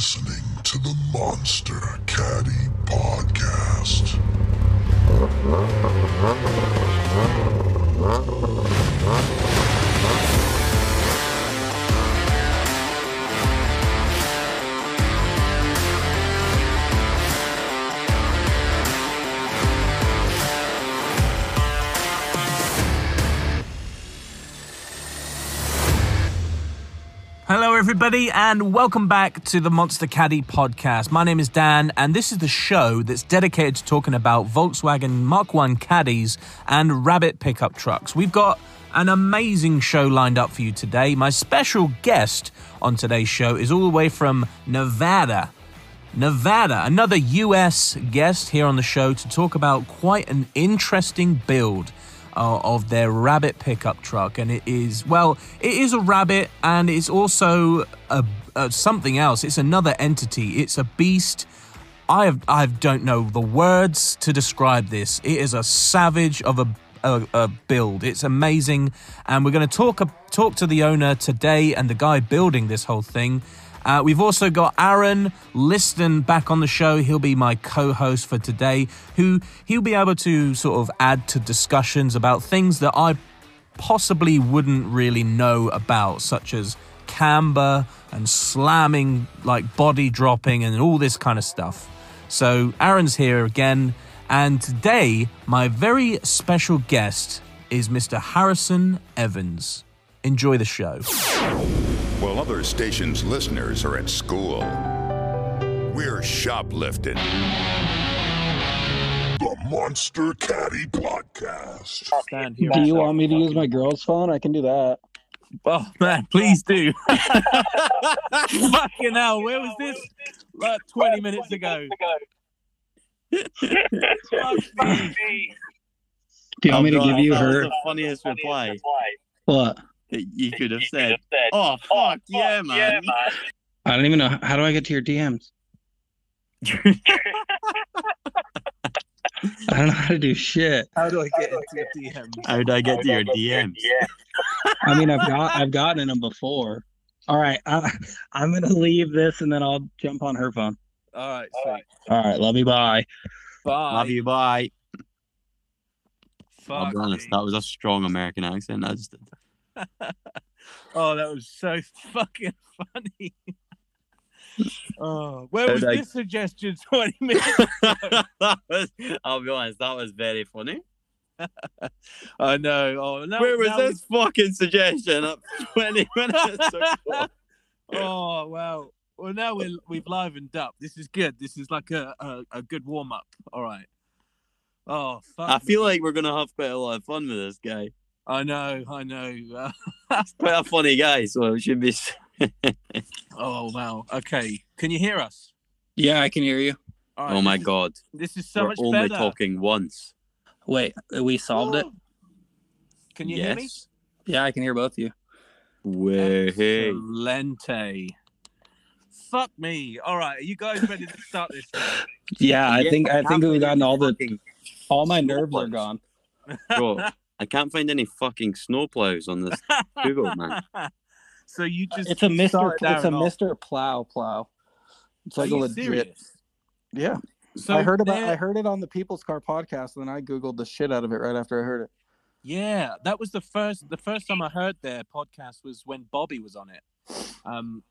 listening to the Monster Caddy Podcast. Everybody, and welcome back to the Monster Caddy podcast. My name is Dan, and this is the show that's dedicated to talking about Volkswagen Mark 1 caddies and rabbit pickup trucks. We've got an amazing show lined up for you today. My special guest on today's show is all the way from Nevada. Nevada, another US guest here on the show to talk about quite an interesting build uh, of their rabbit pickup truck and it is well it is a rabbit and it's also a, a something else. It's another entity. It's a beast. I have i don't know the words to describe this. It is a savage of a a, a build. It's amazing and we're going to talk talk to the owner today and the guy building this whole thing uh, we've also got Arran Liston back on the show. He'll be my co host for today, who he'll be able to sort of add to discussions about things that I possibly wouldn't really know about, such as camber and slamming, like body dropping, and all this kind of stuff. So, Arran's here again, and today, my very special guest is Mr. Harrison Evans. Enjoy the show. While other stations' listeners are at school, we're shoplifting. The Monster Caddy Podcast. Stand here. Do you want me to use my girl's phone? I can do that. Oh man, please do. Fucking hell, where was this? Like 20 minutes ago. Do you want me to give you that was her the funniest reply what? That you could have said. Oh, oh fuck yeah, man! I don't even know. How do I get to your DMs? I don't know how to do shit. How do I get into your DMs? How did I get to your DMs? I mean, I've got I've gotten in them before. All right, I, I'm gonna leave this and then I'll jump on her phone. All right, sweet. All right, love you. Bye. Bye. Love you, bye. I'll be honest, me. that was a strong American accent. I just did. Oh, that was so fucking funny. Oh, where was I- this suggestion 20 minutes that was, I'll be honest, that was very funny. I know. Oh, no, Where was now this fucking suggestion up 20 minutes ago? Oh wow. Well, now we're, we've livened up. This is good. This is like a, a, a good warm up. All right. Oh, fuck. I feel like we're gonna have quite a lot of fun with this guy. I know. I know. Uh, Quite a funny guy, so it should be. oh wow. Okay. Can you hear us? Yeah, I can hear you. All right, Oh my is- god, This is so we're much only better. talking once. Wait, we solved it. Can you hear me? yes. Yeah, I can hear both of you. Way. Excelente. Fuck me. All right. Are you guys ready to start this? Yeah, I Yeah, think I think we've gotten all the all my nerves are gone. Bro, I can't find any fucking snowplows on this Google, man. So you just It's a Mister. started It's a Mister Plow Plow. It's Are like a you legit. serious? Yeah. So I heard about there- I heard it on the People's Car podcast, and then I googled the shit out of it right after I heard it. Yeah, that was the first the first time I heard their podcast was when Bobby was on it. Um,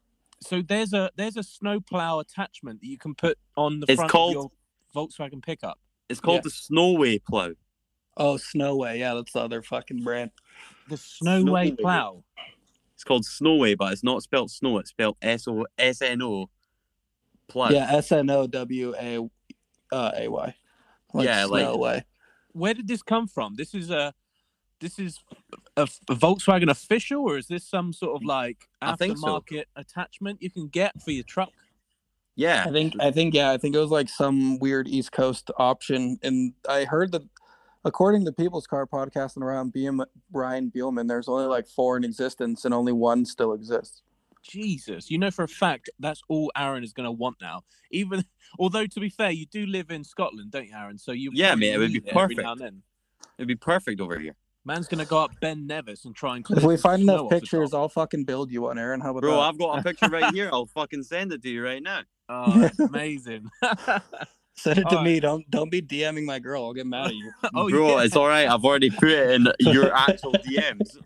so there's a there's a snowplow attachment that you can put on the It's front called- of your Volkswagen pickup. It's called Yeah. the Snowway plow. Oh, Snowway. Yeah, that's the other fucking brand. The Snowway Snowway. plow. It's called Snowway, but it's not spelled snow. It's spelled S O S N O plow. Yeah, S N O W A uh, A Y. Yeah, like- Snowway. Where did this come from? This is a this is a, a Volkswagen official, or is this some sort of like I think so. aftermarket attachment you can get for your truck? Yeah. I think I think yeah, I think it was like some weird East Coast option, and I heard that according to People's Car podcast and around BM, Brian Bielman, there's only like four in existence, and only one still exists. Jesus, you know for a fact that's all Arran is going to want now. Even although to be fair, you do live in Scotland, don't you, Arran? So you Yeah, probably mate, it would need be every perfect. now and then. It'd be perfect over here. Man's gonna go up Ben Nevis and try and. If we find enough the pictures. I'll fucking build you one, Arran. How about Bro, that? I've got a picture right here. I'll fucking send it to you right now. Oh, that's amazing. Send it to All me. Don't don't be DMing my girl. I'll get mad at you. oh, Bro, yeah. it's all right. I've already put it in your actual DMs.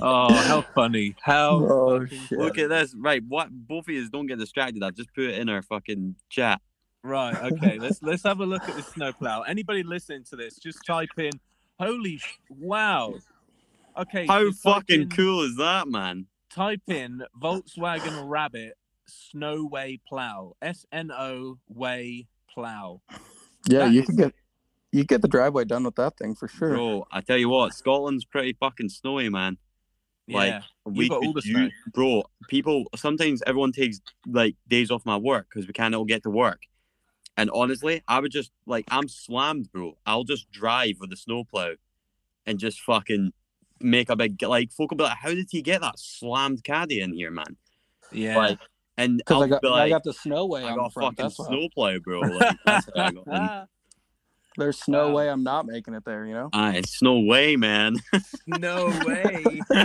Oh, how funny! How Oh, fucking shit. Look at this. Right, what? Both of you don't get distracted. I've just put it in our fucking chat. Right. Okay. Let's let's have a look at the snowplow. Anybody listening to this, just type in "Holy sh- wow." Okay. How fucking in- cool is that, man? Type in Volkswagen Rabbit Snowway Plow. S N O Way Plow. Yeah, That you is- can get you get the driveway done with that thing for sure. Bro, I tell you what, Scotland's pretty fucking snowy, man. Like, Yeah. We got all could the snow. use- bro. People sometimes everyone takes like days off my work because we can't all get to work. And honestly, I would just like I'm slammed, bro. I'll just drive with the snowplow and just fucking make a big like folk will be like, How did he get that slammed caddy in here, man? Yeah. Like and Because I'll I got be like, I got the snowway I on got the a front. fucking That's why. snowplow, bro. Like, that's I. There's no Wow. way I'm not making it there. You know. Aye, snow way, man. no way.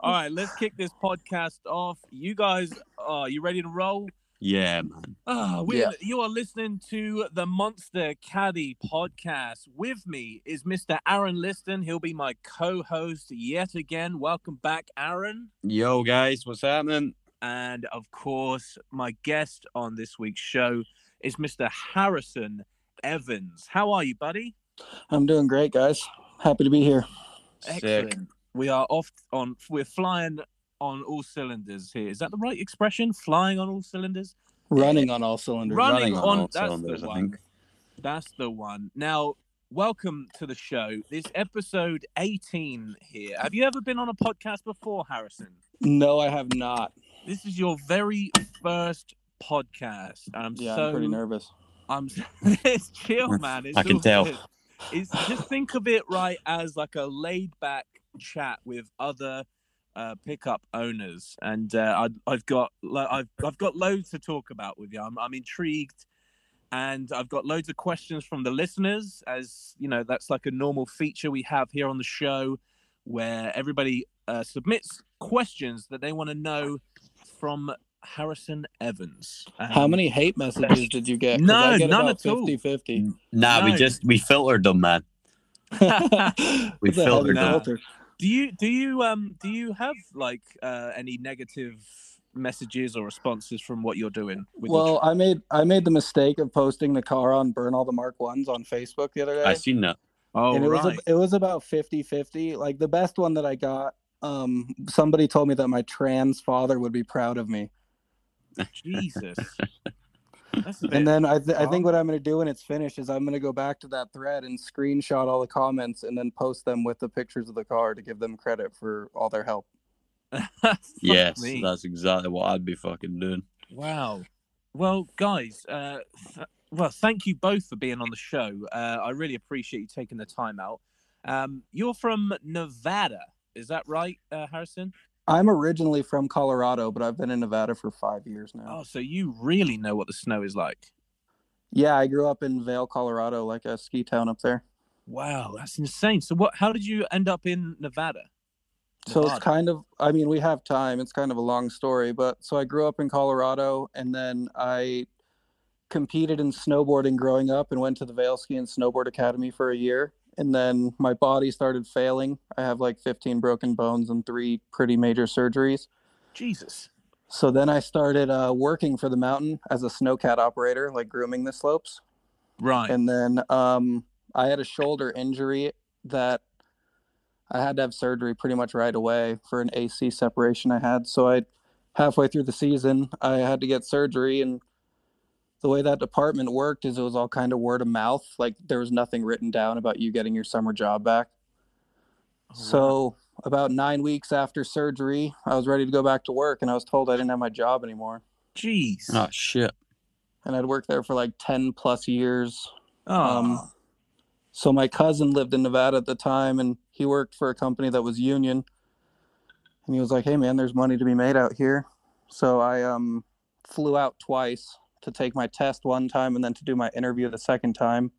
All right, let's kick this podcast off. You guys, are you ready to roll? yeah, man. Ah, we Yeah. you are listening to the Monster Caddy podcast. With me is Mr. Arran Liston. He'll be my co-host yet again. Welcome back, Arran. Yo, guys, what's happening? And of course, my guest on this week's show is Mr. Harrison Evans. How are you, buddy? I'm doing great, guys. Happy to be here. Sick. Excellent. We are off on. We're flying on all cylinders here. Is that the right expression? Flying on all cylinders. Running on all cylinders. Running, running on on. all that's cylinders, the I one. think. That's the one. Now, welcome to the show. This episode 18 here. Have you ever been on a podcast before, Harrison? No, I have not. This is your very first podcast. I'm Yeah, so I'm pretty nervous. I'm it's chill, man. It's I can tell. good. It's just think of it right as like a laid back chat with other uh, pickup owners, and uh, I, I've got lo- I've I've got loads to talk about with you. I'm I'm intrigued, and I've got loads of questions from the listeners. As you know, that's like a normal feature we have here on the show, where everybody uh, submits questions that they want to know from Harrison Evans. How Um, many hate messages did you get? 'Cause No, get none about at all. 50-50. Nah, we just we filtered them, man. We It's a heavy filtered them. filter. Do you do you um do you have like uh any negative messages or responses from what you're doing? With your Well, I made I made the mistake of posting the car on burn all the Mark ones on Facebook the other day. I seen that. oh and it was right. a, it was about 50-50. Like the best one that I got, um, somebody told me that my trans father would be proud of me. Jesus. That's a bit, And then I, th- I think what I'm going to do when it's finished is I'm going to go back to that thread and screenshot all the comments and then post them with the pictures of the car to give them credit for all their help. Yes, me. that's exactly what I'd be fucking doing. Wow. Well, guys, uh, th- well, thank you both for being on the show. Uh, I really appreciate you taking the time out. Um, you're from Nevada, is that right, uh, Harrison? I'm originally from Colorado, but I've been in Nevada for five years now. Oh, so you really know what the snow is like. Yeah, I grew up in Vail, Colorado, like a ski town up there. Wow, that's insane. So, what? How did you end up in Nevada? So it's kind of, I mean, we have time. It's kind of a long story, but so I grew up in Colorado and then I competed in snowboarding growing up and went to the Vail Ski and Snowboard Academy for a year. And then my body started failing. I have like 15 broken bones and three pretty major surgeries. Jesus. So then I started uh, working for the mountain as a snowcat operator, like grooming the slopes. Right. And then um, I had a shoulder injury that I had to have surgery pretty much right away for an AC separation I had. So I, halfway through the season, I had to get surgery. And the way that department worked is it was all kind of word of mouth. Like there was nothing written down about you getting your summer job back. Oh, So about nine weeks after surgery, I was ready to go back to work, and I was told I didn't have my job anymore. Jeez. Oh shit. And I'd worked there for like ten plus years. oh. Um, so my cousin lived in Nevada at the time, and he worked for a company that was union. And he was like, "Hey, man, there's money to be made out here." So I um, flew out twice to take my test one time, and then to do my interview the second time.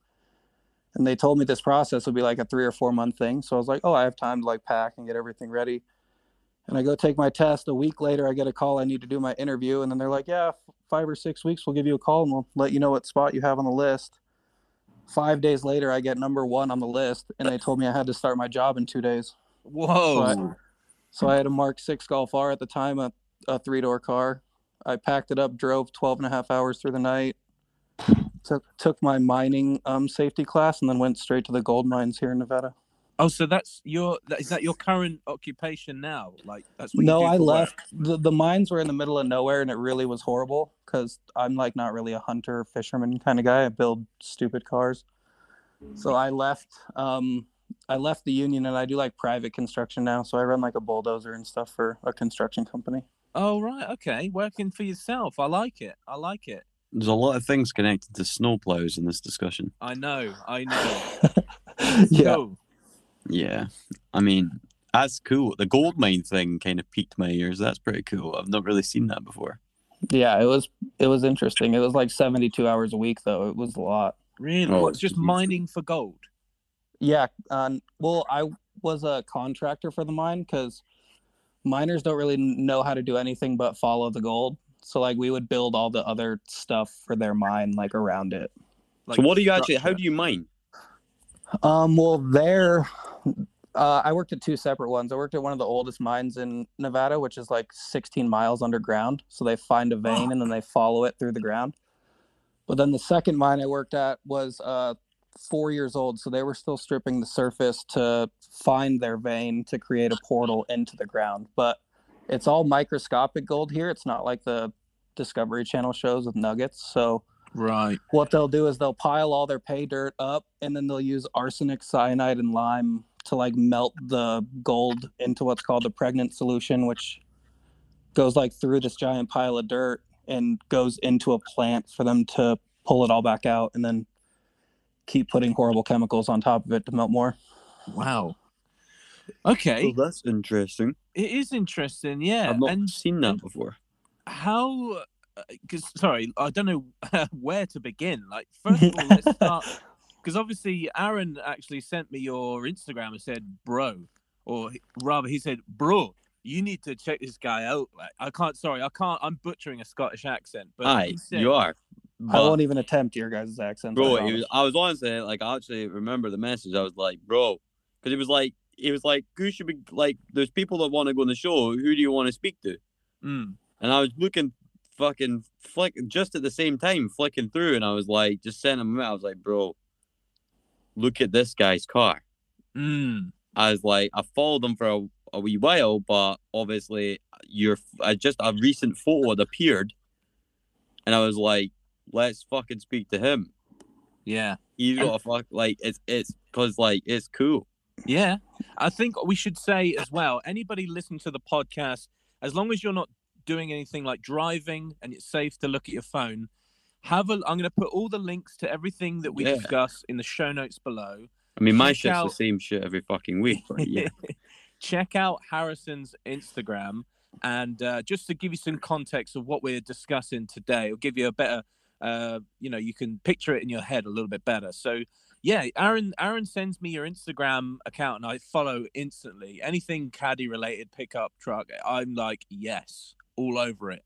And they told me this process would be like a three or four month thing. So I was like, oh, I have time to like pack and get everything ready. And I go take my test. A week later, I get a call. I need to do my interview. And then they're like, yeah, five or six weeks, we'll give you a call and we'll let you know what spot you have on the list. Five days later, I get number one on the list. And they told me I had to start my job in two days. Whoa. So I had a Mark 6 Golf R at the time, a, a three door car. I packed it up, drove 12 and a half hours through the night, took, took my mining um, safety class, and then went straight to the gold mines here in Nevada. Oh, so that's your that is that your current occupation now? Like that's what No, I work? left. The, the mines were in the middle of nowhere, and it really was horrible because I'm like not really a hunter, fisherman kind of guy. I build stupid cars. So I left. Um, I left the union, and I do like private construction now. So I run like a bulldozer and stuff for a construction company. Oh right, okay. Working for yourself. I like it. I like it. There's a lot of things connected to snowplows in this discussion. I know. I know. yeah. Cool. Yeah, I mean that's cool. The gold mine thing kind of piqued my ears. That's pretty cool. I've not really seen that before. Yeah, it was it was interesting. It was like 72 hours a week though. It was a lot. Really? Oh, What's just Jesus. mining for gold? Yeah, um, well, I was a contractor for the mine cuz miners don't really know how to do anything but follow the gold. So like we would build all the other stuff for their mine like around it. Like so what do you actually? How do you mine? Um well, there uh, I worked at two separate ones. I worked at one of the oldest mines in Nevada, which is like 16 miles underground. So they find a vein and then they follow it through the ground. But then the second mine I worked at was uh, four years old. So they were still stripping the surface to find their vein to create a portal into the ground. But it's all microscopic gold here. It's not like the Discovery Channel shows with nuggets. So Right. what they'll do is they'll pile all their pay dirt up and then they'll use arsenic cyanide and lime to like melt the gold into what's called the pregnant solution which goes like through this giant pile of dirt and goes into a plant for them to pull it all back out and then keep putting horrible chemicals on top of it to melt more Wow. Okay. Oh, that's interesting. It is interesting, yeah. I've not And seen that before. how? Uh, because sorry, I don't know where to begin. Like, first of all, let's start. Because obviously, Arran actually sent me your Instagram and said, "Bro," or rather, he said, "Bro." You need to check this guy out. Like, I can't. Sorry, I can't. I'm butchering a Scottish accent, but Aye, said- you are. I won't even attempt your guys' accents I bro. He was, I was honestly like, I actually remember the message. I was like, bro, because it was like, it was like, who should be like? There's people that want to go on the show. Who do you want to speak to? Mm. And I was looking, fucking flick, just at the same time flicking through, and I was like, just sending him. out. I was like, bro, look at this guy's car. Mm. I was like, I followed him for a, a wee while, but obviously, you're I just a recent photo had appeared, and I was like, let's fucking speak to him. Yeah. He's got a fuck like it's it's because like it's cool. Yeah. I think we should say as well anybody listen to the podcast, as long as you're not doing anything like driving and it's safe to look at your phone, have a. I'm going to put all the links to everything that we Yeah. discuss in the show notes below. I mean, my Check shit's out- the same shit every fucking week. But yeah, Check out Harrison's Instagram. And uh, just to give you some context of what we're discussing today, it'll give you a better, uh, you know, you can picture it in your head a little bit better. So, yeah, Arran, Arran sends me your Instagram account and I follow instantly. Anything caddy related, pickup truck, I'm like, yes, all over it.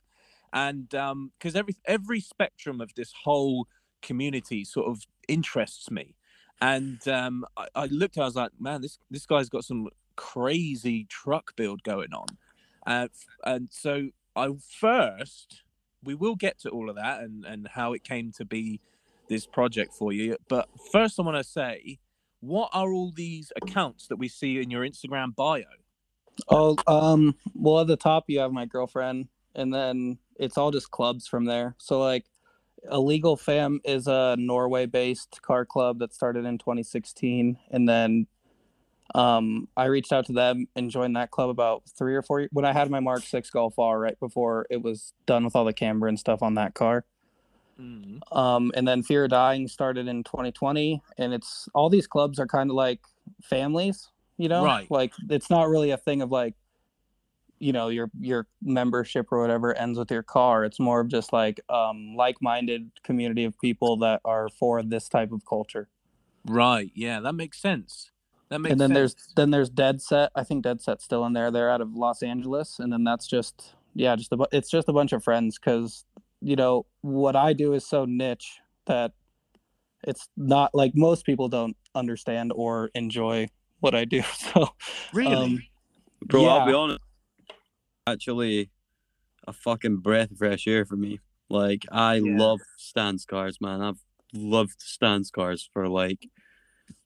And because every every spectrum of this whole community sort of interests me. And um, I, I looked, I was like, man, this this guy's got some crazy truck build going on. Uh, and so I first we will get to all of that and and how it came to be this project for you. But first, I want to say, what are all these accounts that we see in your Instagram bio? Oh, um, well, at the top you have my girlfriend, and then it's all just clubs from there. So like, Illegal Fam is a Norway-based car club that started in 2016, and then um, I reached out to them and joined that club about three or four when I had my Mark Six Golf R right before it was done with all the camera and stuff on that car. Mm. Um, and then Fear of Dying started in 2020, and it's all these clubs are kind of like families, you know, Right. Like it's not really a thing of like, you know, your your membership or whatever ends with your car. It's more of just like um, like-minded community of people that are for this type of culture. Right. Yeah, that makes sense. That makes and then sense. there's then there's Dead Set. I think Dead Set's still in there. They're out of Los Angeles, and then that's just yeah, just a it's just a bunch of friends because you know what I do is so niche that it's not like most people don't understand or enjoy what I do. So really. um, Bro, I'll be honest. Actually, a fucking breath of fresh air for me. Like I Yeah. love stand cars, man. I've loved stand cars for like,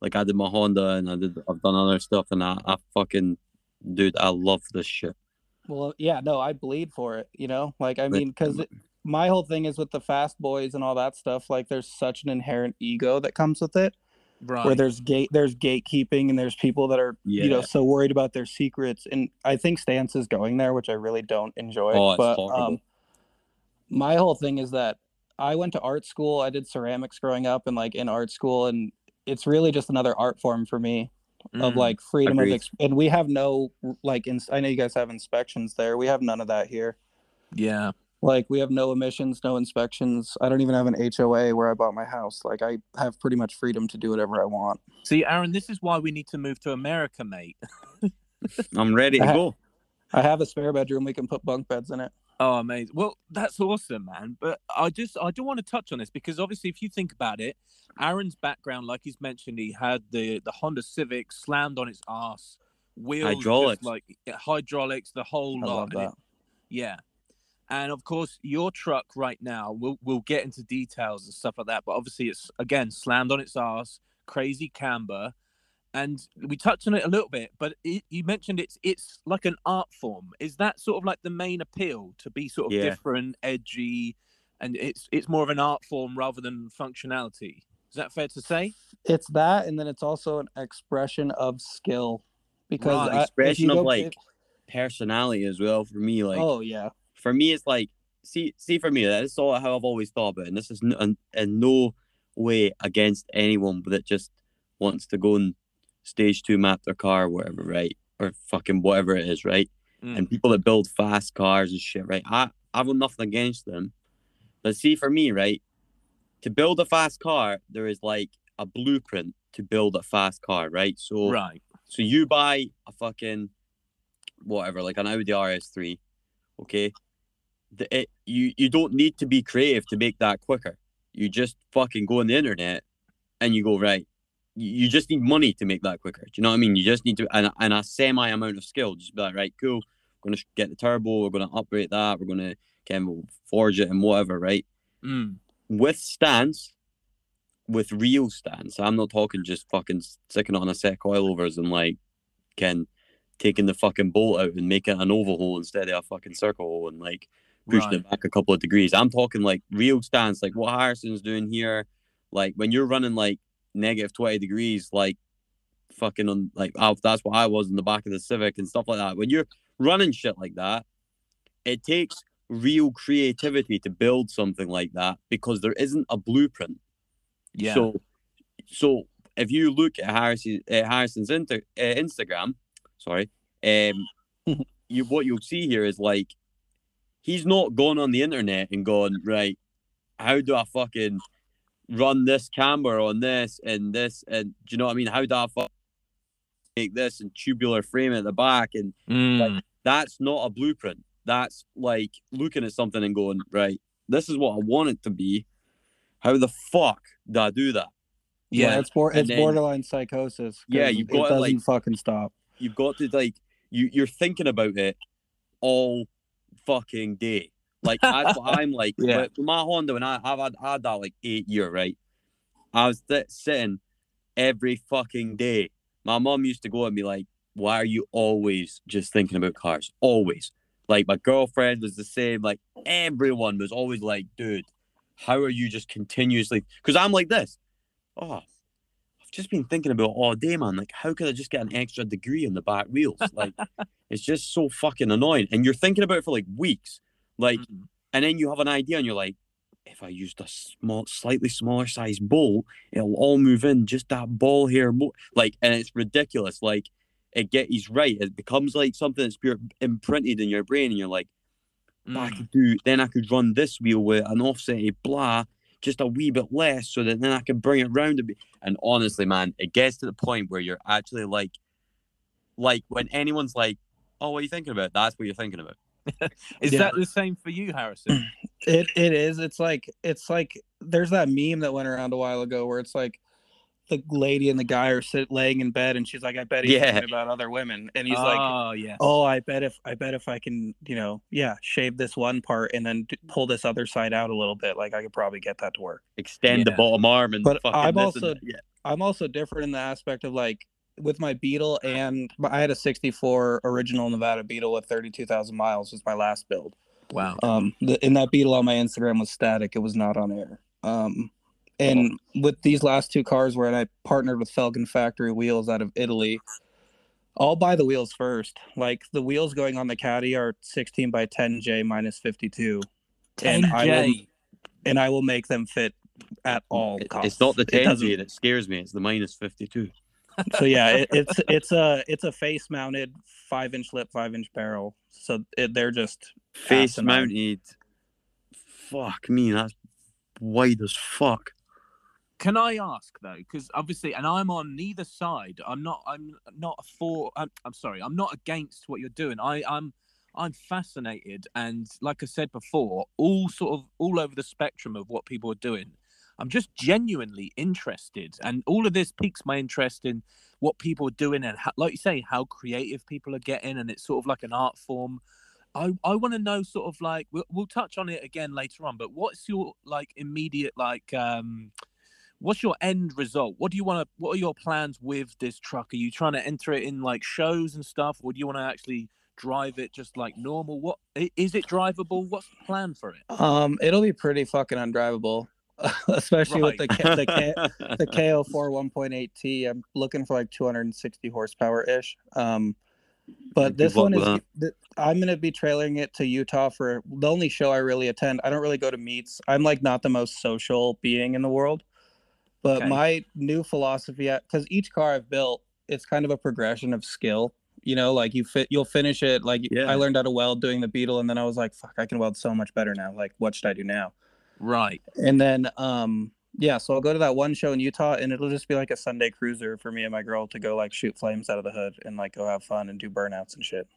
like I did my Honda and I did I've done other stuff and I, I fucking dude, I love this shit. well, yeah, no, I bleed for it. You know, like I mean, because my whole thing is with the fast boys and all that stuff. Like, there's such an inherent ego that comes with it. right. where there's gate there's gatekeeping and there's people that are you know so worried about their secrets and i think stance is going there which i really don't enjoy Oh, but um my whole thing is that i went to art school i did ceramics growing up and like in art school and it's really just another art form for me of Mm. like freedom Agreed. of ex- and we have no like ins- i know you guys have inspections there we have none of that here yeah. like we have no emissions no inspections i don't even have an hoa where i bought my house like i have pretty much freedom to do whatever i want See, Arran, this is why we need to move to America, mate. I'm ready to I ha- go. I have a spare bedroom. We can put bunk beds in it. Oh, amazing. Well, that's awesome, man. But I just I do want to touch on this because obviously, if you think about it, Arran's background, like he's mentioned, he had the the Honda Civic slammed on its ass, wheels Hydraulics. like hydraulics, the whole I lot. love it- that. Yeah. And of course, your truck right now, we'll we'll get into details and stuff like that. But obviously, it's again slammed on its ass, crazy camber, and we touched on it a little bit. But it, you mentioned it's it's like an art form. Is that sort of like the main appeal to be sort of Yeah. different, edgy, and it's it's more of an art form rather than functionality? Is that fair to say? It's that, and then it's also an expression of skill. Because Right, I- expression you of like if- personality as well for me. Like oh yeah, for me, it's like see see for me that's all how I've always thought about, it. and this is n- in, in no way against anyone that just wants to go and stage two map their car, or whatever, right, or fucking whatever it is, right. Mm. And people that build fast cars and shit, right. I I've got nothing against them, but see for me, right, to build a fast car, there is like a blueprint to build a fast car, right. So Right. so you buy a fucking whatever, like an Audi RS3, okay? The, it, you you don't need to be creative to make that quicker. You just fucking go on the internet and you go right. You, just need money to make that quicker. Do you know what I mean? You just need to and, and a semi amount of skill. Just be like, right, cool. We're gonna get the turbo. We're gonna upgrade that. We're gonna of forge it and whatever, right? Mm. with stance, with real stance. I'm not talking just fucking sticking it on a set of coilovers and like can taking the fucking bolt out and making an oval hole instead of a fucking circle hole and like pushing Right. it back a couple of degrees. I'm talking like real stance, like what Harrison's doing here. Like when you're running like negative 20 degrees, like fucking on like that's what I was in the back of the Civic and stuff like that. When you're running shit like that, it takes real creativity to build something like that because there isn't a blueprint. Yeah. So, so if you look at Harrison, uh, Harrison's inter, uh, Instagram, sorry, um, you what you'll see here is like he's not gone on the internet and gone right. How do I fucking run this camera on this and this and do you know what I mean? How do I fucking make this and tubular frame at the back and Mm. that's not a blueprint. That's like looking at something and going, right, this is what I want it to be. How the fuck do I do that? yeah. it's bor- and it's then- borderline psychosis. Yeah, you've it got to, doesn't like- fucking stop. You've got to like you you're thinking about it all fucking day. Like that's what I'm like. Yeah. With my Honda, and I I've had, had that like eight year, right? I was th- sitting every fucking day. My mom used to go at me like, "Why are you always just thinking about cars? Always." Like my girlfriend was the same. Like everyone was always like, "Dude, how are you just continuously?" Because I'm like this. Oh, I've just been thinking about all day, man. Like, how could I just get an extra degree on the back wheels? Like, it's just so fucking annoying. And you're thinking about it for like weeks. Like, Mm. and then you have an idea and you're like, if I used a small, slightly smaller size bowl, it'll all move in just that ball here. Mo-. Like, and it's ridiculous. Like, it get he's right. It becomes like something that's pure imprinted in your brain, and you're like, I Mm. could do. Then I could run this wheel with an offset, blah. just a wee bit less so that then I can bring it round a bit. And honestly, man, it gets to the point where you're actually like, like when anyone's like, "Oh, what are you thinking about?" That's what you're thinking about. Is Yeah. that the same for you, Harrison? It it is. It's like it's like there's that meme that went around a while ago where it's like the lady and the guy are sit laying in bed and she's like, I bet he's Yeah. thinking about other women. And he's like, oh yeah. Oh, I bet if I bet if I can, you know, yeah, shave this one part and then pull this other side out a little bit, like I could probably get that to work. Extend the bottom arm and But fucking I'm also- and yeah. I'm also different in the aspect of like with my Beetle and I had a 64 original Nevada Beetle with 32,000 miles was my last build. Wow. Um, the, and that Beetle on my Instagram was static; it was not on air. Um, and with these last two cars, where I partnered with Felgen Factory Wheels out of Italy, I'll buy the wheels first. Like the wheels going on the Caddy are 16 by 10J minus 52, and I will 10J. and I will make them fit at all It- costs. it's not the It 10 doesn't- that scares me. It's the minus 52. So yeah, it, it's it's a it's a face mounted five inch lip, five inch barrel. So it, they're just Face mounted. Fuck me, that's wide as fuck. Can I ask though? Because obviously, and I'm on neither side. I'm not. I'm not for. I'm, I'm sorry. I'm not against what you're doing. I, I'm. I'm fascinated, and like I said before, all sort of all over the spectrum of what people are doing. I'm just genuinely interested, and all of this piques my interest in what people are doing, and how, like you say, how creative people are getting, and it's sort of like an art form. I, I want to know sort of like we'll, we'll touch on it again later on, but what's your like immediate like um what's your end result? What do you want to? What are your plans with this truck? Are you trying to enter it in like shows and stuff, or do you want to actually drive it just like normal? What is it drivable? What's the plan for it? um, it'll be pretty fucking undrivable, especially with the the K, the K04 1.8T. I'm looking for like 260 horsepower ish. Um, but this one is th- I'm gonna be trailing it to Utah for the only show I really attend. I don't really go to meets. I'm like not the most social being in the world. But Okay. my new philosophy, because each car I've built, it's kind of a progression of skill. You know, like you fit, you'll finish it. Like Yeah. I learned how to weld doing the Beetle, and then I was like, "Fuck, I can weld so much better now." Like, what should I do now? Right. And then um yeah, so I'll go to that one show in Utah and it'll just be like a Sunday cruiser for me and my girl to go like shoot flames out of the hood and like go have fun and do burnouts and shit.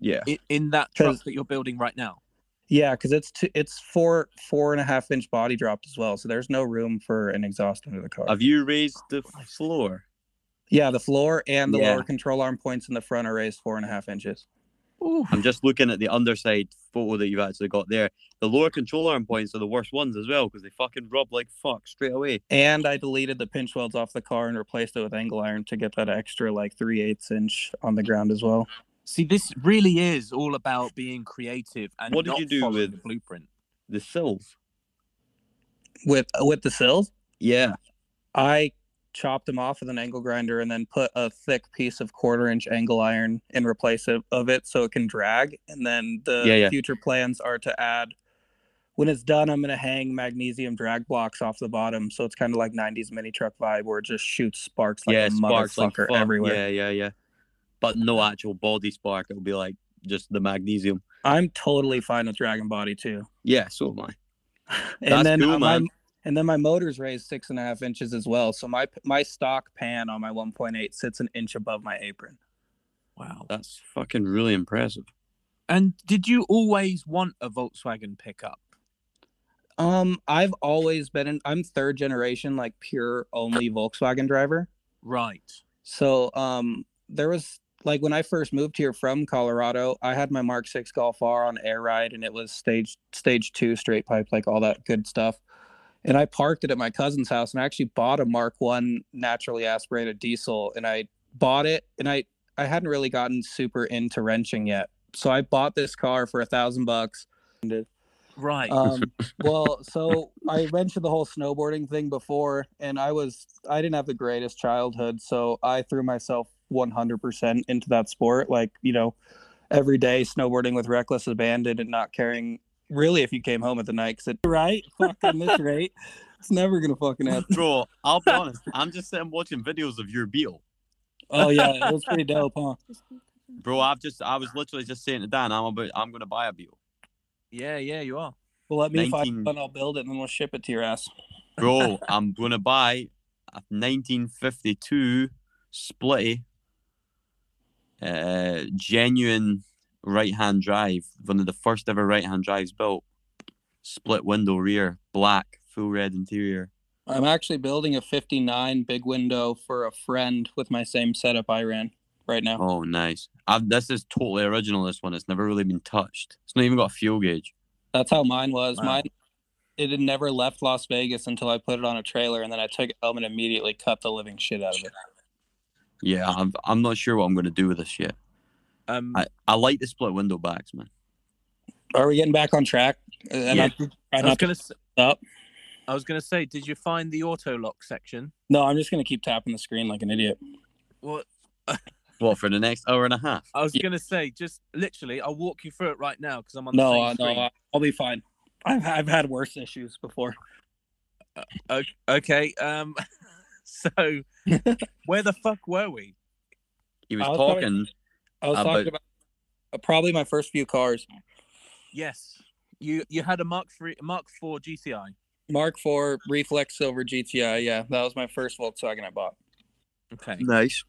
yeah. I- In that truck 'Cause- that you're building right now. Yeah, because it's t- it's four four and a half inch body dropped as well, so there's no room for an exhaust under the car. Have you raised the floor? yeah, the floor and the Yeah. lower control arm points in the front are raised four and a half inches. Ooh. I'm just looking at the underside photo that you've actually got there. The lower control arm points are the worst ones as well because they fucking rub like fuck straight away. And I deleted the pinch welds off the car and replaced it with angle iron to get that extra like three eighths inch on the ground as well. See, this really is all about being creative and What did not you do with- the blueprint. The sills. With with the sills, Yeah. I chopped them off with an angle grinder and then put a thick piece of quarter inch angle iron in replace of, of it so it can drag. And then the Yeah, yeah. future plans are to add when it's done, I'm gonna hang magnesium drag blocks off the bottom. So it's kind of like 90s mini truck vibe where it just shoots sparks like yeah, a sparks like motherfucker fuck. everywhere. Yeah, yeah, yeah. But no actual body spark. It'll be like just the magnesium. I'm totally fine with dragon body too. Yeah, so am I. And That's then cool, man. And then my motor's raised six and a half inches as well. So my my stock pan on my 1.8 sits an inch above my apron. Wow. That's fucking really impressive. And did you always want a Volkswagen pickup? Um, I've always been in. I'm third generation, like pure only Volkswagen driver. Right. So, um, there was like when I first moved here from Colorado, I had my Mark Six Golf R on air ride, and it was stage stage two straight pipe, like all that good stuff. And I parked it at my cousin's house, and I actually bought a Mark One naturally aspirated diesel, and I bought it, and I I hadn't really gotten super into wrenching yet, so I bought this car for a thousand bucks. Right. Um, well, so I mentioned the whole snowboarding thing before, and I was I didn't have the greatest childhood, so I threw myself 100% into that sport. Like you know, every day snowboarding with reckless abandon and not caring really if you came home at the night because it right fucking this rate it's never gonna fucking happen. Bro, I'll be honest. I'm just sitting watching videos of your Beetle. Oh yeah, it was pretty dope, huh? Bro, I've just I was literally just saying to Dan, I'm about I'm gonna buy a Beetle. yeah, yeah, you are. Well, let me 19 find one. I'll build it, and then we'll ship it to your ass. Bro, I'm gonna buy a 1952 Splitty, uh, genuine right-hand drive, one of the first ever right-hand drives built. Split window rear, black, full red interior. I'm actually building a 59 big window for a friend with my same setup I ran right now. Oh, nice. I've, this is totally original. This one, it's never really been touched. It's not even got a fuel gauge. That's how mine was. Wow. Mine it had never left Las Vegas until I put it on a trailer, and then I took it home and immediately cut the living shit out of it. Yeah, I'm, I'm not sure what I'm gonna do with this yet. Um, I, I like the split window backs, man. Are we getting back on track? And Yeah. I'm I was gonna. s- up. I was gonna say, did you find the auto lock section? No, I'm just gonna keep tapping the screen like an idiot. Well, What for the next hour and a half? I was Yeah. gonna say, just literally, I'll walk you through it right now because I'm on the No, same uh, no, uh, I'll be fine. I've I've had worse issues before. Okay. Um. So, where the fuck were we? He was I was probably- talking. I was Uh, talking but- about uh, probably my first few cars. Yes. You you had a Mark three Mark four GTI. Mark four Reflex Silver GTI. Yeah, that was my first Volkswagen I bought. Okay. Nice.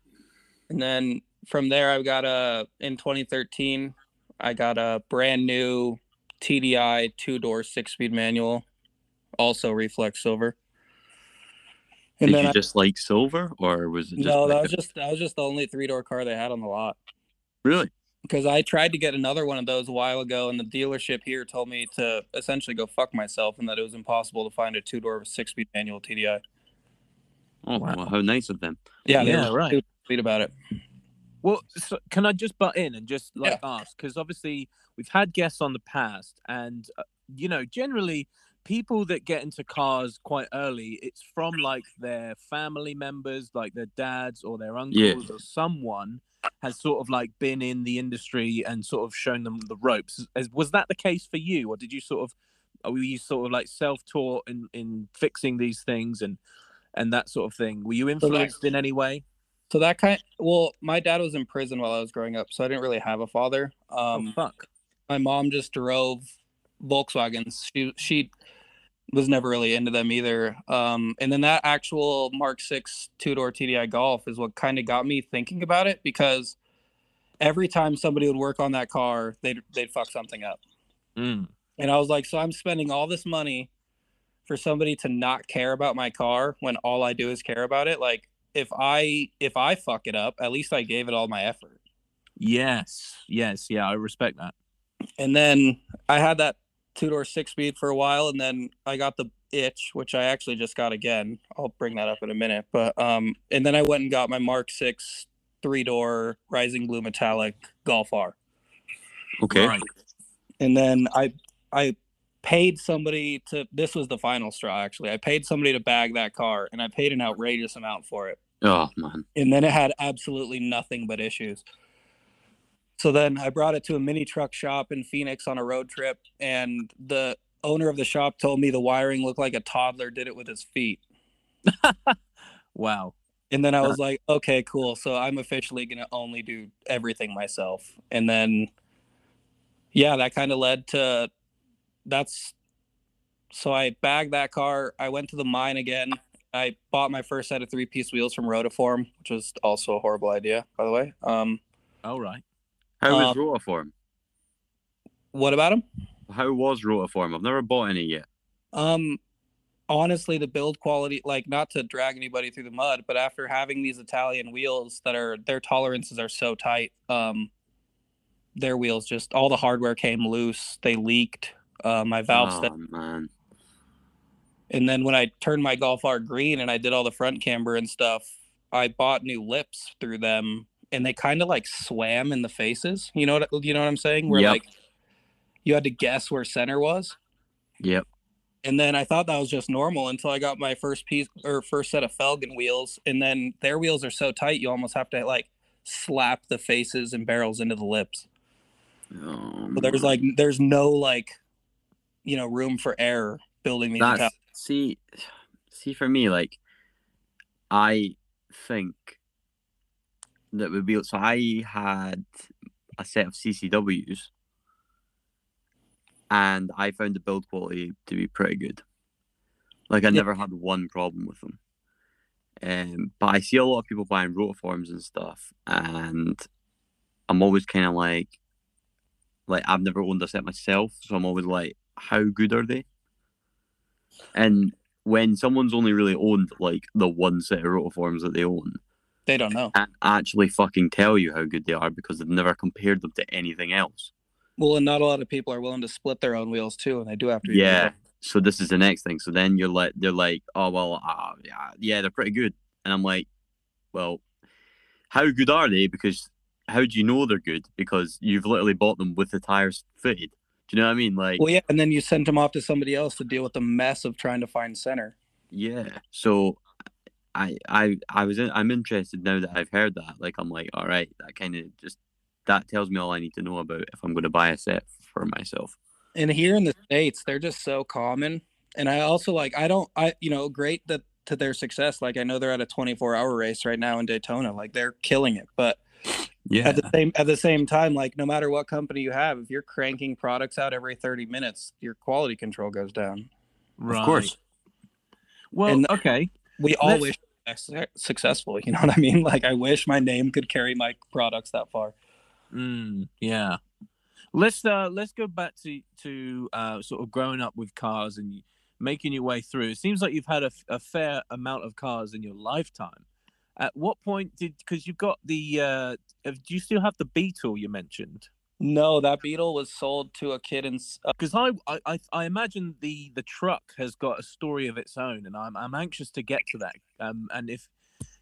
And then from there, I got a in 2013. I got a brand new TDI two door six speed manual, also reflex silver. And Did then you I, just like silver, or was it just no, that like was a- just that was just the only three door car they had on the lot. Really? Because I tried to get another one of those a while ago, and the dealership here told me to essentially go fuck myself, and that it was impossible to find a two door six speed manual TDI. Oh, Wow. well, how nice of them. Yeah, they Yeah, right. super sweet about it. Well, so can I just butt in and just like ask? Because obviously we've had guests on the past, and uh, you know, generally people that get into cars quite early, it's from like their family members, like their dads or their uncles or someone has sort of like been in the industry and sort of shown them the ropes. As- Was that the case for you, or did you sort of were you sort of like self-taught in in fixing these things and and that sort of thing? Were you that- influenced in any way? So that kind well, my dad was in prison while I was growing up, so I didn't really have a father. Um oh fuck. my mom just drove Volkswagens. She she was never really into them either. Um, and then that actual Mark Six two door TDI Golf is what kind of got me thinking about it because every time somebody would work on that car, they'd they'd fuck something up. Mm. And I was like, so I'm spending all this money for somebody to not care about my car when all I do is care about it. Like if I if I fuck it up, at least I gave it all my effort. Yes, yes, yeah, I respect that. and then I had that two door six speed for a while, and then I got the itch, which I actually just got again. I'll bring that up in a minute. But um, and then I went and got my Mark Six three door Rising Blue Metallic Golf R, Okay. Right. and then I I paid somebody to. This was the final straw. Actually, I paid somebody to bag that car, and I paid an outrageous amount for it. Oh man. and then it had absolutely nothing but issues. So then I brought it to a mini truck shop in Phoenix on a road trip, and the owner of the shop told me the wiring looked like a toddler did it with his feet. Wow. And then I was like, okay, cool. So I'm officially going to only do everything myself. And then, yeah, that kind of led to that's so I bagged that car. I went to the mine again. I bought my first set of three piece wheels from Rotiform, which was also a horrible idea, by the way. Um, All right. How Uh, Rotiform? what about them? How was Rotiform? I've never bought any yet. Um, honestly, the build quality, like not to drag anybody through the mud, but after having these Italian wheels that are their tolerances are so tight, um, their wheels just all the hardware came loose. They leaked. Uh, my valves, Oh man. and then when I turned my Golf R green and I did all the front camber and stuff, I bought new lips through them, and they kind of like swam in the faces. You know what? You know what I'm saying? Where Yep. like you had to guess where center was. Yep. and then I thought that was just normal until I got my first piece or first set of Felgen wheels, and then their wheels are so tight you almost have to like slap the faces and barrels into the lips. Oh, So there's like there's no like you know room for error building these. That's see, see for me, like I think that would be so. I had a set of CCWs, and I found the build quality to be pretty good. Like I Yeah. never had one problem with them. Um, but I see a lot of people buying rotiforms and stuff, and I'm always kind of like, like I've never owned a set myself, so I'm always like, how good are they? And when someone's only really owned like the one set of rotiforms that they own, They don't know. can't actually fucking tell you how good they are because they've never compared them to anything else. Well, and not a lot of people are willing to split their own wheels too, and they do have to. Yeah. So this is the next thing. So then you're like, they're like, oh well, uh, yeah, yeah, they're pretty good, and I'm like, well, how good are they? Because how do you know they're good? Because you've literally bought them with the tires fitted. Do you know what I mean? Like, Well, yeah, and then you send them off to somebody else to deal with the mess of trying to find center. Yeah. So I I I was in, I'm interested now that I've heard that. Like I'm like, all right, that kind of just that tells me all I need to know about if I'm going to buy a set for myself. And here in the states, they're just so common. And I also like, I don't, I you know, great that to their success. Like I know they're at a 24 hour race right now in Daytona. Like they're killing it, but Yeah. at the same at the same time, like no matter what company you have, if you're cranking products out every 30 minutes, your quality control goes down. Right. Of course. Well, And- okay. We all Let's- wish successful. You know what I mean? Like I wish my name could carry my products that far. Mm, yeah. Let's uh let's go back to to uh sort of growing up with cars and making your way through. It seems like you've had a fair amount of cars in your lifetime. At what point did because you've got the uh do you still have the Beetle you mentioned? No, that Beetle was sold to a kid in uh, Because I, I I I imagine the the truck has got a story of its own, and I'm I'm anxious to get to that. Um, and if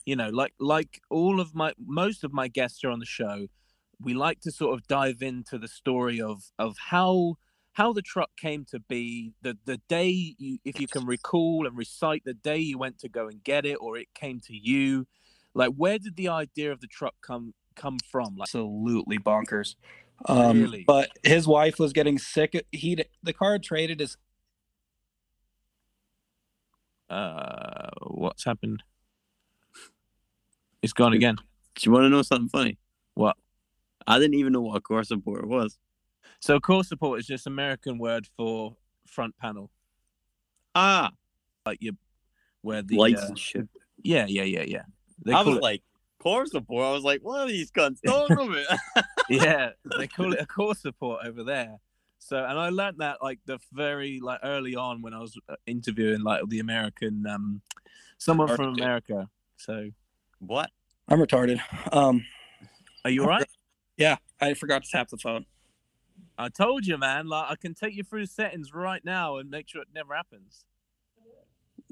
you know, like like all of my most of my guests are on the show, we like to sort of dive into the story of of how how the truck came to be the the day you if you can recall and recite the day you went to go and get it or it came to you like where did the idea of the truck come come from like absolutely bonkers. Um, Really? But his wife was getting sick. He the car traded his uh what's happened it's gone again Do you want to know something funny? What? I didn't even know what a core support was. So core support is just American word for front panel, Ah, like you, where the lights uh, and shit. yeah, yeah, yeah, yeah. They I was it, like, core support. I was like, what are these cunts talking about? yeah, they call it a core support over there. So, and I learned that like the very like early on when I was uh, interviewing like the American, um, someone from America. So, what? I'm retarded. Um, are you all right? yeah, I forgot to tap the phone. I told you, man. Like I can take you through the settings right now and make sure it never happens.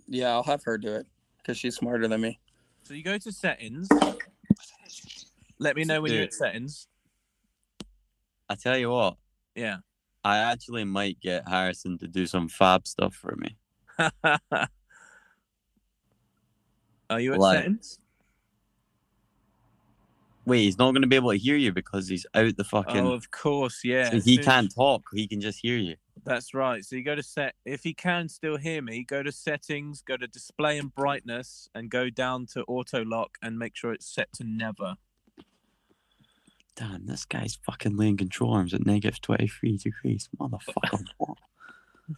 Yeah, I'll have her do it because she's smarter than me. So you go to settings. Let me know when you're at settings. I tell you what, Yeah. I actually might get Harrison to do some fab stuff for me. Are you at Like- settings? Wait, he's not going to be able to hear you because he's out the fucking. Oh, of course, yeah. so he can't talk. He can just hear you. That's right. So you go to set. If he can still hear me, go to settings, go to display and brightness, and go down to auto lock and make sure it's set to never. Damn, this guy's fucking laying control arms at negative 23 degrees. Motherfucker. what?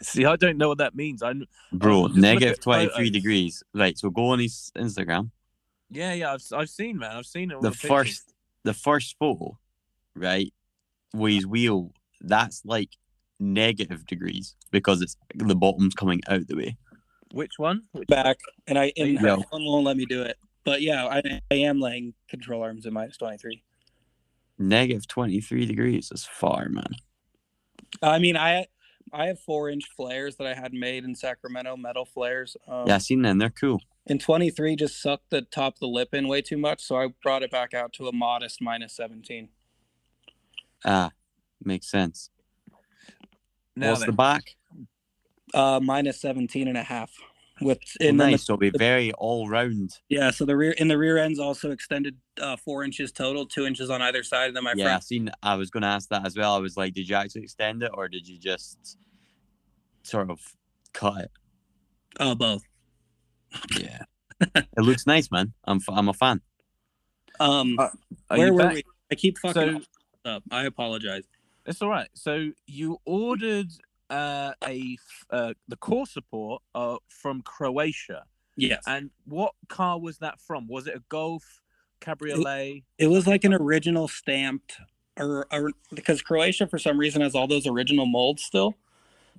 See, I don't know what that means. I Bro, just negative at 23 photos. degrees. Right, so go on his Instagram. yeah, yeah. I've I've seen man. I've seen it. all The pictures. first the first photo, right, with his wheel, that's like negative degrees because it's the bottom's coming out the way. Which one? Which Back and I and you her go. phone won't let me do it. But yeah, I, I am laying control arms in minus 23. Negative 23 degrees is far, man. I mean, I I have four inch flares that I had made in Sacramento, metal flares. Um, Yeah, I seen them. They're cool. And 23 just sucked the top of the lip in way too much, so I brought it back out to a modest minus 17. Ah, makes sense. Now What's then. the back? Uh, minus 17 and a half. With and then the- nice. So it'll be very all round. yeah, so the rear in the rear end's also extended uh, four inches total, two inches on either side, and then my Yeah, I front. seen. I was going to ask that as well. I was like, did you actually extend it or did you just sort of cut it? Oh, both. Yeah, it looks nice, man. I'm f- I'm a fan. Um, Uh, where were back? we? I keep fucking So up. I apologize. It's all right. So you ordered uh, a uh, the core support uh, from Croatia, Yes. and what car was that from? Was it a Golf, Cabriolet? It was like an original stamped, or, or because Croatia for some reason has all those original molds still.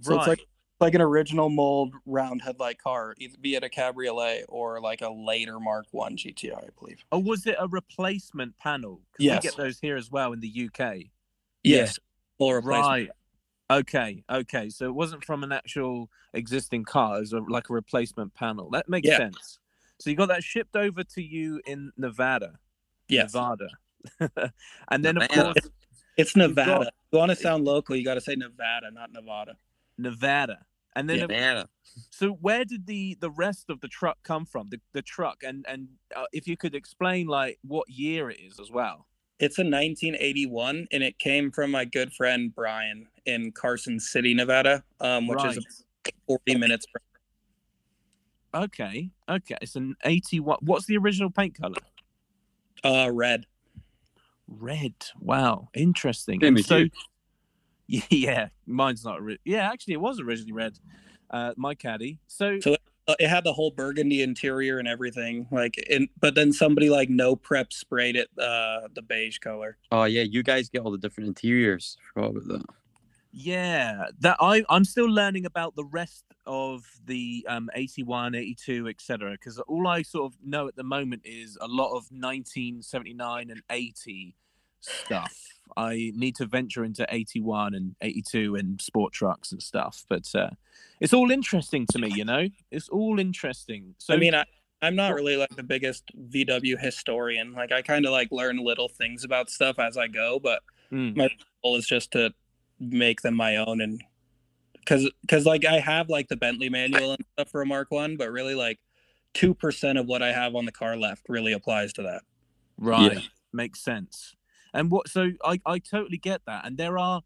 So it's like like an original mold round headlight car, either be it a cabriolet or like a later Mark One GTI, I believe. or was it a replacement panel? Yes. we get those here as well in the UK. Yes, full replacement. Right. Okay. Okay. So it wasn't from an actual existing car. It was a, like a replacement panel. That makes Yeah. sense. So you got that shipped over to you in Nevada. Yes, Nevada. and then of course it's You've got- Nevada. you want to sound local, you got to say Nevada, not Nevada. Nevada. And then Nevada. so where did the the rest of the truck come from? The the truck and and uh, if you could explain like what year it is as well. It's a 1981, and it came from my good friend Brian in Carson City, Nevada, um, which right. is 40 minutes from. Okay. Okay. It's an 81. What's the original paint color? Uh, red. Red. Wow. Interesting. Same And as so, yeah, mine's not. Ri- yeah, actually, it was originally red. Uh, my caddy. So, So- it had the whole burgundy interior and everything, like, and but then somebody like no prep sprayed it uh the beige color. Oh yeah, you guys get all the different interiors. Forgot about that. yeah, that I I'm still learning about the rest of the um 81, 82, etc. Because all I sort of know at the moment is a lot of 1979 and 80 stuff. I need to venture into 81 and 82 and sport trucks and stuff, but uh, it's all interesting to me. You know, it's all interesting. So I mean, I, I'm not really like the biggest VW historian. Like, I kind of like learn little things about stuff as I go, but Mm. my goal is just to make them my own and because because like I have like the Bentley manual and stuff for a Mark One, but really like two percent of what I have on the car left really applies to that. Right. Makes sense. And what so I, I totally get that. And there are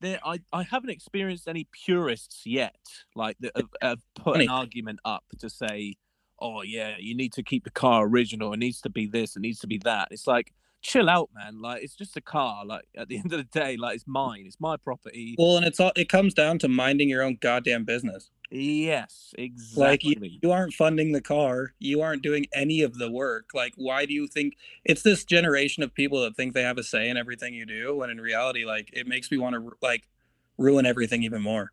there I, I haven't experienced any purists yet, like that have, have put Funny. an argument up to say, Oh yeah, you need to keep the car original, it needs to be this, it needs to be that. It's like chill out, man. Like it's just a car. Like at the end of the day, like it's mine, it's my property. Well, and it's all it comes down to minding your own goddamn business. Yes, exactly. Like exactly. you, you aren't funding the car, you aren't doing any of the work. Like, why do you think it's this generation of people that think they have a say in everything you do? When in reality, like, it makes me want to like ruin everything even more.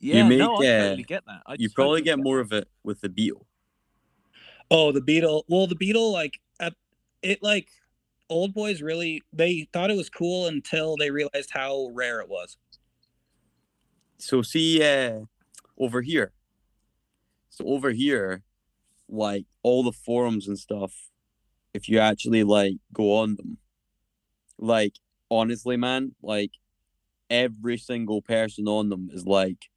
yeah, make, no, I uh, totally get that. I You probably totally get that. more of it with the Beetle. Oh, the Beetle. Well, the Beetle, like, at, it like old boys really they thought it was cool until they realized how rare it was. So see uh over here. So over here, like all the forums and stuff, if you actually like go on them, like honestly, man, like every single person on them is like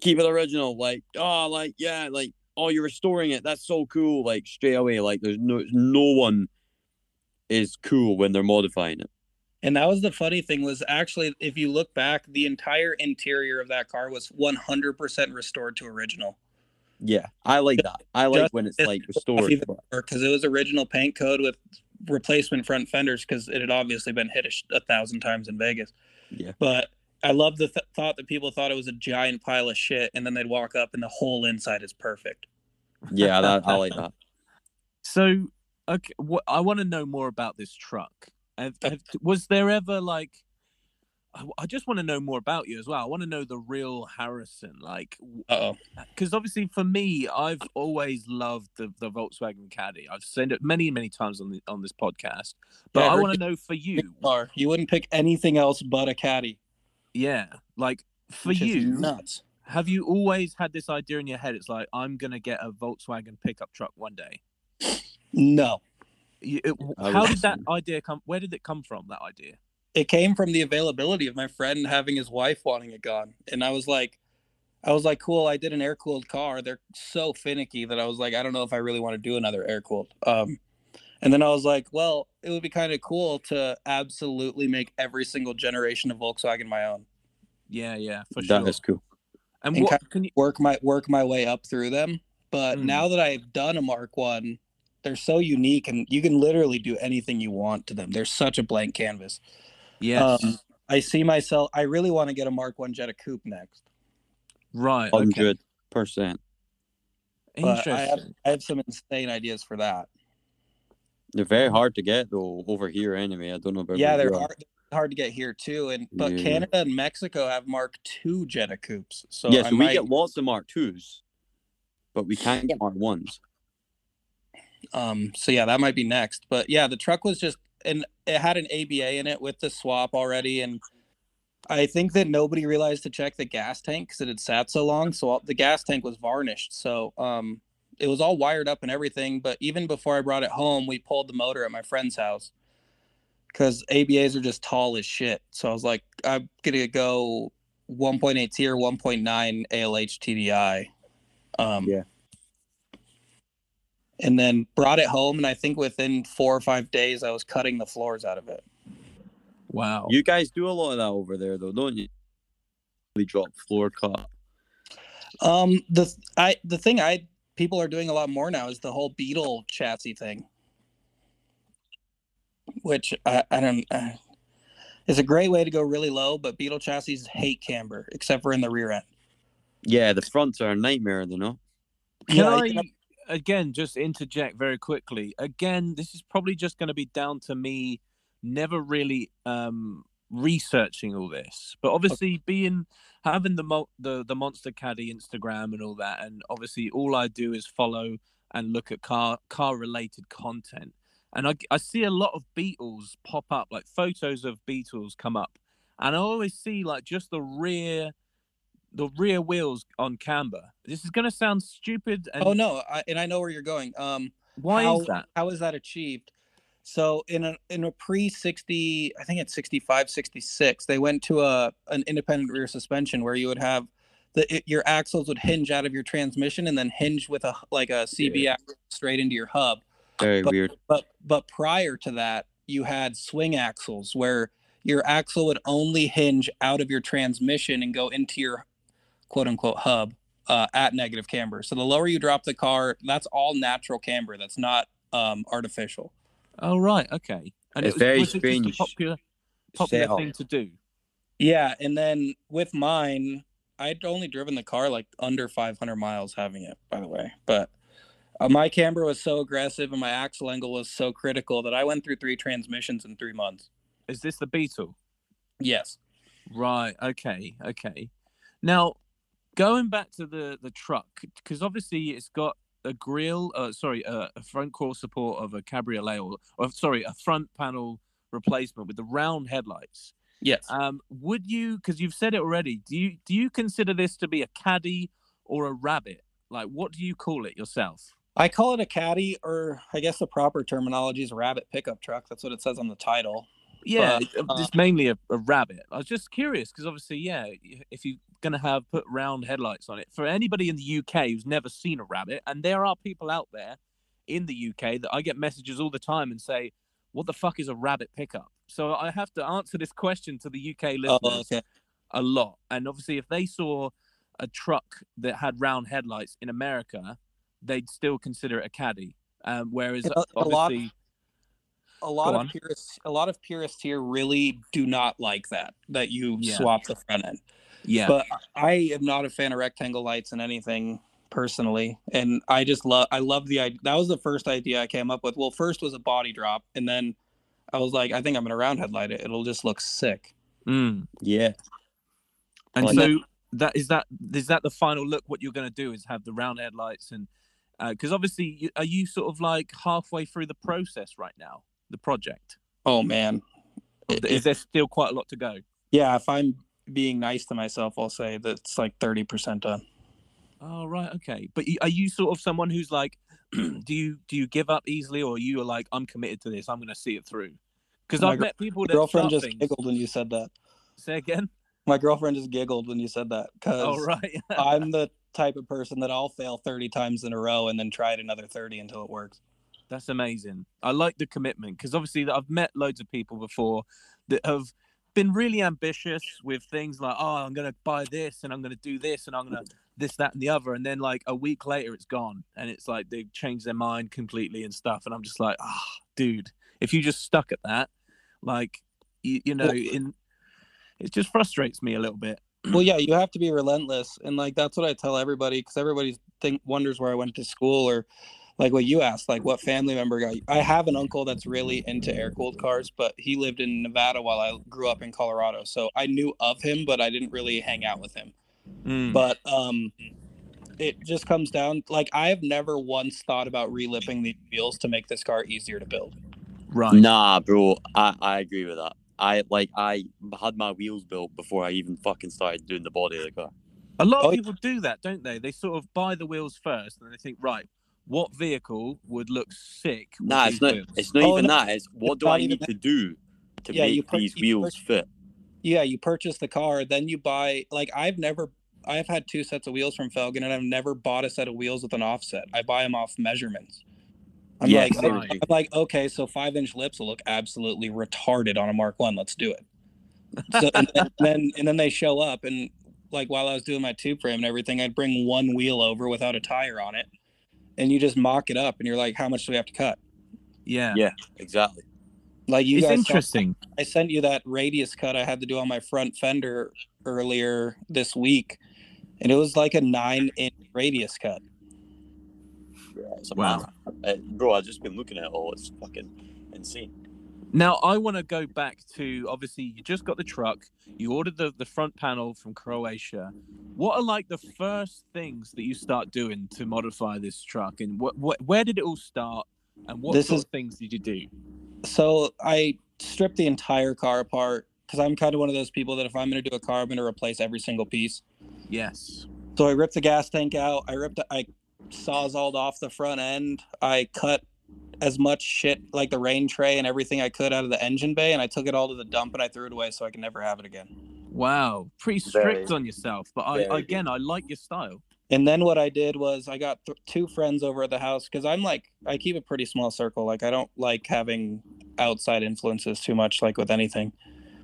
keep it original, like, oh like yeah, like oh you're restoring it, that's so cool, like straight away. Like there's no no one is cool when they're modifying it. And that was the funny thing was actually, if you look back, the entire interior of that car was 100% restored to original. Yeah, I like that. I like Just- when it's it's like restored. because it was original paint code with replacement front fenders because it had obviously been hit a, sh- a thousand times in Vegas. Yeah. But I love the th- thought that people thought it was a giant pile of shit, and then they'd walk up and the whole inside is perfect. Yeah, that, I like that. So, okay, what I want to know more about this truck. Have, have, was there ever like? I, I just want to know more about you as well. I want to know the real Harrison, like, Uh because obviously for me, I've always loved the, the Volkswagen Caddy. I've said it many, many times on the on this podcast, but Yeah, I I want to know for you, Car. You wouldn't pick anything else but a caddy. yeah, like for which you, nuts. have you always had this idea in your head? It's like I'm gonna get a Volkswagen pickup truck one day. No. You, it, how would did that idea come? Where did it come from? That idea? it came from the availability of my friend having his wife wanting it gone and i was like i was like cool i did an air cooled car they're so finicky that i was like i don't know if i really want to do another air cooled um and then i was like well it would be kind of cool to absolutely make every single generation of volkswagen my own Yeah, yeah, for That sure. is cool. And And what kind can you? work my work my way up through them but Mm. now that i've done a mark one they're so unique and you can literally do anything you want to them they're such a blank canvas Yes. Um, I see myself. I really want to get a Mark One Jetta Coupe next. Right. Okay. Hundred percent. But I Interesting. have, I have some insane ideas for that. They're very hard to get though over here anyway. I don't know about yeah, they're are. hard, hard to get here too. And but Yeah. Canada and Mexico have Mark II Jetta Coupes. So yeah, I so we might- get lots of Mark twos, but we can't get Mark ones. Um, so yeah, that might be next. But yeah, the truck was just and it had an ABA in it with the swap already, and I think that nobody realized to check the gas tank because it had sat so long. So all- the gas tank was varnished. So um, it was all wired up and everything. But even before I brought it home, we pulled the motor at my friend's house because ABAs are just tall as shit. So I was like, I'm gonna go 1.8T or 1.9 ALH TDI. Um, Yeah. And then brought it home and i think within four or five days i was cutting the floors out of it wow. You guys do a lot of that over there though, don't you? We drop floor cut. um the i the thing i people are doing a lot more now is the whole beetle chassis thing which i, I don't uh, it's a great way to go really low but beetle chassis hate camber except for in the rear end Yeah, the fronts are a nightmare, you know. Can Yeah, I you know- again just interject very quickly? Again, this is probably just going to be down to me never really um researching all this, but obviously being having the mo- the the Monster Caddy Instagram and all that, and obviously all I do is follow and look at car car related content, and I I see a lot of Beetles pop up, like photos of Beetles come up, and I always see like just the rear the rear wheels on camber. This is going to sound stupid. And oh no I, and i know where you're going um why how, is that? how is that achieved so in a in a pre 60 i think it's 65 66 they went to a an independent rear suspension where you would have the it, your axles would hinge out of your transmission and then hinge with a like a CV axle straight into your hub Very But- weird. but but prior to that you had swing axles where your axle would only hinge out of your transmission and go into your quote unquote hub uh, at negative camber so the lower you drop the car that's all natural camber that's not um, artificial Oh right, okay. And It's it was, very was it a strange popular popular thing to do. yeah and then with mine i'd only driven the car like under 500 miles having it by the way but uh, my camber was so aggressive and my axle angle was so critical that i went through three transmissions in three months Is this the Beetle? yes Right. Okay. Okay. Now, going back to the the truck, because obviously it's got a grill. Uh, sorry, uh, a front core support of a cabriolet, or, or sorry, a front panel replacement with the round headlights. yes Um, would you? Because you've said it already. Do you do you consider this to be a caddy or a rabbit? Like, what do you call it yourself? I call it a caddy, or I guess the proper terminology is a rabbit pickup truck. That's what it says on the title. Yeah, But, uh, it's mainly a, a rabbit. I was just curious because obviously, yeah, if you're gonna have put round headlights on it, for anybody in the UK who's never seen a rabbit, and there are people out there in the UK that I get messages all the time and say, "What the fuck is a rabbit pickup?" So I have to answer this question to the UK listeners Oh, okay. a lot, and obviously, if they saw a truck that had round headlights in America, they'd still consider it a caddy. Um, whereas know, a lot- obviously, A lot Go of on. purists, a lot of purists here really do not like that that you Yeah. swap the front end. yeah, But I am not a fan of rectangle lights and anything personally, and I just love. I love the idea. That was the first idea I came up with. Well, first was a body drop, and then I was like, I think I'm gonna round headlight it. It'll just look sick. Mm. Yeah. And Like- so that is that is that the final look? What you're going to do is have the round headlights, and because obviously, are you sort of like halfway through the process right now, the project? Oh man. It- Is there still quite a lot to go? Yeah, if I'm being nice to myself, I'll say that's like 30% done. Oh right, okay. But are you sort of someone who's like, do you do you give up easily, or you are like, I'm committed to this, I'm going to see it through? Because I've gr- met people that girlfriend just things. giggled when you said that. Say again. My girlfriend just giggled when you said that because Oh right. I'm the type of person that I'll fail 30 times in a row and then try it another 30 until it works. That's amazing. I like the commitment because obviously I've met loads of people before that have been really ambitious with things like, oh, I'm gonna buy this and I'm gonna do this and I'm gonna this, that, and the other, and then like a week later it's gone, and it's like they've changed their mind completely and stuff, and I'm just like, ah, dude, if you just stuck at that, like, you, you know, Well- in It just frustrates me a little bit. well, yeah, you have to be relentless, and like that's what I tell everybody because everybody think wonders where I went to school or like what you asked, like what family member got. I have an uncle that's really into air cooled cars, but he lived in Nevada while I grew up in Colorado, so I knew of him, but I didn't really hang out with him. Mm. But um, it just comes down like I have never once thought about relipping the wheels to make this car easier to build. right. Nah, bro, I, I agree with that. I like I had my wheels built before I even fucking started doing the body of the car. A lot of Oh, people do that, don't they? They sort of buy the wheels first, and they think, right, what vehicle would look sick? with Nah, these it's not. wheels? It's not Oh, even no, that. It's what it's do I need that. to do to Yeah, you make put- these you wheels put- fit? Yeah, you purchase the car, then you buy like I've never I've had two sets of wheels from Felgen and I've never bought a set of wheels with an offset. I buy them off measurements. I'm Yeah, like, same I'm like, okay, so five inch lips will look absolutely retarded on a Mark One. Let's do it. So and then, then and then they show up and like while I was doing my tube frame and everything, I'd bring one wheel over without a tire on it, and you just mock it up, and you're like, how much do we have to cut? yeah. Yeah, exactly. Like you it's guys, saw- interesting. I sent you that radius cut I had to do on my front fender earlier this week, and it was like a nine inch radius cut. Yeah, Wow. man. Bro, I've just been looking at it all. It's fucking insane. Now, I want to go back to obviously, you just got the truck, you ordered the, the front panel from Croatia. What are like the first things that you start doing to modify this truck? And what, what where did it all start? And what This sort is- of things did you do? So I stripped the entire car apart because I'm kind of one of those people that if I'm going to do a car, I'm going to replace every single piece. Yes. So I ripped the gas tank out. I ripped, I sawzalled off the front end. I cut as much shit like the rain tray and everything I could out of the engine bay, and I took it all to the dump and I threw it away so I can never have it again. Wow. Pretty strict Very- on yourself. But I, very good. again, I like your style. And then what I did was I got th- two friends over at the house because I'm like I keep a pretty small circle. Like I don't like having outside influences too much, like with anything.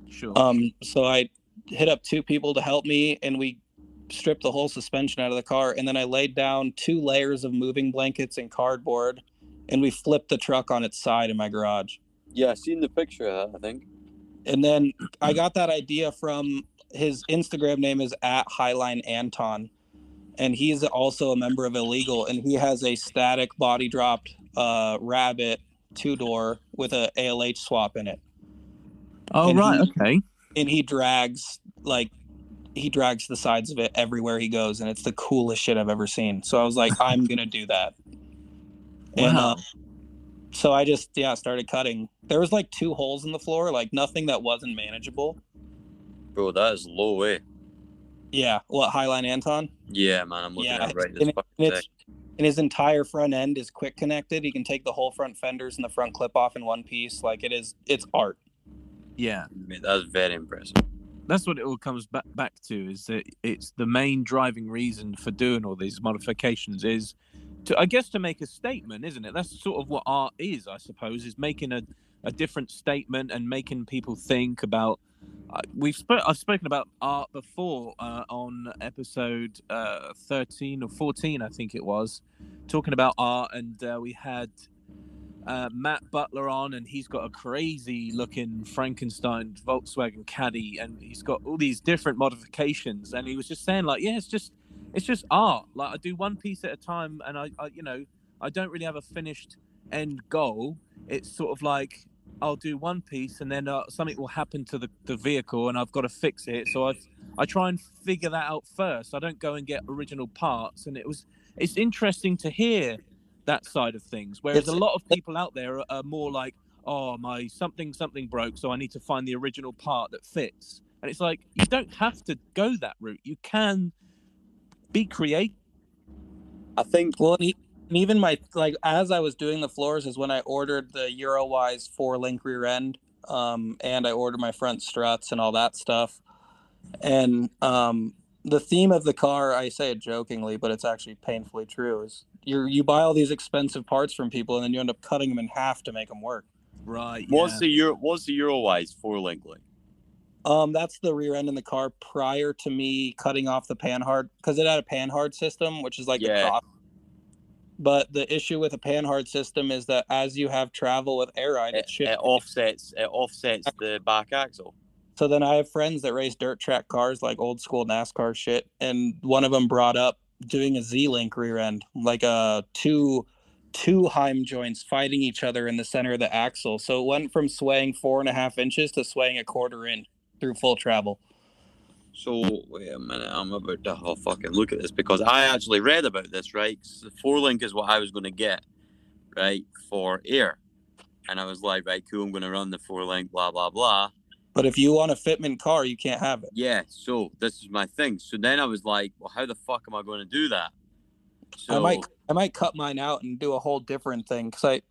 Sure. Um, so I hit up two people to help me, and we stripped the whole suspension out of the car. And then I laid down two layers of moving blankets and cardboard, and we flipped the truck on its side in my garage. Yeah, I seen the picture of that. I think. And then I got that idea from his Instagram name is at Highline Anton, and he's also a member of Illegal, and he has a static body dropped uh, Rabbit two door with a ALH swap in it. oh, and right. he- Okay. and he drags like he drags the sides of it everywhere he goes and it's the coolest shit i've ever seen so i was like i'm gonna do that and Wow. uh, so i just yeah started cutting. There was like two holes in the floor like nothing that wasn't manageable. Bro, that is low way. yeah. What highline anton? Yeah, man, I'm looking Yeah, at it right and, this it- fucking and and his entire front end is quick connected. He can take the whole front fenders and the front clip off in one piece. Like it is it's art. Yeah. Mate, That's very impressive. That's what it all comes back back to is that it's the main driving reason for doing all these modifications is to I guess to make a statement, isn't it? That's sort of what art is, I suppose, is making a, a different statement and making people think about. Uh, we've sp- I've spoken about art before uh, on episode uh, thirteen or fourteen, I think it was, talking about art, and uh, we had uh, Matt Butler on, and he's got a crazy looking Frankenstein Volkswagen Caddy, and he's got all these different modifications. And he was just saying, like, yeah, it's just, it's just art. Like I do one piece at a time, and I, I you know, I don't really have a finished end goal. It's sort of like I'll do one piece, and then uh, something will happen to the, the vehicle, and I've got to fix it. So I, I try and figure that out first. I don't go and get original parts, and it was, it's interesting to hear that side of things. Whereas a lot of people out there are, are more like, oh, my something something broke, so I need to find the original part that fits. And it's like you don't have to go that route. You can be creative. I think Well, and, even my like as I was doing the floors is when I ordered the Eurowise four link rear end, um, and I ordered my front struts and all that stuff. And um, the theme of the car, I say it jokingly, but it's actually painfully true, is you you buy all these expensive parts from people and then you end up cutting them in half to make them work. Right. what's the Euro what's the Eurowise four link like? Um, that's the rear end in the car prior to me cutting off the panhard because it had a panhard system, which is like the Yeah. cross. But the issue with a panhard system is that as you have travel with air ride, It, it it offsets it offsets the back axle. So then I have friends that race dirt track cars, like old school NASCAR shit, and one of them brought up doing a Z link rear end, like a two two Heim joints fighting each other in the center of the axle. So it went from swaying four and a half inches to swaying a quarter in through full travel. So wait a minute, I'm about to have a fucking look at this because I actually read about this, right? the four link is what I was going to get, right, for air, and I was like, right, cool, I'm going to run the four link, blah blah blah. But if you want a fitment car, you can't have it. Yeah, so this is my thing. So then I was like, well, how the fuck am I going to do that? So I might I might cut mine out and do a whole different thing because I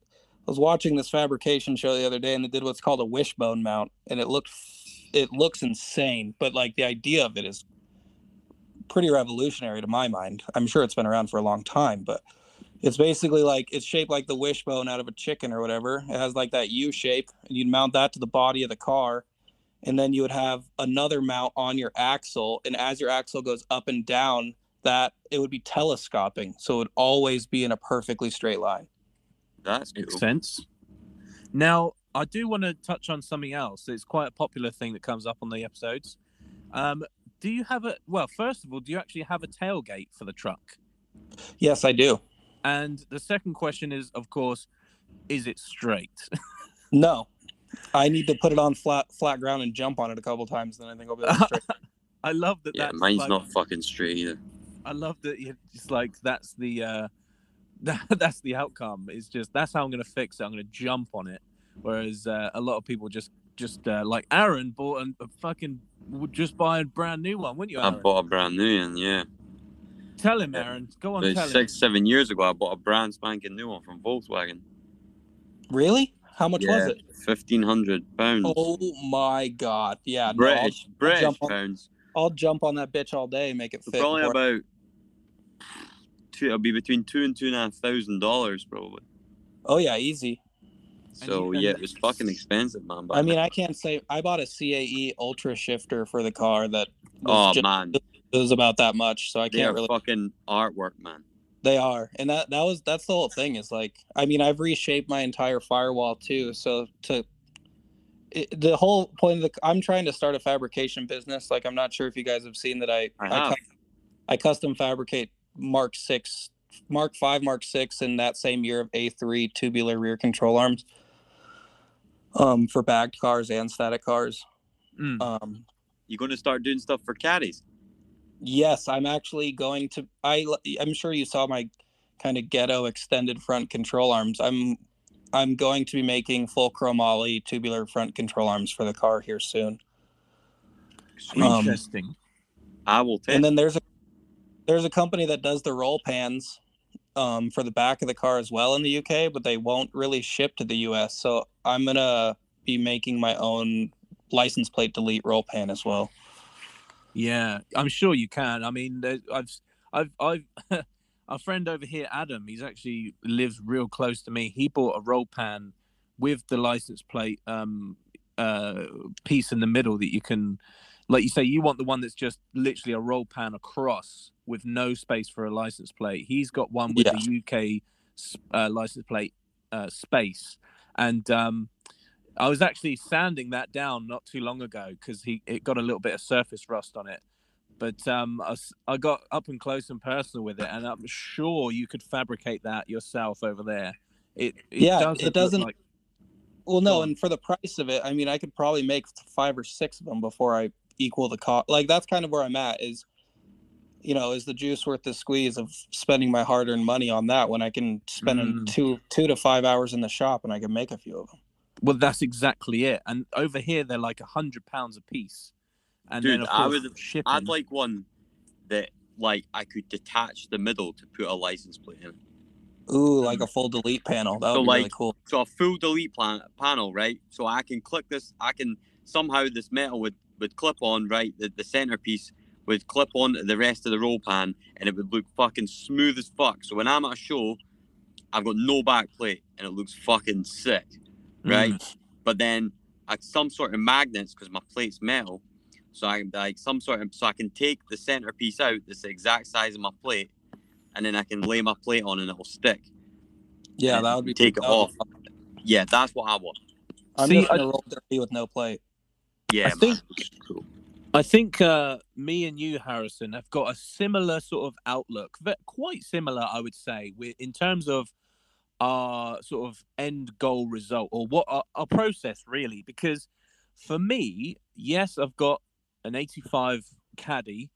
was watching this fabrication show the other day and they did what's called a wishbone mount and it looked it looks insane, but like the idea of it is pretty revolutionary to my mind. I'm sure it's been around for a long time, but it's basically like it's shaped like the wishbone out of a chicken or whatever. It has like that U shape, and you'd mount that to the body of the car, and then you would have another mount on your axle, and as your axle goes up and down, that it would be telescoping, so it would always be in a perfectly straight line. that's cool. Makes sense. Now, I do want to touch on something else. It's quite a popular thing that comes up on the episodes. Um, do you have a well? First of all, do you actually have a tailgate for the truck? Yes, I do. And the second question is, of course, is it straight? No, I need to put it on flat flat ground and jump on it a couple times, then I think I'll be able straight. I love that. Yeah, that's mine's like- not fucking straight either. I love that you just like that's the uh that, that's the outcome. It's just that's how I'm gonna fix it. I'm gonna jump on it. Whereas uh, a lot of people just just uh, like Arran bought a, a fucking would just buy a brand new one, wouldn't you? I bought a brand new one, yeah. Tell him, Arran. Go on, About tell him. six, seven years ago, I bought a brand spanking new one from Volkswagen. Really? How much was it? Fifteen hundred pounds. Oh my god! Yeah, no, I'll, British, British jump on- pounds. I'll jump on that bitch all day and make it fit. Probably for- about two. It'll be between two and two and a half thousand dollars, probably. oh yeah, easy. So yeah, it was fucking expensive, man. But I mean, I can't say I bought a CAE Ultra Shifter for the car that was oh just, man, it was about that much, so I can't are really. fucking artwork, man. They are, and that that was that's the whole thing. Is like, I mean, I've reshaped my entire firewall too. So to it, the whole point of the, I'm trying to start a fabrication business. Like, I'm not sure if you guys have seen that. I I I, cu- I custom fabricate Mark Six, Mark Five, Mark Six, in that same year of A3 tubular rear control arms. Um, for bagged cars and static cars. Mm. Um, You going to start doing stuff for caddies? Yes, I'm actually going to. I I'm sure you saw my kind of ghetto extended front control arms. I'm I'm going to be making full chromoly tubular front control arms for the car here soon. Sweet. Um, Interesting. I will take. And then there's a there's a company that does the roll pans um, for the back of the car as well in the UK, but they won't really ship to the US. So I'm gonna be making my own license plate delete roll pan as well. Yeah, I'm sure you can. I mean, I've, I've, I've, a friend over here, Adam. He's actually lives real close to me. He bought a roll pan with the license plate um, uh, piece in the middle that you can, like you say, you want the one that's just literally a roll pan across with no space for a license plate. He's got one with Yeah. the UK uh, license plate uh, space, and um, I was actually sanding that down not too long ago because he it got a little bit of surface rust on it. But um, I, I got up and close and personal with it, and I'm sure you could fabricate that yourself over there. It, it Yeah, doesn't it doesn't- Like, Well, no, and for the price of it, I mean, I could probably make five or six of them before I equal the cost. Like that's kind of where I'm at. Is you know, is the juice worth the squeeze of spending my hard-earned money on that when I can spend in Mm. two two to five hours in the shop and I can make a few of them? well, that's exactly it. And over here, they're like a hundred pounds a piece. And then Dude, I would, shipping. I'd like one that like I could detach the middle to put a license plate in. Ooh, like a full delete panel. That would So, be really like, cool. So a full delete plan- panel, right? So I can click this. I can somehow this metal would would clip on right. The, the centerpiece would clip on the rest of the roll pan, and it would look fucking smooth as fuck. So when I'm at a show, I've got no back plate, and it looks fucking sick, right? Mm. But then I some sort of magnets because my plate's metal. So I can like some sort of so I can take the centerpiece out that's the exact size of my plate, and then I can lay my plate on and it'll stick. Yeah, that would be take it off. be. Yeah, that's what I want. I'm See, just I- gonna roll dirty with no plate. Yeah, I think- cool. I think uh, me and you, Harrison, have got a similar sort of outlook. Ve- Quite similar, I would say, in terms of our sort of end goal result or what our, our process really. Because for me, yes, I've got an 85 caddy,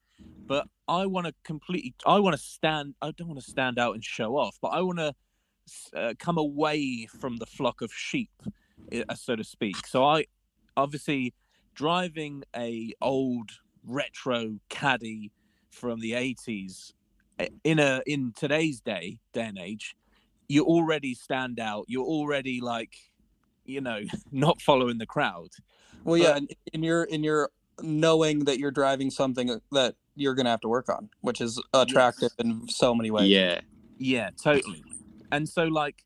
but I want to completely. I want to stand. I don't want to stand out and show off, but I want to uh, come away from the flock of sheep, uh, so to speak. So I obviously driving a old retro caddy from the 80s eh, in a in today's day day and age you already stand out. You're already like you know not following the crowd. Well, yeah, and in your in your knowing that you're driving something that you're gonna have to work on, which is attractive in so many ways. Yeah, yeah totally. And so like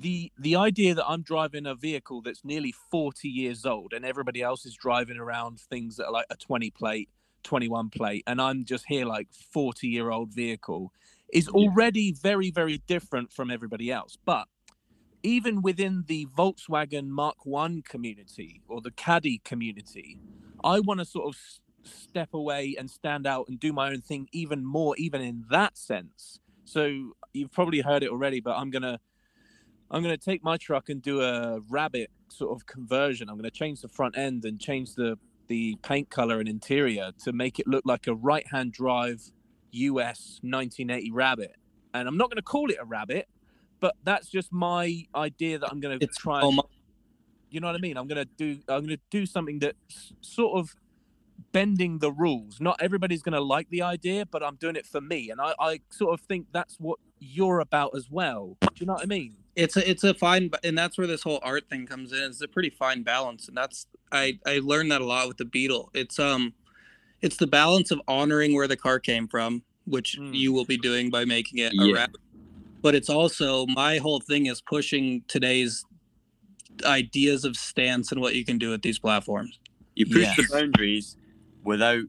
the the idea that i'm driving a vehicle that's nearly 40 years old and everybody else is driving around things that are like a 20 plate 21 plate and i'm just here like 40 year old vehicle is already very very different from everybody else. But even within the volkswagen mark 1 community or the caddy community i want to sort of step away and stand out and do my own thing even more even in that sense. So you've probably heard it already but i'm gonna i'm gonna take my truck and do a rabbit sort of conversion i'm gonna change the front end and change the the paint color and interior to make it look like a right hand drive us 1980 rabbit and i'm not gonna call it a rabbit but that's just my idea that i'm gonna It's try and much, you know what I mean? I'm gonna do I'm gonna do something that's sort of bending the rules. Not everybody's gonna like the idea, but I'm doing it for me, and I, I sort of think that's what you're about as well. Do you know what I mean? It's a it's a fine, and that's where this whole art thing comes in. It's a pretty fine balance, and that's I I learned that a lot with the Beetle. It's um, it's the balance of honoring where the car came from, which Mm. you will be doing by making it a Yeah. wrap. But it's also my whole thing is pushing today's ideas of stance and what you can do with these platforms. you push the boundaries without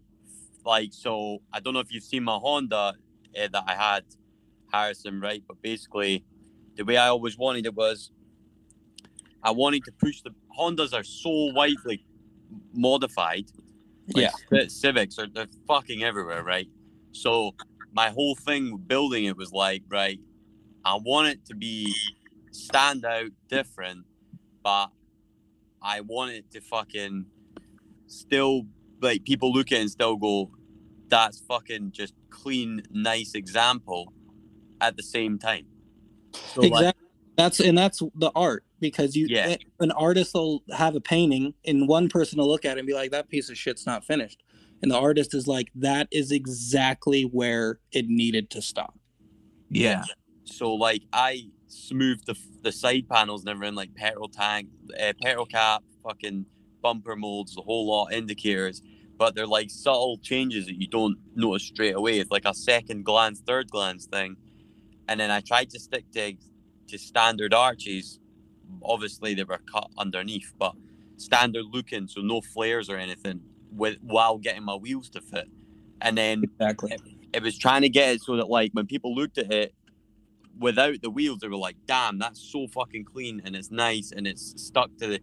like. So I don't know if you've seen my Honda uh, that I had, Harrison, right? But basically, the way I always wanted it was, I wanted to push the Hondas are so widely modified. Like Ci- Civics are they're fucking everywhere, right? So my whole thing building it was like, right, I want it to be stand out, different, but I want it to fucking still like people look at it and still go, that's fucking just clean, nice example at the same time. So exactly. like, that's and that's the art because you Yeah. an artist will have a painting and one person will look at it and be like that piece of shit's not finished and the artist is like that is exactly where it needed to stop Yeah. So like I smoothed the the side panels and everything, like petrol tank, uh, petrol cap, fucking bumper molds, the whole lot, indicators. But they're like subtle changes that you don't notice straight away. It's like a second glance, third glance thing. And then I tried to stick to to standard arches. Obviously they were cut underneath, but standard looking, so no flares or anything, with while getting my wheels to fit. And then exactly it was trying to get it so that like when people looked at it without the wheels they were like damn that's so fucking clean and it's nice and it's stuck to the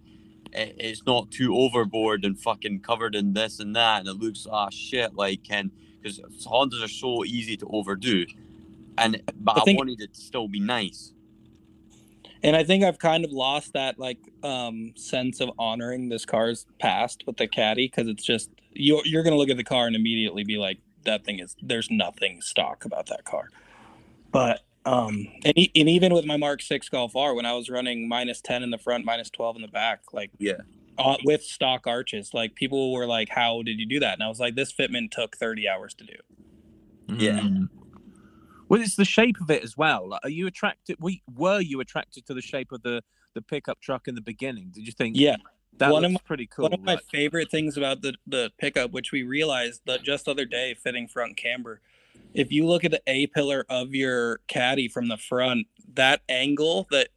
it, it's not too overboard and fucking covered in this and that and it looks ah shit like and because hondas are so easy to overdo and but I i, think- wanted it to still be nice and i think i've kind of lost that like um sense of honoring this car's past with the caddy because it's just you're, you're gonna look at the car and immediately be like that thing is there's nothing stock about that car but um and, e- and even with my mark 6 golf r when i was running minus 10 in the front minus 12 in the back like Yeah. uh, with stock arches like people were like how did you do that and i was like this fitment took 30 hours to do Yeah. Mm. Well, it's the shape of it as well. Like, are you attracted? We were you attracted to the shape of the the pickup truck in the beginning? Did you think? yeah that one of looks pretty cool. One of my like- favorite things about the the pickup, which we realized that just the other day, fitting front camber, if you look at the A pillar of your caddy from the front, that angle that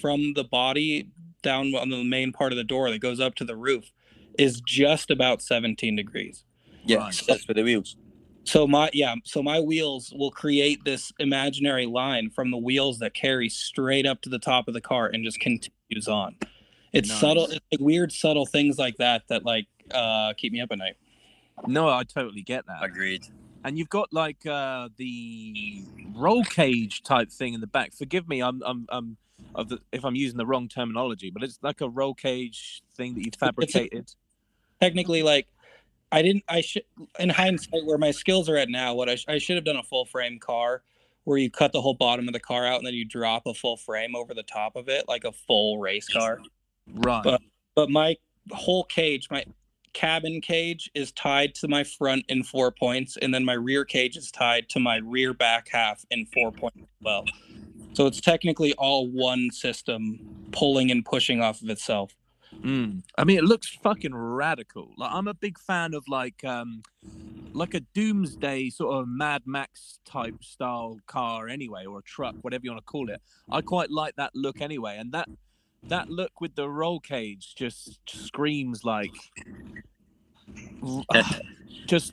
from the body down on the main part of the door that goes up to the roof is just about 17 degrees. yeah Right. that's for the wheels So my yeah, so my wheels will create this imaginary line from the wheels that carry straight up to the top of the car and just continues on. It's Nice. subtle, it's like weird subtle things like that that like uh, keep me up at night. No, I totally get that. Agreed. And you've got like uh, the roll cage type thing in the back. Forgive me, I'm I'm, I'm of the, if I'm using the wrong terminology, but it's like a roll cage thing that you fabricated. Technically, like I didn't. I should, in hindsight, where my skills are at now, what I, sh- I should have done a full frame car, where you cut the whole bottom of the car out and then you drop a full frame over the top of it, like a full race car. Right. But- But my whole cage, my cabin cage, is tied to my front in four points, and then my rear cage is tied to my rear back half in four points as well. So it's technically all one system pulling and pushing off of itself. Mm. I mean, it looks fucking radical. Like I'm a big fan of like um like a doomsday sort of Mad Max type style car anyway, or a truck, whatever you want to call it. I quite like that look anyway, and that that look with the roll cage just screams like just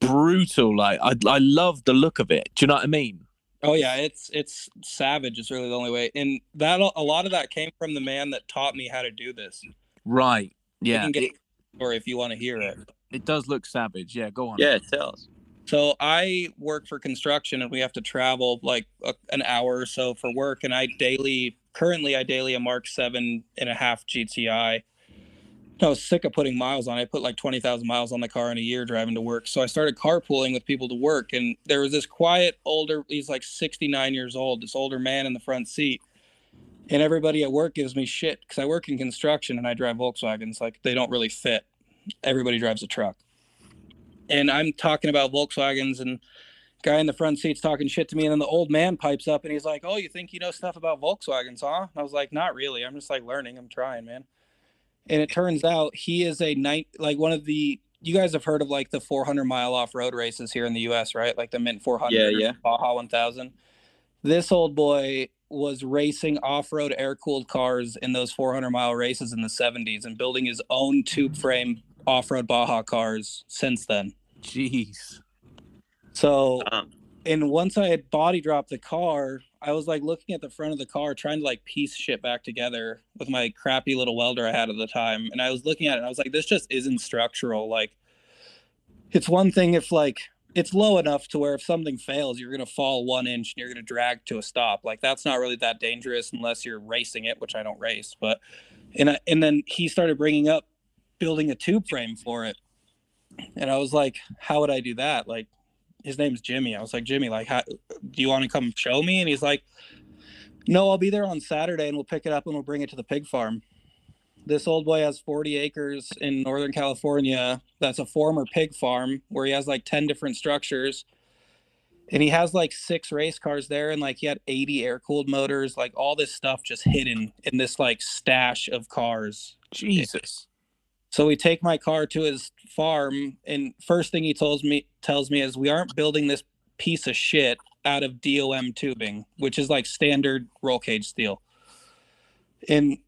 brutal. Like I I love the look of it. Do you know what I mean? Oh yeah, it's it's savage. It's really the only way, and that a lot of that came from the man that taught me how to do this. Right. You Yeah. can get It, or if you want to hear it. it does look savage. Yeah. Go on. Yeah, tell us. So I work for construction, and we have to travel like a, an hour or so for work. And I daily, currently, I daily a Mark seven and a half GTI. I was sick of putting miles on. I put like twenty thousand miles on the car in a year driving to work. So I started carpooling with people to work, and there was this quiet older. He's like sixty nine years old. This older man in the front seat, and everybody at work gives me shit because I work in construction and I drive Volkswagens. Like they don't really fit. Everybody drives a truck and I'm talking about Volkswagens and guy in the front seat's talking shit to me and then the old man pipes up and he's like, "Oh, you think you know stuff about Volkswagens, huh?" And I was like, "Not really. I'm just like learning. I'm trying, man." And it turns out he is a night like one of the you guys have heard of like the 400 mile off road races here in the U.S., right? Like the Mint 400, Yeah, yeah. Baja 1000. This old boy was racing off road air cooled cars in those 400 mile races in the 70s and building his own tube frame off road Baja cars since then. Jeez. So Um, and once I had body dropped the car, I was like looking at the front of the car, trying to like piece shit back together with my crappy little welder I had at the time. And I was looking at it and I was like, this just isn't structural. Like, it's one thing if like it's low enough to where if something fails, you're gonna fall one inch and you're gonna drag to a stop. Like that's not really that dangerous unless you're racing it, which I don't race. But and I, and then he started bringing up building a tube frame for it, and I was like, how would I do that? Like his name's Jimmy. I was like, Jimmy, like, how, do you want to come show me? And he's like, no, I'll be there on Saturday and we'll pick it up and we'll bring it to the pig farm. This old boy has 40 acres in Northern California. That's a former pig farm where he has like 10 different structures. And he has like six race cars there and like he had 80 air cooled motors, like all this stuff just hidden in this like stash of cars. Jesus. So we take my car to his farm, and first thing he tells me tells me is we aren't building this piece of shit out of DOM tubing, which is like standard roll cage steel. And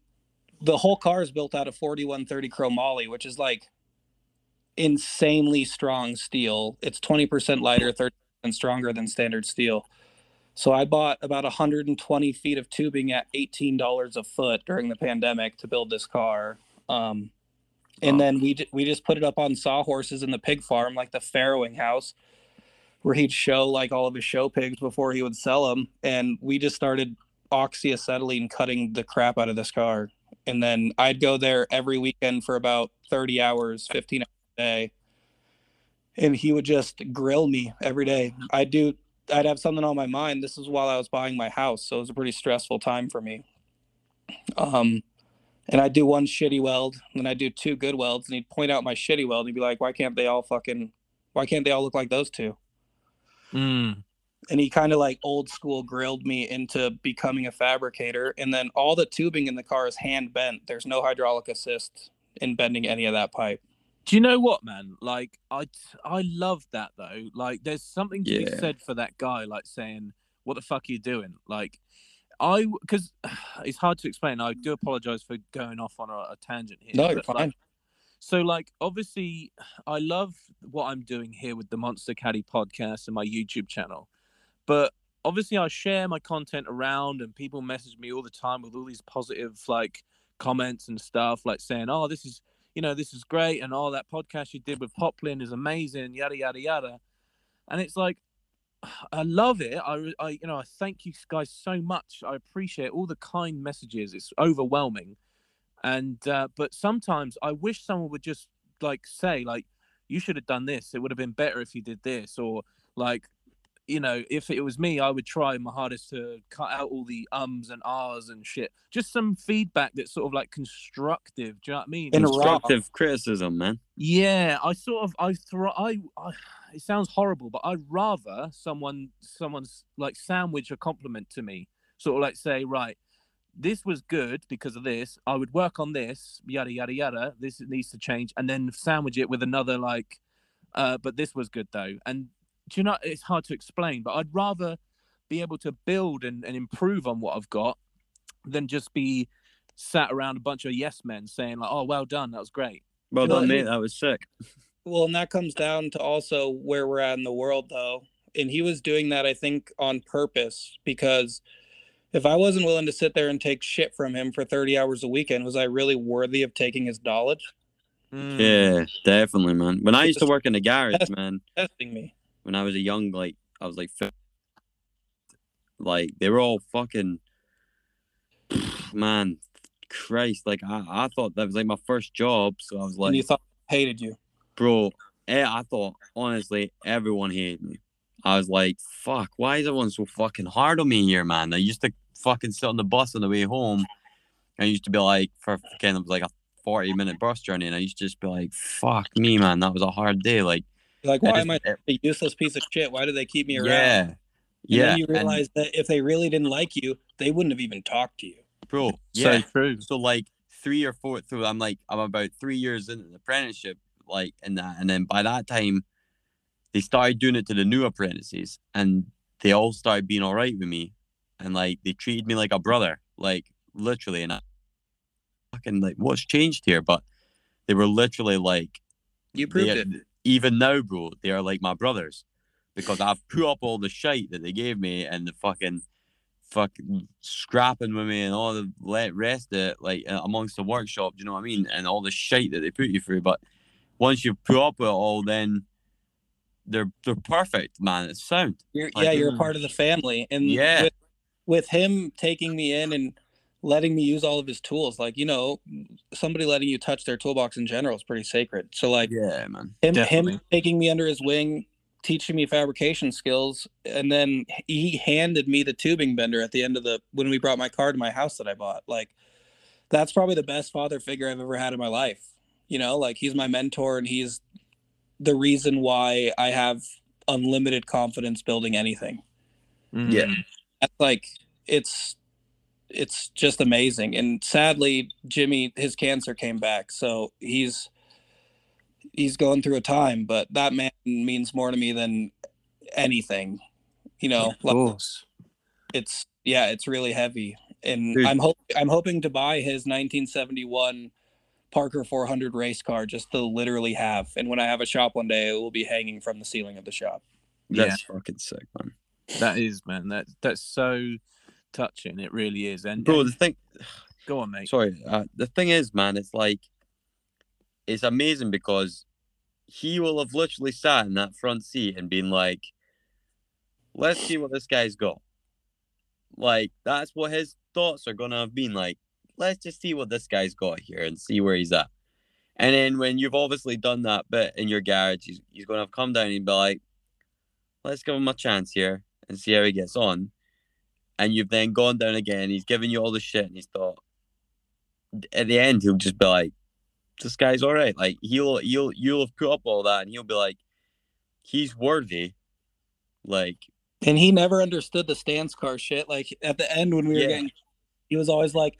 the whole car is built out of 4130 chromoly, which is like insanely strong steel. It's 20% lighter, 30% stronger than standard steel. So I bought about 120 feet of tubing at $18 a foot during the pandemic to build this car. Um, and Oh. then we we just put it up on sawhorses in the pig farm, like the farrowing house, where he'd show like all of his show pigs before he would sell them. And we just started oxyacetylene cutting the crap out of this car. And then I'd go there every weekend for about 30 hours, 15 hours a day. And he would just grill me every day. I'd do, I'd have something on my mind. This is while I was buying my house. So it was a pretty stressful time for me. Um, and I'd do one shitty weld, and then I'd do two good welds, and he'd point out my shitty weld, and he'd be like, why can't they all fucking, why can't they all look like those two? Mm. and he kind of like old school grilled me into becoming a fabricator and then all the tubing in the car is hand bent there's no hydraulic assist in bending any of that pipe Do you know what, man? Like, I I love that though. Like, there's something to be said for that guy, like saying, "What the fuck are you doing?" Like, I because it's hard to explain. I do apologize for going off on a, a tangent here. no you're like, So, like, obviously, I love what I'm doing here with the Monster Caddy podcast and my YouTube channel. But obviously, I share my content around, and people message me all the time with all these positive, like, comments and stuff, like saying, "Oh, this is, you know, this is great, and all that podcast you did with Poplin is amazing, yada yada yada. And it's like, I love it. I, I, you know, I thank you guys so much. I appreciate all the kind messages. It's overwhelming, and uh, but sometimes I wish someone would just like say like, you should have done this. It would have been better if you did this, or like, you know, if it was me, I would try my hardest to cut out all the ums and ahs and shit. Just some feedback that's sort of like constructive. Do you know what I mean? In a It's- raw- Constructive criticism, man. yeah, I sort of I throw I, I it sounds horrible, but I'd rather someone someone's like sandwich a compliment to me. Sort of like say, right, this was good because of this. I would work on this, yada yada yada. This needs to change, and then sandwich it with another like, uh, but this was good though. And do you know it's hard to explain, but I'd rather be able to build and, and improve on what I've got than just be sat around a bunch of yes men saying like, oh, well done, that was great. Well Well, done, he- mate. That was sick. Well, and that comes down to also where we're at in the world, though. And he was doing that, I think, on purpose because if I wasn't willing to sit there and take shit from him for 30 hours a weekend, was I really worthy of taking his knowledge? Mm. Yeah, definitely, man. When I used to work in the garage, man, Testing me. When I was a young, like I was like, like they were all fucking, man, Christ, like I, I thought that was like my first job, so I was like, and you thought hated you. bro, Yeah, I thought honestly everyone hated me. I was like, fuck, why is everyone so fucking hard on me here, man? I used to fucking sit on the bus on the way home. I used to be like, for kind of like a 40 minute bus journey, and I used to just be like, fuck me, man, that was a hard day. Like, Like, why just- am I a useless piece of shit? Why do they keep me around? yeah. And Yeah. then you and- realize that if they really didn't like you, they wouldn't have even talked to you. bro. So Yeah. true. So like three or four through, I'm like I'm about three years into the apprenticeship, like in that, and then by that time, they started doing it to the new apprentices, and they all started being all right with me, and like they treated me like a brother, like literally, and I fucking like what's changed here, but they were literally like You proved they- it. Even now, bro, they are like my brothers because I've put up all the shite that they gave me and the fucking fucking scrapping with me and all the le- rest of it, like uh, amongst the workshop, do you know what I mean? And all the shite that they put you through. But once you put up with it all, then they're they're perfect, man. It's sound. You're, Like, yeah, you're a mm. part of the family. And Yeah. with, with him taking me in and letting me use all of his tools, like, you know, somebody letting you touch their toolbox in general is pretty sacred. So, like, Yeah, man. him, Definitely. him taking me under his wing, teaching me fabrication skills, and then he handed me the tubing bender at the end of the when we brought my car to my house that I bought. Like, that's probably the best father figure I've ever had in my life. You know, like he's my mentor and he's the reason why I have unlimited confidence building anything. Yeah. Mm. That's like it's it's just amazing. And sadly, Jimmy his cancer came back, so he's he's going through a time, but that man means more to me than anything. You know, Of like it's yeah, it's really heavy. And Dude. I'm hope I'm hoping to buy his 1971 Parker 400 race car just to literally have. And when I have a shop one day, it will be hanging from the ceiling of the shop. Yeah. That's fucking sick, man. That is, man. That that's so touching. It really is. And Bro, the thing go on, mate. sorry uh, the thing is man it's like it's amazing because he will have literally sat in that front seat and been like let's see what this guy's got like that's what his thoughts are gonna have been like let's just see what this guy's got here and see where he's at and then when you've obviously done that bit in your garage he's, he's gonna have come down and be like let's give him a chance here and see how he gets on and you've then gone down again he's given you all the shit and he's thought at the end he'll just be like, "This guy's all right." Like he'll he'll you'll have put up all that, and he'll be like, "He's worthy." Like And he never understood the stance car shit. Like at the end when we were Yeah. getting, he was always like,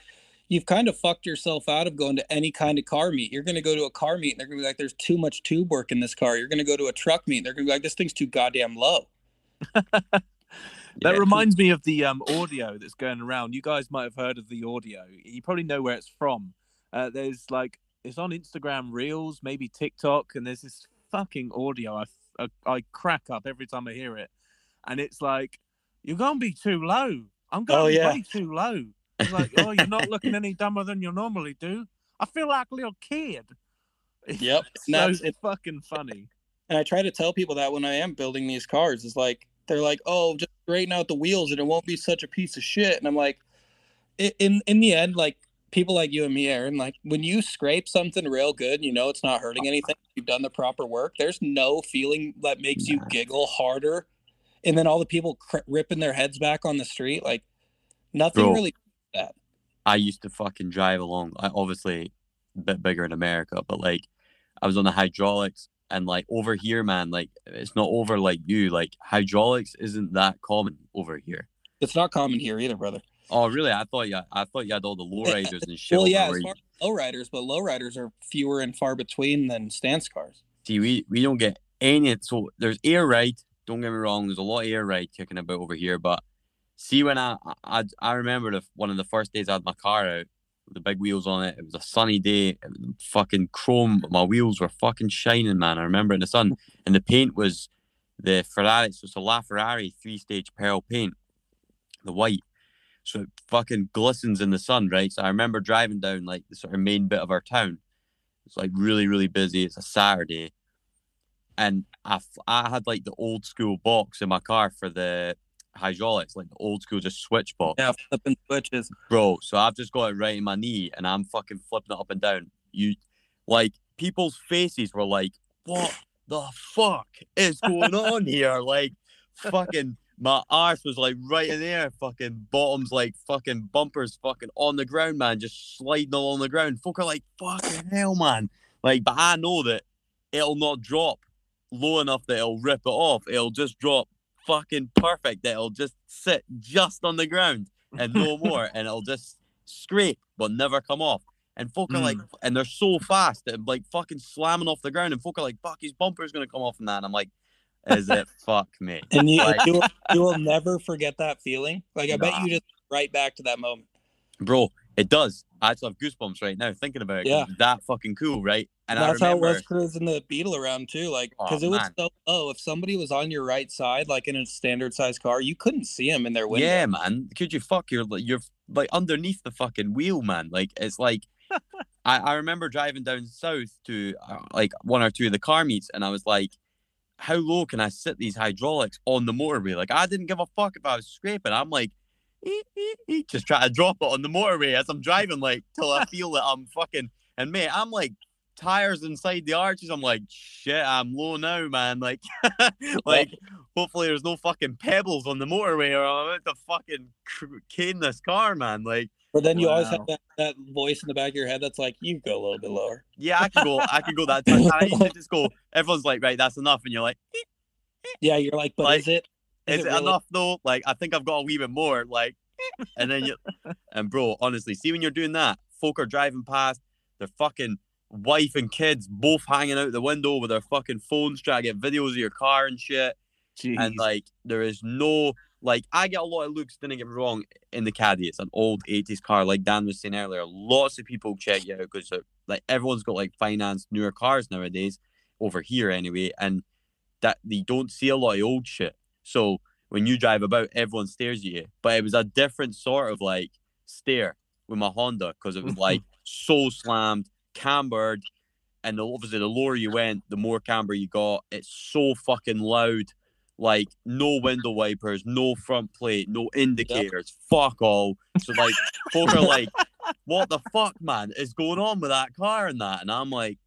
"You've kind of fucked yourself out of going to any kind of car meet. You're gonna go to a car meet, and they're gonna be like, "There's too much tube work in this car." You're gonna go to a truck meet, and they're gonna be like, "This thing's too goddamn low." That yeah. reminds me of the um, audio that's going around. You guys might have heard of the audio. You probably know where it's from. Uh, there's like it's on Instagram Reels, maybe TikTok, and there's this fucking audio. I, I I crack up every time I hear it, and it's like you're gonna be too low. I'm going Oh, yeah. way too low. It's like oh, you're not looking any dumber than you normally do. I feel like a little kid. Yep. So that's it. fucking funny. And I try to tell people that when I am building these cars, it's like they're like, "Oh, just straighten out the wheels and it won't be such a piece of shit." And I'm like, in in the end, like people like you and me, Arran, like when you scrape something real good, you know it's not hurting anything. You've done the proper work. There's no feeling that makes you giggle harder. And then all the people cr- ripping their heads back on the street, like nothing Bro. really. That I used to fucking drive along. I obviously a bit bigger in America, but like I was on the hydraulics and like over here, man, like it's not over like you. Like hydraulics isn't that common over here. It's not common here either, brother. Oh really? I thought you I thought you had all the lowriders and shit. Well, yeah, as far as lowriders, but lowriders are fewer and far between than stance cars. See, we, we don't get any. So there's air ride. Don't get me wrong. There's a lot of air ride kicking about over here. But see, when I I, I remember the one of the first days I had my car out, the big wheels on it. It was a sunny day. Fucking chrome. My wheels were fucking shining, man. I remember in the sun, and the paint was the Ferrari. So it's a LaFerrari three stage pearl paint, the white. So it fucking glistens in the sun, right? So I remember driving down like the sort of main bit of our town. It's like really, really busy. It's a Saturday and I, I had like the old school box in my car for the hydraulics, like old school just switch box, Yeah, flipping switches. bro. So I've just got it right in my knee, and I'm fucking flipping it up and down. You, like, people's faces were like, "What the fuck is going on here?" Like, fucking. My arse was like right in there, fucking bottoms like fucking bumpers, fucking on the ground, man, just sliding along the ground. Folk are like, fucking hell, man. Like, but I know that it'll not drop low enough that it'll rip it off. It'll just drop fucking perfect. That it'll just sit just on the ground and no more, and it'll just scrape but never come off. And folk are like, hmm. and they're so fast that like fucking slamming off the ground, and folk are like, fuck, his bumper's gonna come off and that. And I'm like, is it fuck me? And you, Like- you, will, you will never forget that feeling. Like I bet you just right back to that moment. Bro, it does. I actually have goosebumps right now thinking about it. Yeah. that fucking cool, right? And That's I how it remember, was cruising the Beetle around too. Like Oh, because it was man. so low. If somebody was on your right side, like in a standard size car, you couldn't see them in their window. Yeah, man. Could you fuck? You're like you're like underneath the fucking wheel, man. Like it's like I, I remember driving down south to uh, like one or two of the car meets, and I was like, how low can I sit these hydraulics on the motorway? Like I didn't give a fuck if I was scraping. I'm like. Just try to drop it on the motorway as I'm driving, like till I feel that I'm fucking. And mate, I'm like tires inside the arches. I'm like, shit, I'm low now, man. Like, like hopefully there's no fucking pebbles on the motorway or I'm about to fucking cane this car, man. Like, But then you always have that, that voice in the back of your head that's like, you go a little bit lower. yeah, I can go, I can go that time. I used to just go, everyone's like, right, that's enough. And you're like, Yeah, you're like, but Like, is it? Is it really- enough though? Like, I think I've got a wee bit more. Like, and then you, and bro, honestly, see when you're doing that, folk are driving past, their fucking wife and kids both hanging out the window with their fucking phones trying to get videos of your car and shit. and like there is no like I get a lot of looks. Didn't get me wrong in the caddy. It's an old '80s car, like Dan was saying earlier. Lots of people check you out because like everyone's got like financed newer cars nowadays over here anyway, and that they don't see a lot of old shit. So when you drive about, everyone stares at you. But it was a different sort of like stare with my Honda because it was like so slammed, cambered, and the- obviously the lower you went, the more camber you got. It's so fucking loud. Like no window wipers, no front plate, no indicators, fuck all. So like folk are like, what the fuck, man, is going on with that car and that? And I'm like,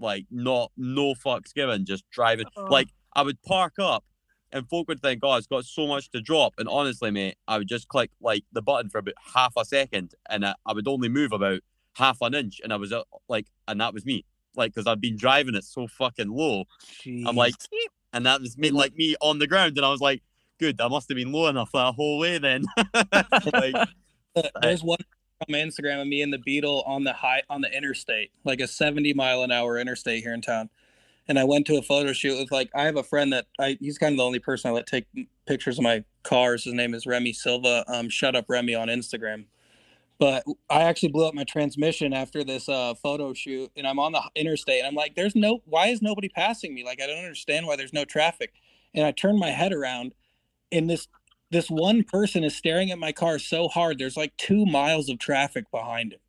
like not no fucks given, just driving. Uh-huh. Like I would park up and folk would think, oh, it's got so much to drop. And honestly, mate, I would just click like the button for about half a second and I, I would only move about half an inch and I was uh, like, and that was me. Like, because I've been driving it so fucking low. I'm like, "Eep," and that was me, like me on the ground. And I was like, good, I must have been low enough that whole way then. like, There's one on my Instagram of me and the Beetle on the high on the interstate, like a 70 mile an hour interstate here in town. And I went to a photo shoot with like I have a friend that I he's kind of the only person I let take pictures of my cars. His name is Remy Silva. Um, shut up Remy on Instagram. But I actually blew up my transmission after this uh, photo shoot, and I'm on the interstate, and I'm like, "There's no, why is nobody passing me? Like, I don't understand why there's no traffic." And I turn my head around, and this this one person is staring at my car so hard there's like two miles of traffic behind him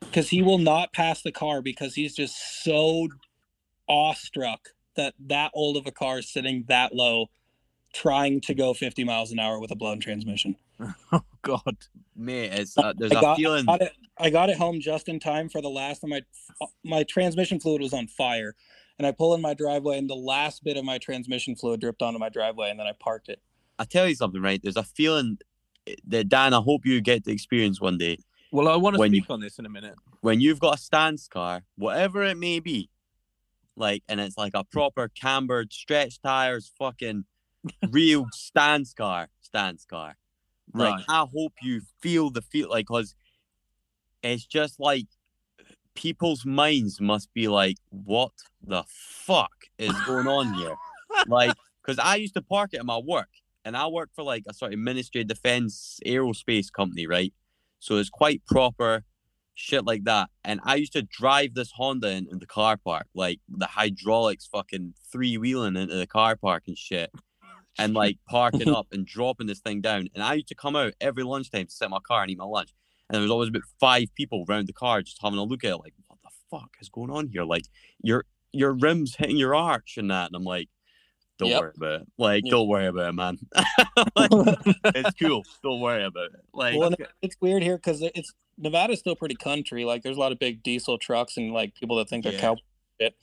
because he will not pass the car because he's just so awestruck that that old of a car is sitting that low trying to go 50 miles an hour with a blown transmission Oh God. man! it's uh, there's I a got, feeling. I got it I got it home just in time for the last time my my transmission fluid was on fire and I pull in my driveway and the last bit of my transmission fluid dripped onto my driveway and then I parked it I tell you something, right? There's a feeling that Dan, I hope you get to experience one day Well, I want to When you- speak on this in a minute. when you've got a stance car, whatever it may be, like, and it's like a hmm. proper cambered, stretch tires, fucking real stance car, stance car. Like, Right. I hope you feel the feel, like, cause it's just like people's minds must be like, what the fuck is going on here? like, cause I used to park it at my work, and I work for like a sort of Ministry of Defense aerospace company, right? So it's quite proper shit like that. And I used to drive this Honda in, in the car park, like the hydraulics fucking three wheeling into the car park and shit. And like parking up and dropping this thing down. And I used to come out every lunchtime to set my car and eat my lunch. And there was always about five people around the car just having a look at it, like, what the fuck is going on here? Like your your rims hitting your arch and that. And I'm like, don't Yep. worry about it. Like, Yeah. don't worry about it, man. Like, it's cool. Don't worry about it. Like, well, it's weird here because it's Nevada's still pretty country. Like, there's a lot of big diesel trucks and like people that think they're Yeah. cow shit.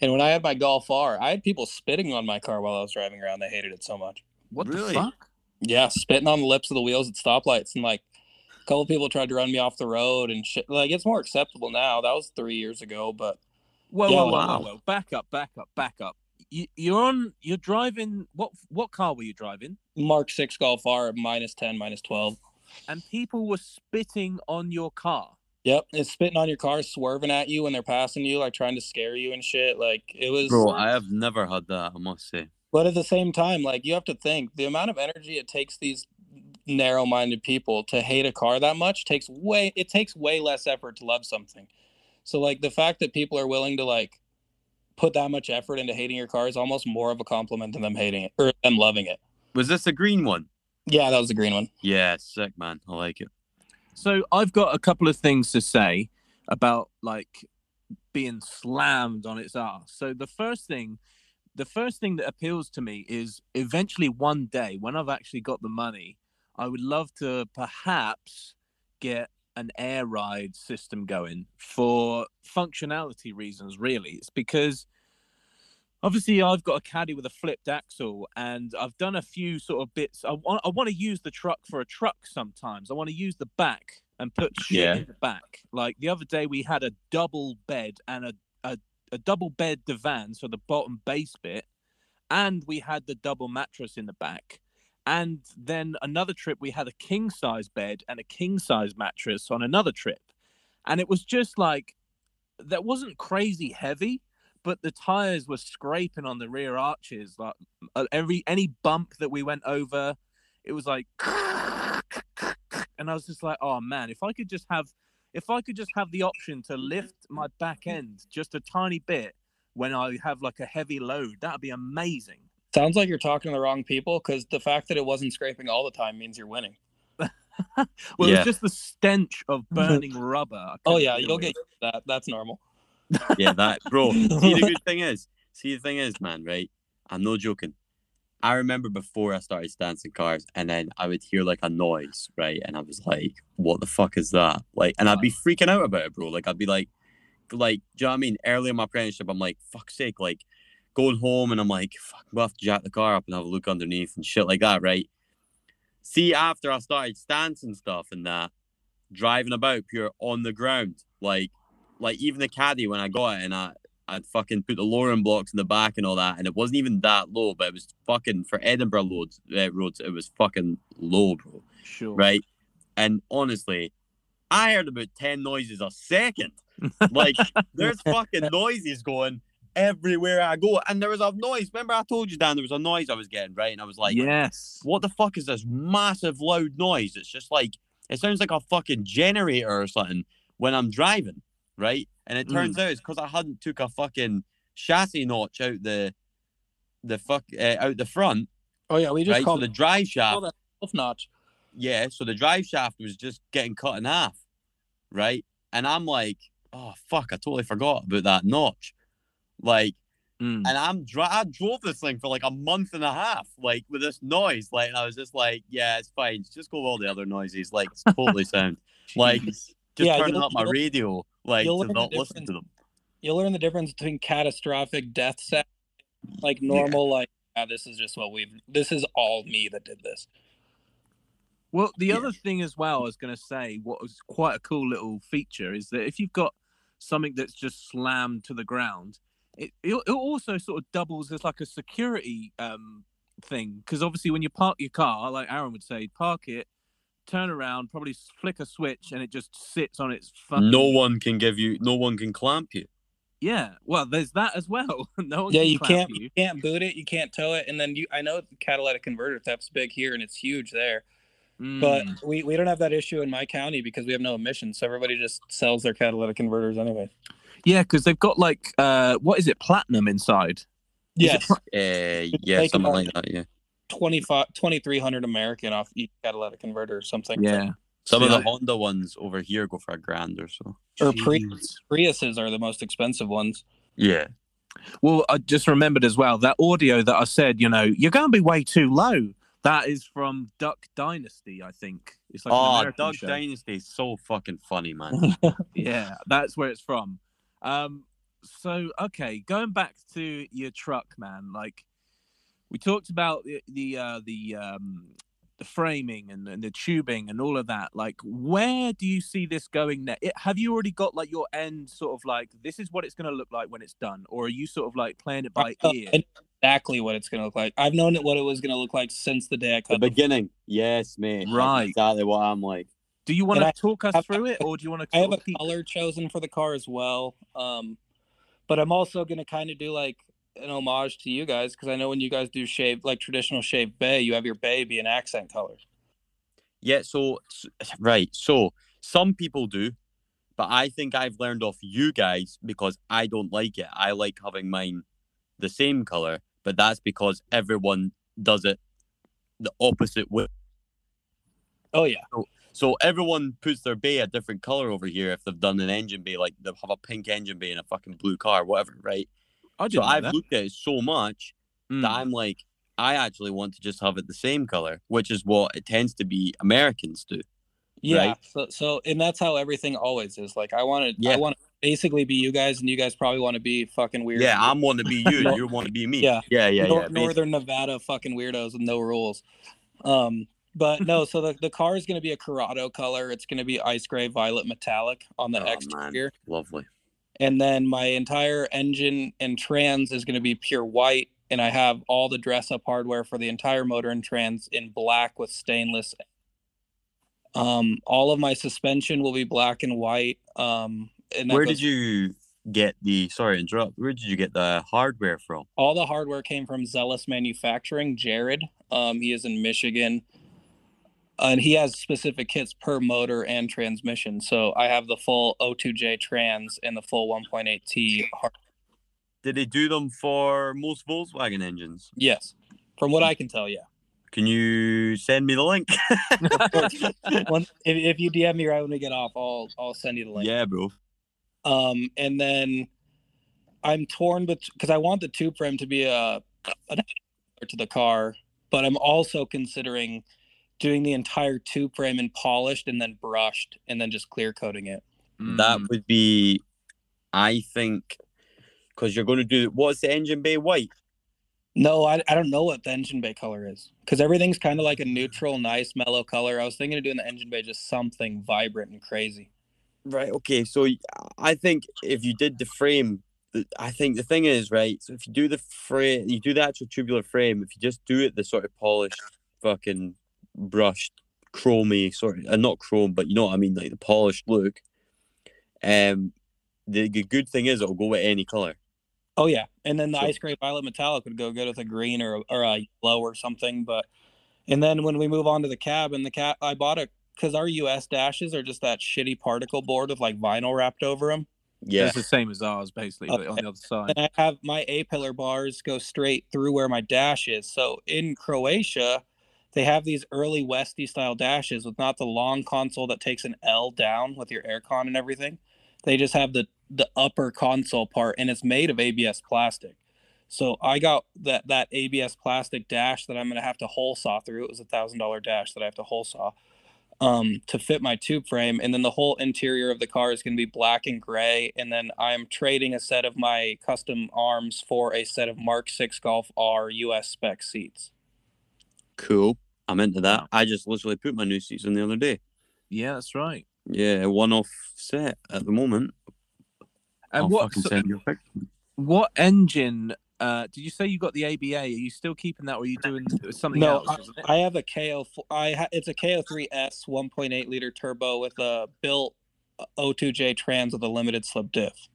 And when I had my Golf R, I had people spitting on my car while I was driving around. They hated it so much. What Really? the fuck? Yeah, spitting on the lips of the wheels at stoplights, and like a couple people tried to run me off the road and shit. Like, it's more acceptable now. That was three years ago, but Whoa, Yeah, whoa, whoa, wow. whoa, whoa! Back up, back up, back up. You, you're on. You're driving. What what car were you driving? Mark Six Golf R minus ten, minus twelve. And people were spitting on your car. Yep, it's spitting on your car, swerving at you when they're passing you, like trying to scare you and shit. Like it was. bro, I have never had that, I must say. But at the same time, like you have to think the amount of energy it takes these narrow-minded people to hate a car that much takes way it takes way less effort to love something. So like the fact that people are willing to like put that much effort into hating your car is almost more of a compliment than them hating it or them loving it. Was this a green one? Yeah, that was a green one. Yeah, sick, man. I like it. So I've got a couple of things to say about like being slammed on its ass. So the first thing, the first thing that appeals to me is eventually one day when I've actually got the money, I would love to perhaps get an air ride system going for functionality reasons. Really, it's because obviously I've got a caddy with a flipped axle and I've done a few sort of bits. I want I want to use the truck for a truck sometimes. I want to use the back and put shit Yeah. in the back. Like the other day we had a double bed and a, a, a double bed divan, so the bottom base bit, and we had the double mattress in the back. And then another trip we had a king size bed and a king size mattress on another trip. And it was just like that wasn't crazy heavy, but the tires were scraping on the rear arches. Like uh, every any bump that we went over, it was like, and I was just like, oh man, if I could just have, if I could just have the option to lift my back end just a tiny bit when I have like a heavy load, that'd be amazing. Sounds like you're talking to the wrong people because the fact that it wasn't scraping all the time means you're winning. Well, it Yeah. was just the stench of burning rubber. Oh yeah, you'll with. get that. That's normal. Yeah, that bro. see the good thing is, see the thing is, man, right? I'm no joking. I remember before I started stancing cars, and then I would hear like a noise, right? And I was like, "What the fuck is that?" Like, and I'd be freaking out about it, bro. Like, I'd be like, like, do you know what I mean? Early in my apprenticeship, I'm like, "Fuck's sake!" Like, going home, and I'm like, "Fuck, we'll have to jack the car up and have a look underneath and shit like that," right? See, after I started stance and stuff and that, driving about pure on the ground, like, like even the caddy when I got it and I I'd fucking put the lowering blocks in the back and all that, and it wasn't even that low, but it was fucking for Edinburgh roads, uh, roads, it was fucking low, bro. Sure. Right? And honestly, I heard about ten noises a second. Like there's fucking noises going everywhere I go, and there was a noise. Remember I told you, Dan, there was a noise I was getting right, and I was like, yes. what the fuck is this massive loud noise? It's just like it sounds like a fucking generator or something when I'm driving, right? And it turns out it's because I hadn't took a fucking chassis notch out the the fuck uh, out the front, Oh yeah, we just right? So called the drive shaft, self notch. yeah. So the drive shaft was just getting cut in half, right? and I'm like, oh fuck, I totally forgot about that notch. Like, Mm. and I'm dri- I drove this thing for like a month and a half, like with this noise. Like, and I was just like, yeah, it's fine. Just go with all the other noises. Like, it's totally sound. Like, just Yeah, turning up my radio, like you'll to learn the not listen difference. to them. You'll learn the difference between catastrophic death sound, like normal, like ah, this is just what we've. This is all me that did this. Well, the Yeah. other thing as well, I was going to say, what was quite a cool little feature is that if you've got something that's just slammed to the ground, it it, it also sort of doubles as like a security um thing because obviously when you park your car, like Arran would say, park it, turn around, probably flick a switch, and it just sits on its fucking. No one can give you, no one can clamp you. Yeah, well, there's that as well. no one Yeah, can you clamp can't you. you can't boot it, you can't tow it, and then you. I know the catalytic converter tap's big here and it's huge there, but Mm. we we don't have that issue in my county because we have no emissions, so everybody just sells their catalytic converters anyway. Yeah, because they've got like uh, what is it, platinum inside? Is it Yes, pla- Uh, yeah, Like, something like that. Yeah. 25 2300 American off each catalytic converter or something. yeah. Some So of the Honda ones over here go for a grand or so. Or pre- Jeez. Priuses are the most expensive ones. Yeah. Well, I just remembered as well that audio that I said, you know, you're going to be way too low. That is from Duck Dynasty, I think. It's like an oh, American Duck show. Dynasty is so fucking funny, man. Yeah, that's where it's from. Um, so okay, going back to your truck, man. Like we talked about the the uh, the um, the framing and, and the tubing and all of that. Like, where do you see this going next? Have you already got like your end sort of like this is what it's going to look like when it's done, or are you sort of like playing it by I ear? exactly what it's going to look like. I've known it what it was going to look like since the day I the cut the beginning. Yes, mate. That's Right. exactly what I'm like. Do you want And to I talk us have- through it, or do you want to? I have a color chosen for the car as well. Um, but I'm also going to kind of do like an homage to you guys because I know when you guys do shave like traditional shaved bay, you have your bay be an accent color. Yeah, so s- right. So some people do, but I think I've learned off you guys because I don't like it. I like having mine the same color, but that's because everyone does it the opposite way. Oh yeah, So everyone puts their bay a different color over here if they've done an engine bay, like they have a pink engine bay and a fucking blue car, whatever, right? I so I've that. looked at it so much Mm. that I'm like, I actually want to just have it the same color, which is what it tends to be Americans do. yeah. Right. So so and that's how everything always is. Like I want to, Yeah. I want to basically be you guys, and you guys probably want to be fucking weird. Yeah, I'm want to be you. You want to be me. Yeah. yeah, yeah. Nor- yeah. Northern Nevada fucking weirdos with no rules. Um, but no, so the, the car is going to be a Corrado color. It's going to be ice gray, violet, metallic on the Oh, man. exterior. Lovely. And then my entire engine and trans is going to be pure white. And I have all the dress up hardware for the entire motor and trans in black with stainless. Um, all of my suspension will be black and white. Um, and Where goes- did you get the? Sorry, interrupt. Where did you get the hardware from? all the hardware came from Zealous Manufacturing. Jared, um, he is in Michigan, and he has specific kits per motor and transmission. So I have the full O2J trans and the full 1.8T. Hard- Did they do them for most Volkswagen engines? yes, from what I can tell, yeah. Can you send me the link? If, if you DM me right when we get off, I'll I'll send you the link. yeah, bro. Um, and then I'm torn, but because I want the tube frame to be a, a to the car, but I'm also considering doing the entire tube frame and polished and then brushed and then just clear coating it. That Mm. would be, I think, because you're going to do what's the engine bay white? No, I, I don't know what the engine bay color is because everything's kind of like a neutral, nice, mellow color. I was thinking of doing the engine bay just something vibrant and crazy. Right. Okay. So I think if you did the frame, I think the thing is right. So if you do the frame, you do the actual tubular frame. If you just do it the sort of polished, fucking brushed, chromy sort of, uh, not chrome, but you know what I mean, like the polished look. Um, the, the good thing is it'll go with any color. Oh yeah, and then the So- ice gray violet metallic would go good with a green or or a yellow or something. But and then when we move on to the cab and the cab, I bought a because our US dashes are just that shitty particle board with like vinyl wrapped over them. Yeah. It's the same as ours, basically, but on the other side. And I have my A pillar bars go straight through where my dash is. So in Croatia, they have these early Westy style dashes with not the long console that takes an L down with your aircon and everything. They just have the the upper console part, and it's made of ABS plastic. So I got that that ABS plastic dash that I'm gonna have to hole saw through. It was a thousand dollar dash that I have to hole saw um, to fit my tube frame, and then the whole interior of the car is gonna be black and gray. And then I'm trading a set of my custom arms for a set of Mark Six Golf R US spec seats. Cool. I'm into that. I just literally put my new seats in the other day. Yeah, that's right. Yeah, one off set at the moment. And I'll what so- send you a what engine? Uh, did you say you got the ABA? Are you still keeping that, or are you doing something No, else? Isn't? I have a KO. I ha- it's a K03S 1.8 liter turbo with a built uh, O2J trans with a limited slip diff.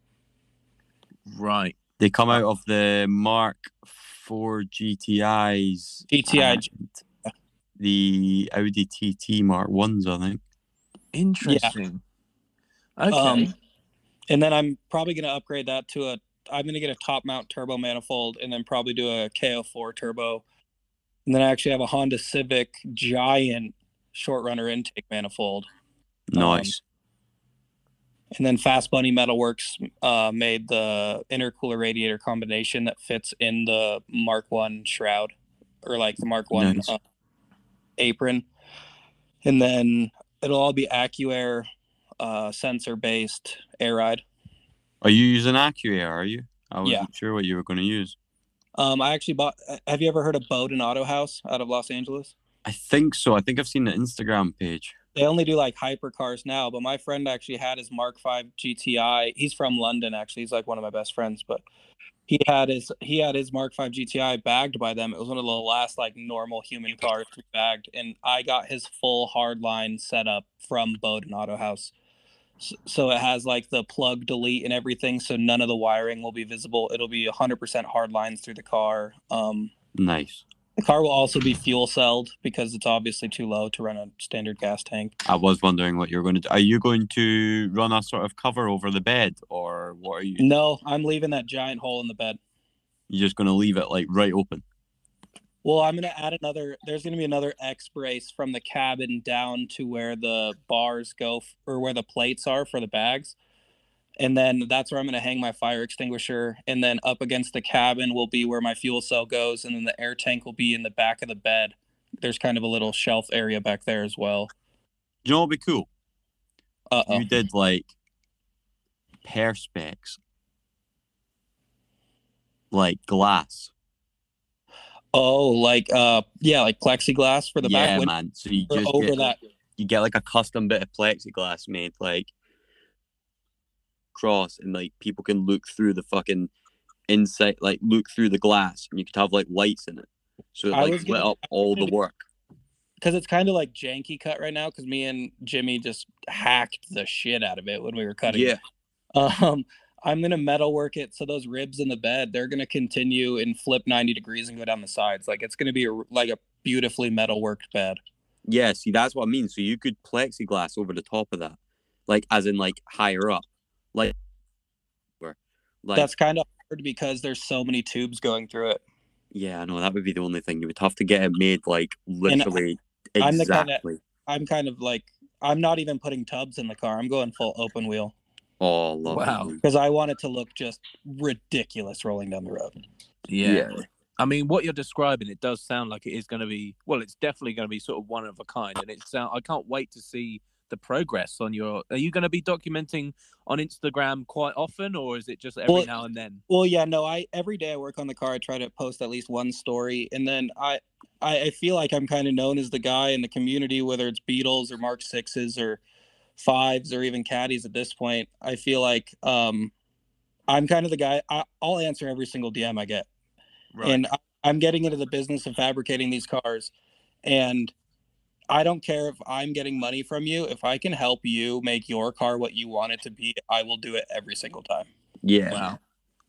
right. They come out of the Mark Four GTIs. GTI. and The Audi TT Mark Ones, I think. Interesting. Okay. Um, and then I'm probably going to upgrade that to a. I'm going to get a top mount turbo manifold, and then probably do a K04 turbo. And then I actually have a Honda Civic giant short runner intake manifold. Nice. And then Fast Bunny Metalworks uh, made the intercooler radiator combination that fits in the Mark One shroud, or like the Mark One Nice. uh, apron. And then it'll all be AccuAir uh, sensor based air ride. Are you using AccuAir? Are you? I wasn't Yeah. sure what you were going to use. Um, I actually bought. uh, Have you ever heard of Boden Autohaus out of Los Angeles? I think so. I think I've seen the Instagram page. They only do like hypercars now, but my friend actually had his Mark V GTI. He's from London, actually. He's like one of my best friends, but he had his he had his Mark V GTI bagged by them. It was one of the last like normal human cars be bagged, and I got his full hardline setup from Boden Autohaus. S- So it has like the plug delete and everything, so none of the wiring will be visible. It'll be 100% hard lines through the car. Um, Nice. The car will also be fuel celled because it's obviously too low to run a standard gas tank. I was wondering what you're going to do. Are you going to run a sort of cover over the bed, or what are you? No, I'm leaving that giant hole in the bed. You're just going to leave it like right open? Well, I'm gonna add another. There's gonna be another X brace from the cabin down to where the bars go, f- or where the plates are for the bags, and then that's where I'm gonna hang my fire extinguisher. And then up against the cabin will be where my fuel cell goes, and then the air tank will be in the back of the bed. There's kind of a little shelf area back there as well. You know what'd be cool? Uh oh. You did like perspex, like glass. Oh, like uh, yeah, like plexiglass for the yeah, back window man. So you just over get, that. you get like a custom bit of plexiglass made, like cross, and like people can look through the fucking inside, like look through the glass, and you could have like lights in it, so it like lit gonna- up all the work. because it's kind of like janky cut right now because me and Jimmy just hacked the shit out of it when we were cutting. Yeah. it. Um, I'm gonna metal work it so those ribs in the bed they're gonna continue and flip 90 degrees and go down the sides. Like it's gonna be a, like a beautifully metal worked bed. Yeah, see, that's what I mean. So you could plexiglass over the top of that, like as in like higher up, like where, like That's kind of hard because there's so many tubes going through it. yeah, I know that would be the only thing. You would have to get it made like And I- literally I'm the kinda- exactly. I'm kind of like I'm not even putting tubs in the car. I'm going full open wheel Oh, love Wow. because I want it to look just ridiculous rolling down the road. Yeah. I mean, what you're describing, it does sound like it is going to be. Well, it's definitely going to be sort of one of a kind, and it sound. Uh, I can't wait to see the progress on your. Are you going to be documenting on Instagram quite often, or is it just every Well, now and then? Well, yeah, no, I every day I work on the car, I try to post at least one story, and then I I, I feel like I'm kind of known as the guy in the community, whether it's Beetles or Mark Sixes or fives or even caddies at this point. I feel like um, I'm kind of the guy. I, I'll answer every single DM I get, right. and I, I'm getting into the business of fabricating these cars, and I don't care if I'm getting money from you. If I can help you make your car what you want it to be, I will do it every single time. Yeah, Wow.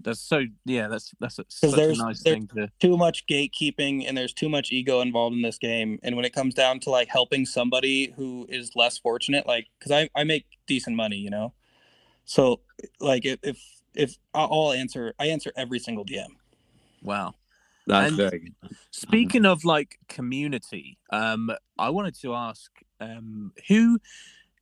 That's so. Yeah, that's that's a, such a nice there- thing to. too much gatekeeping and there's too much ego involved in this game and when it comes down to like helping somebody who is less fortunate like because I, I make decent money you know so like if if, if I'll I'll answer i answer every single dm Wow. That's And- very good. Speaking of like community, um, I wanted to ask, um, who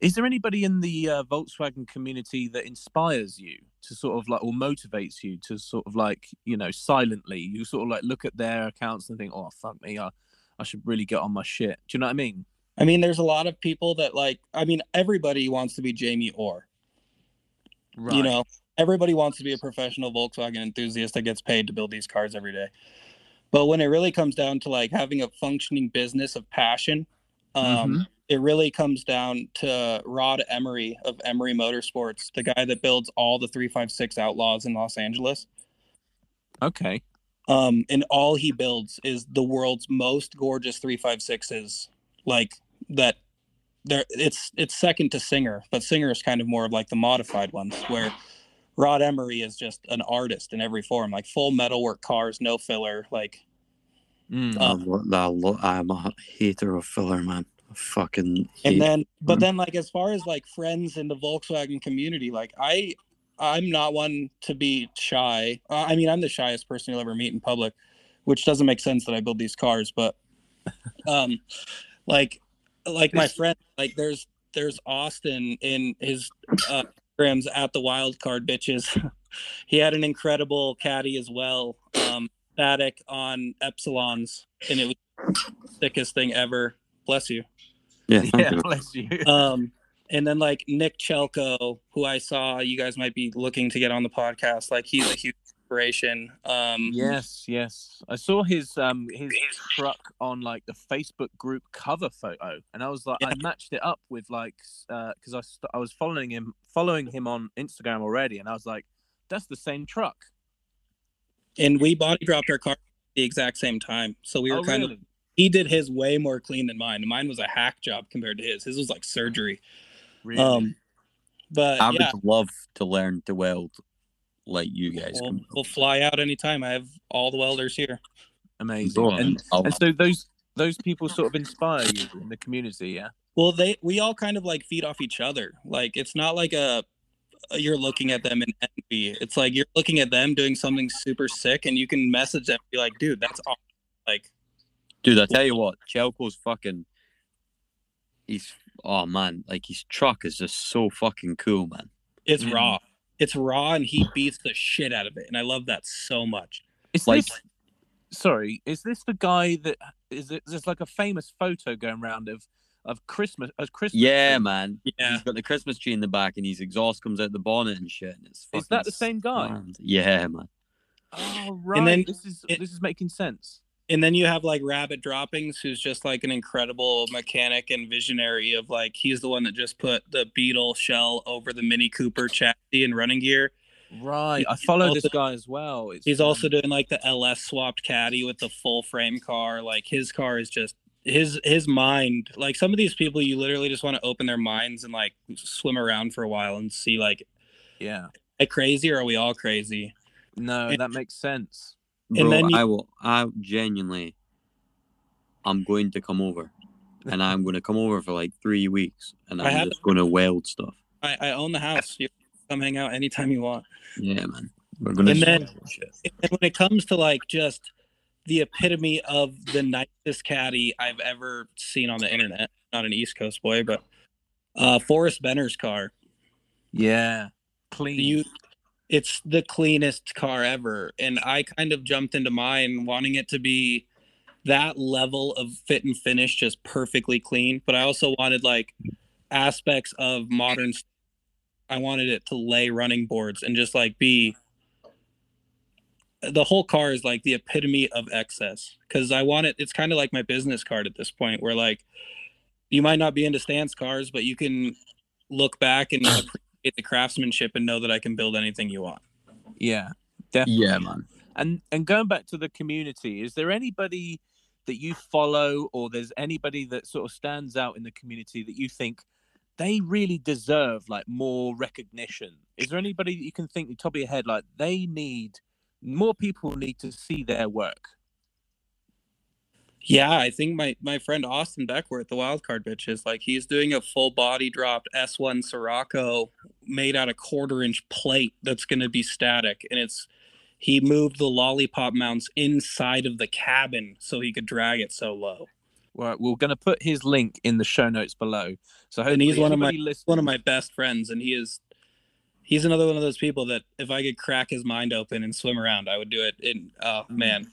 is there anybody in the uh, Volkswagen community that inspires you to sort of like or motivates you to sort of like you know silently you sort of like look at their accounts and think, oh fuck me, I, I should really get on my shit. Do you know what I mean? I mean, there's a lot of people that like. I mean, everybody wants to be Jamie Orr. Right. You know, everybody wants to be a professional Volkswagen enthusiast that gets paid to build these cars every day. But when it really comes down to like having a functioning business of passion, um, Mhm. it really comes down to Rod Emery of Emery Motorsports, the guy that builds all the 356 Outlaws in Los Angeles. Okay. Um, and all he builds is the world's most gorgeous 356s, like that. There, it's it's second to Singer, but Singer is kind of more of like the modified ones, where Rod Emery is just an artist in every form, like full metalwork cars, no filler. Like, Mm. I'm, lo- I lo- I'm a hater of filler, man. I fucking hate and then, but Mhm. then, like as far as like friends in the Volkswagen community, like I, I'm not one to be shy. Uh, I mean, I'm the shyest person you'll ever meet in public, which doesn't make sense that I build these cars, but, um, like, like my friend, like there's there's Austin in his uh, programs at the wild card bitches. he had an incredible caddy as well. Um, static on epsilons, and it was the sickest thing ever. Bless you. Yeah, yeah, you. bless you. Um, and then like Nick Chelko, who I saw you guys might be looking to get on the podcast. Like he's a huge inspiration. Um, Yes, yes. I saw his um his truck on like the Facebook group cover photo, and I was like, I matched it up with like because I st- I was following him following him on Instagram already, and I was like, that's the same truck. and we body dropped our car at the exact same time. So we were oh, kind of he did his way more clean than mine. Mine was a hack job compared to his. His was like surgery. Really? Um, but I yeah, would love to learn to weld like you guys. we'll, can. we'll fly out anytime. I have all the welders here. Amazing. And, and so those those people sort of inspire you in the community, yeah. Well, they we all kind of like feed off each other. Like it's not like a you're looking at them in envy. It's like you're looking at them doing something super sick, and you can message them, and be like, "Dude, that's awesome." like Dude, I tell you what, Chelko's fucking. He's oh man, like his truck is just so fucking cool, man. it's Mm. raw. It's raw, and he beats the shit out of it, and I love that so much. Is Like- this sorry? Is this the guy that is it? There's like a famous photo going around of of Christmas a Christmas. Yeah, tree. man. Yeah. He's got the Christmas tree in the back, and his exhaust comes out the bonnet and shit. And it's Is that the same guy? slammed. Yeah, man. Oh right. then this is it- this is making sense. And then you have like Rabbit Droppings, who's just like an incredible mechanic and visionary of like he's the one that just put the Beetle shell over the Mini Cooper chassis and running gear. Right. I follow this guy as well. It's, He's um, also doing like the LS swapped caddy with the full frame car. Like his car is just his his mind. Like some of these people, you literally just want to open their minds and like swim around for a while and see like, yeah. crazy or are we all crazy? No, And- that makes sense. And Bro, then you- I will. I genuinely. I'm going to come over, and I'm going to come over for like three weeks, and I I'm have- just going to weld stuff. I, I own the house. You come hang out anytime you want. Yeah, man. We're going to. And then- And when it comes to like just the epitome of the nicest caddy I've ever seen on the internet, not an East Coast boy, but uh Forrest Benner's car. Yeah. Clean. You it's the cleanest car ever. And I kind of jumped into mine wanting it to be that level of fit and finish just perfectly clean. But I also wanted like aspects of modern I wanted it to lay running boards and just like be the whole car is like the epitome of excess because I want it. It's kind of like my business card at this point, where like you might not be into stance cars, but you can look back and appreciate the craftsmanship and know that I can build anything you want. yeah. Definitely. Yeah, man. And and going back to the community, is there anybody that you follow or there's anybody that sort of stands out in the community that you think they really deserve like more recognition? Is there anybody that you can think the top of your head like they need more people need to see their work? Yeah, I think my my friend Austin Beckwith, the wildcard bitch, is like he's doing a full body dropped S1 Scirocco made out of quarter inch plate that's going to be static, and it's he moved the lollipop mounts inside of the cabin so he could drag it so low. Right, we're going to put his link in the show notes below. So And he's one of my listening- one of my best friends, and he is he's another one of those people that if I could crack his mind open and swim around, I would do it. And oh mm. man,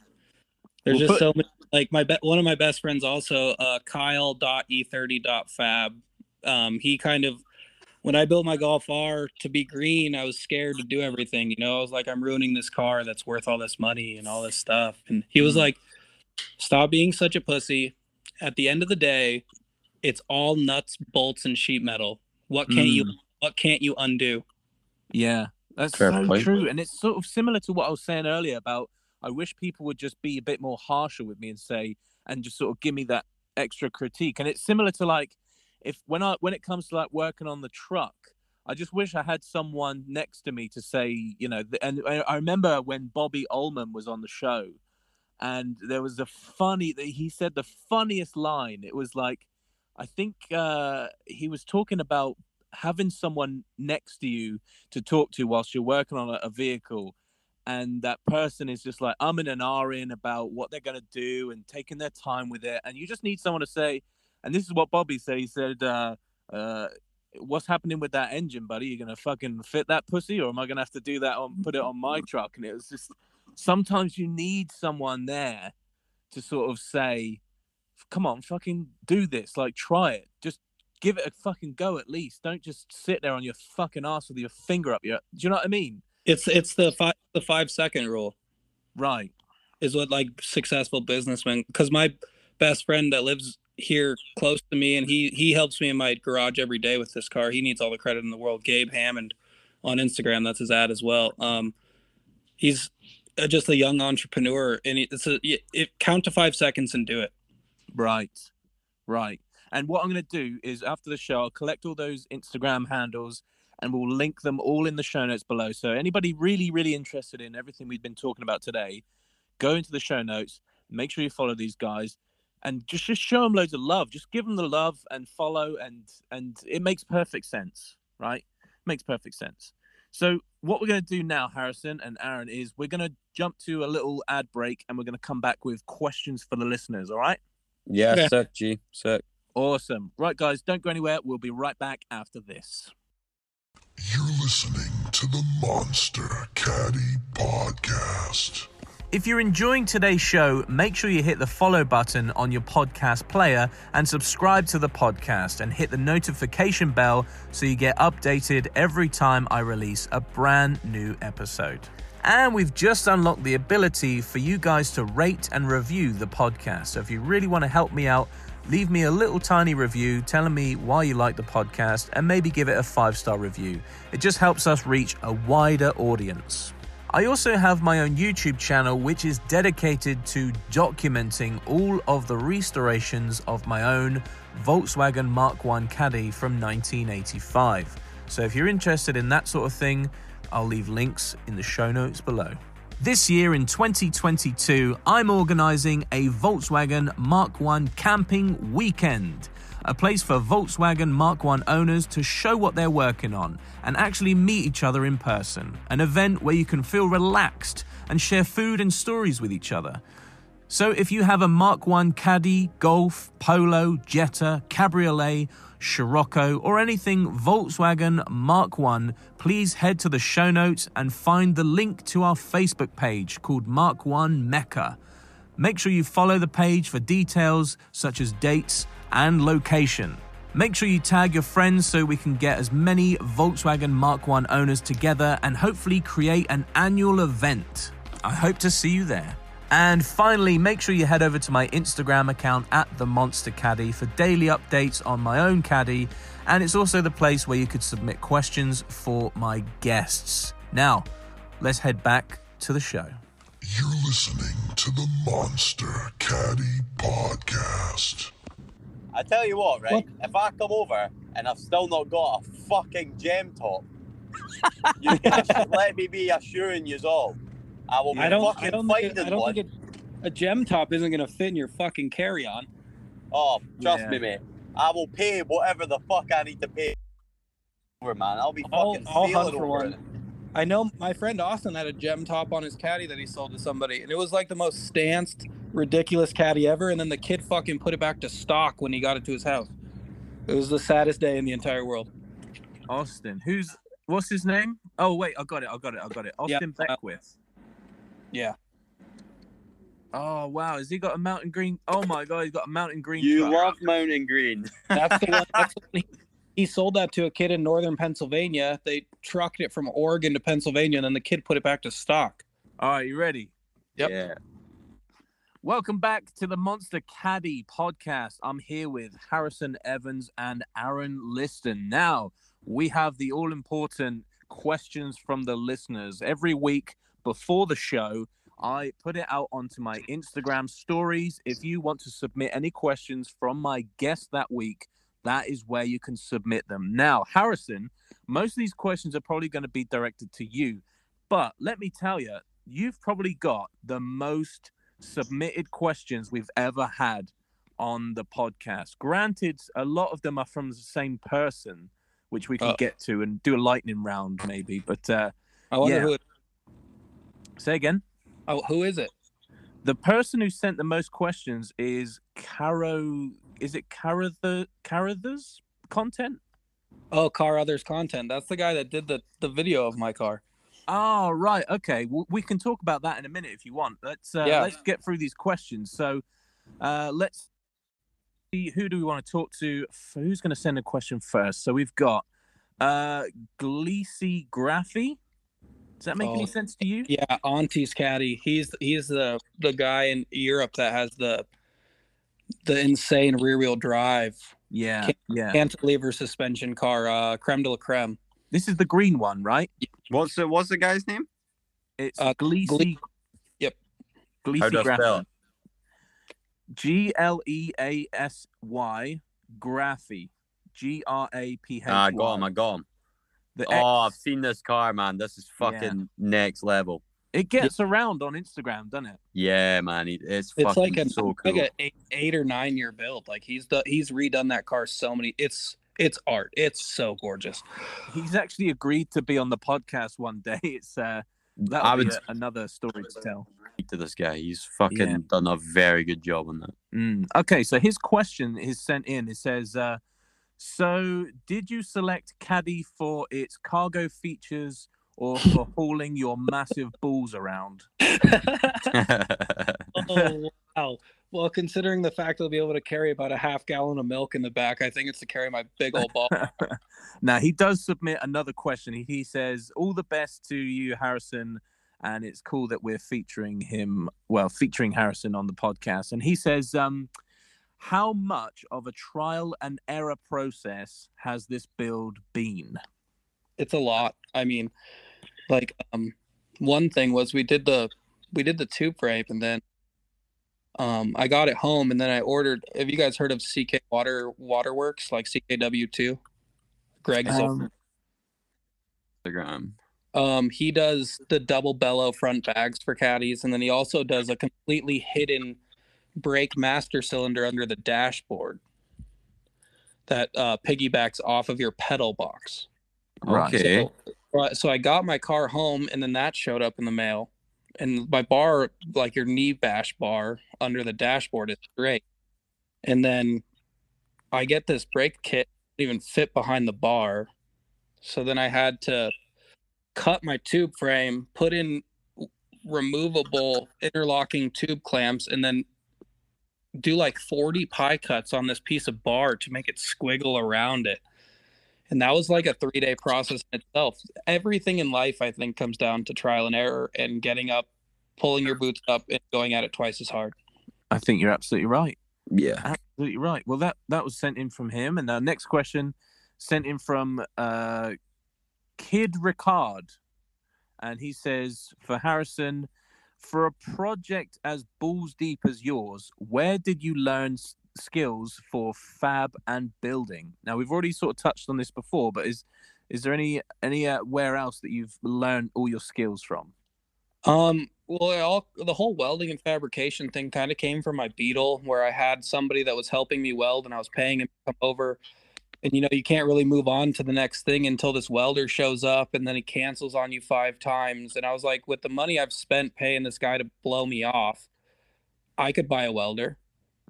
there's We'll just put- so many. Like my be- one of my best friends also, uh, Kyle.e30.fab. Um, he kind of when I built my Golf R to be green, I was scared to do everything. You know, I was like, I'm ruining this car that's worth all this money and all this stuff. And he was Mm. like, Stop being such a pussy. At the end of the day, it's all nuts, bolts, and sheet metal. What can't you Mm. what can't you undo? Yeah, that's Fair so point. true. And it's sort of similar to what I was saying earlier about I wish people would just be a bit more harsher with me and say, and just sort of give me that extra critique. And it's similar to like, if when I when it comes to like working on the truck, I just wish I had someone next to me to say, you know, and I remember when Bobby Ullman was on the show, and there was a funny he said the funniest line. It was like, I think uh, he was talking about having someone next to you to talk to whilst you're working on a, a vehicle and that person is just like I'm in an R in about what they're gonna do and taking their time with it and you just need someone to say and this is what Bobby said he said uh uh what's happening with that engine buddy? You're gonna fucking fit that pussy or am I gonna have to do that on put it on my truck? And it was just sometimes you need someone there to sort of say come on fucking do this like try it. Just give it a fucking go at least. Don't just sit there on your fucking ass with your finger up your do you know what I mean It's it's the five the five second rule right is what like successful businessmen because my best friend that lives here close to me and he he helps me in my garage every day with this car. He needs all the credit in the world. Gabe Hammond on Instagram, that's his ad as well. Um, he's uh, just a young entrepreneur and it's a it, it count to five seconds and do it. Right, right. And what I'm going to do is after the show, I'll collect all those Instagram handles and we'll link them all in the show notes below. So anybody really, really interested in everything we've been talking about today, go into the show notes, make sure you follow these guys, and just just show them loads of love. Just give them the love and follow, and and it makes perfect sense, right? Makes perfect sense. So what we're going to do now, Harrison and Arran, is we're going to jump to a little ad break, and we're going to come back with questions for the listeners. All right. Yeah, Okay. sick, G. sir. Awesome. Right, guys, don't go anywhere. We'll be right back after this. You're listening to the Monster Caddy Podcast. If you're enjoying today's show, make sure you hit the follow button on your podcast player and subscribe to the podcast and hit the notification bell so you get updated every time I release a brand new episode. And we've just unlocked the ability for you guys to rate and review the podcast. So if you really want to help me out, leave me a little tiny review telling me why you like the podcast and maybe give it a five star review. It just helps us reach a wider audience. I also have my own YouTube channel which is dedicated to documenting all of the restorations of my own Volkswagen Mark 1 Caddy from 1985. So if you're interested in that sort of thing, I'll leave links in the show notes below. This year in 2022, I'm organizing a Volkswagen Mark 1 camping weekend, a place for Volkswagen Mark 1 owners to show what they're working on and actually meet each other in person. An event where you can feel relaxed and share food and stories with each other. So if you have a Mark 1 Caddy, Golf, Polo, Jetta, Cabriolet, Scirocco, or anything Volkswagen Mark 1, please head to the show notes and find the link to our Facebook page called Mark 1 Mecca. Make sure you follow the page for details such as dates and location. Make sure you tag your friends so we can get as many Volkswagen Mark 1 owners together and hopefully create an annual event. I hope to see you there. And finally, make sure you head over to my Instagram account at the Monster Caddy for daily updates on my own caddy, and it's also the place where you could submit questions for my guests. Now, let's head back to the show. You're listening to the Monster Caddy Podcast. I tell you what, right? If I come over and I've still not got a fucking gem top, you guys should let me be assuring you all. I will be I don't fucking I don't think, it, I don't think it, a gem top isn't gonna fit in your fucking carry on. Oh, trust Yeah. me, mate. I will pay whatever the fuck I need to pay. Over, man. I'll be I'll- fucking I'll hunt for over one. it. I know my friend Austin had a gem top on his caddy that he sold to somebody, and it was like the most stanced, ridiculous caddy ever. And then the kid fucking put it back to stock when he got it to his house. It was the saddest day in the entire world. Austin. Who's what's his name? Oh wait, I got it. I got it. I got it. Austin uh, Beckwith. Yeah. Oh wow, has he got a mountain green? Oh my god, he's got a mountain green. You truck. love Mountain Green. That's the one. That's the one he, he sold that to a kid in northern Pennsylvania. They trucked it from Oregon to Pennsylvania, and then the kid put it back to stock. All right, you ready? Yep. Yeah. Welcome back to the Monster Caddy podcast. I'm here with Harrison Evans and Arran Liston. Now, we have the all important questions from the listeners. Every week before the show, I put it out onto my Instagram stories. If you want to submit any questions from my guest that week, that is where you can submit them. Now, Harrison, most of these questions are probably going to be directed to you, but let me tell you, you've probably got the most submitted questions we've ever had on the podcast. Granted, a lot of them are from the same person, which we can Uh. get to and do a lightning round maybe. But uh, I wonder Yeah. who. It, say again. oh, who is it? The person who sent the most questions is Caro. Is it Carather Carather's content? Oh, Car Others Content. That's the guy that did the the video of my car. Oh, right. Okay. Well, we can talk about that in a minute if you want. Let's uh, Yeah. let's get through these questions. So, uh, let's see who do we want to talk to. Who's going to send a question first? So we've got uh, Gleesy Graphy. Does that make Oh, any sense to you? Yeah, Auntie's caddy. He's he's the the guy in Europe that has the the insane rear wheel drive Yeah. Can't- Yeah. cantilever suspension car. Uh, creme de la creme. This is the green one, right? What's the What's the guy's name? It's Uh, Gleesy. Gle- Yep. Gleesy How do I spell G L E A S Y Graphy. G R A P H. Ah, I got him. I got him. The Oh, I've seen this car, man. This is Yeah. fucking next level. It gets around on Instagram, doesn't it? Yeah, man. It's, It's fucking like a so cool. like a eight, eight or nine year build. Like he's the he's redone that car so many. It's it's art. It's so gorgeous. He's actually agreed to be on the podcast one day. It's uh, that'll be would a- another story to tell. to this guy. He's fucking Yeah. done a very good job on that. Mm. Okay, so his question is sent in. It says, uh, "So, did you select Caddy for its cargo features or for hauling your massive balls around?" oh wow. Well, considering the fact I'll be able to carry about a half gallon of milk in the back, I think it's to carry my big old ball. now he does submit another question. He, he says, "All the best to you, Harrison." And it's cool that we're featuring him, well, featuring Harrison on the podcast. And he says, um, "How much of a trial and error process has this build been?" it's a lot. I mean, like um one thing was we did the we did the tube frame and then um I got it home and then I ordered have you guys heard of CK Water Waterworks like CKW2? Greg Um, Instagram. Um, he does the double bellow front bags for caddies, and then he also does a completely hidden brake master cylinder under the dashboard that uh, piggybacks off of your pedal box. Okay. So, so I got my car home, and then that showed up in the mail. And my bar, like your knee bash bar under the dashboard, is great. And then I get this brake kit even fit behind the bar, so then I had to cut my tube frame, put in removable interlocking tube clamps, and then do like 40 pie cuts on this piece of bar to make it squiggle around it. And that was like a three day process in itself. Everything in life, I think, comes down to trial and error and getting up, pulling your boots up, and going at it twice as hard. I think you're absolutely right. Yeah. Absolutely right. Well, that that was sent in from him, and our next question sent in from uh, Kid Ricard, and he says for Harrison, for a project as balls deep as yours, where did you learn s- skills for fab and building? Now we've already sort of touched on this before, but is is there any any uh, where else that you've learned all your skills from? Um, well, all the whole welding and fabrication thing kind of came from my Beetle, where I had somebody that was helping me weld, and I was paying him to come over and you know you can't really move on to the next thing until this welder shows up and then he cancels on you five times. And i was like with the money i've spent paying this guy to blow me off i could buy a welder.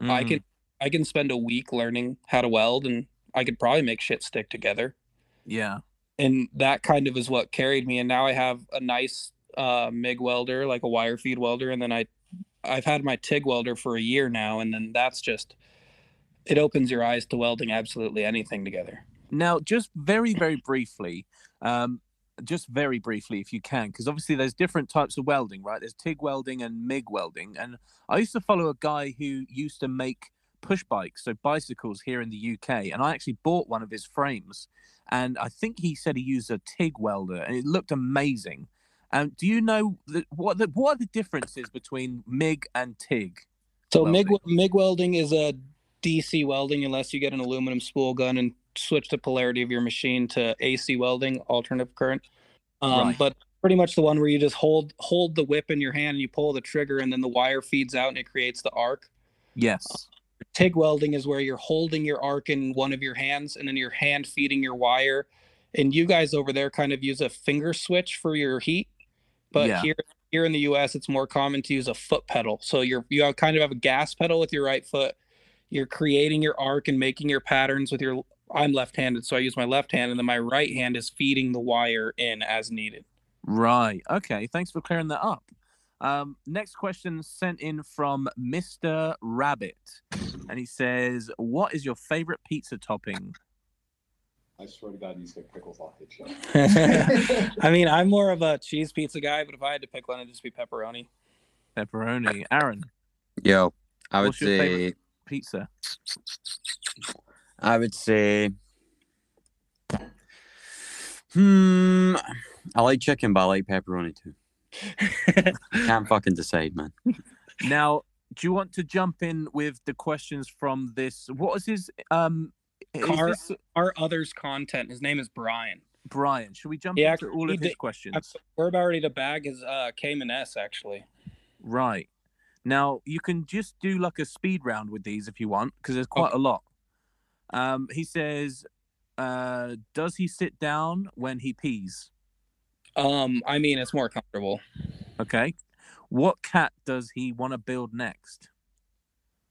I Mm, can i can spend a week learning how to weld and i could probably make shit stick together. Yeah. and that kind of is what carried me. And now i have a nice uh mig welder like a wire feed welder. And then i i've had my tig welder for a year now. And then that's just it opens your eyes to welding absolutely anything together Now, just very, very briefly, um, just very briefly, if you can, because obviously there's different types of welding, right? There's TIG welding and MIG welding. And I used to follow a guy who used to make push bikes, so bicycles here in the UK. And I actually bought one of his frames. And I think he said he used a TIG welder and it looked amazing. Um, do you know the, what, the, what are the differences between MIG and TIG? So MIG MIG welding is a DC welding unless you get an aluminum spool gun and switch the polarity of your machine to AC welding, alternative current. Um, Right. But pretty much the one where you just hold hold the whip in your hand and you pull the trigger and then the wire feeds out and it creates the arc. Yes. TIG welding is where you're holding your arc in one of your hands and then your hand feeding your wire. And you guys over there kind of use a finger switch for your heat. But Yeah. here here in the US it's more common to use a foot pedal. So you're you have kind of have a gas pedal with your right foot. You're creating your arc and making your patterns with your I'm left-handed, so I use my left hand and then my right hand is feeding the wire in as needed. Right. Okay. Thanks for clearing that up. Um, next question sent in from Mr. Rabbit. And he says, What is your favorite pizza topping? I swear to God, you get pickles off the show. I mean, I'm more of a cheese pizza guy, but if I had to pick one, it'd just be pepperoni. Pepperoni. Arran, Yo, I would say favorite? Pizza. I would say Hmm I like chicken but I like pepperoni too. Can't fucking decide, man. Now, do you want to jump in with the questions from this? What is his um is Car- this Our others content. His name is Brian. Brian? Should we jump Yeah, into all he of his did- questions? We're about ready to bag his uh, Cayman S actually. Right. Now you can just do like a speed round with these if you want, because there's quite a lot. Um, he says, uh, does he sit down when he pees? Um, I mean, it's more comfortable. Okay. What cat does he want to build next?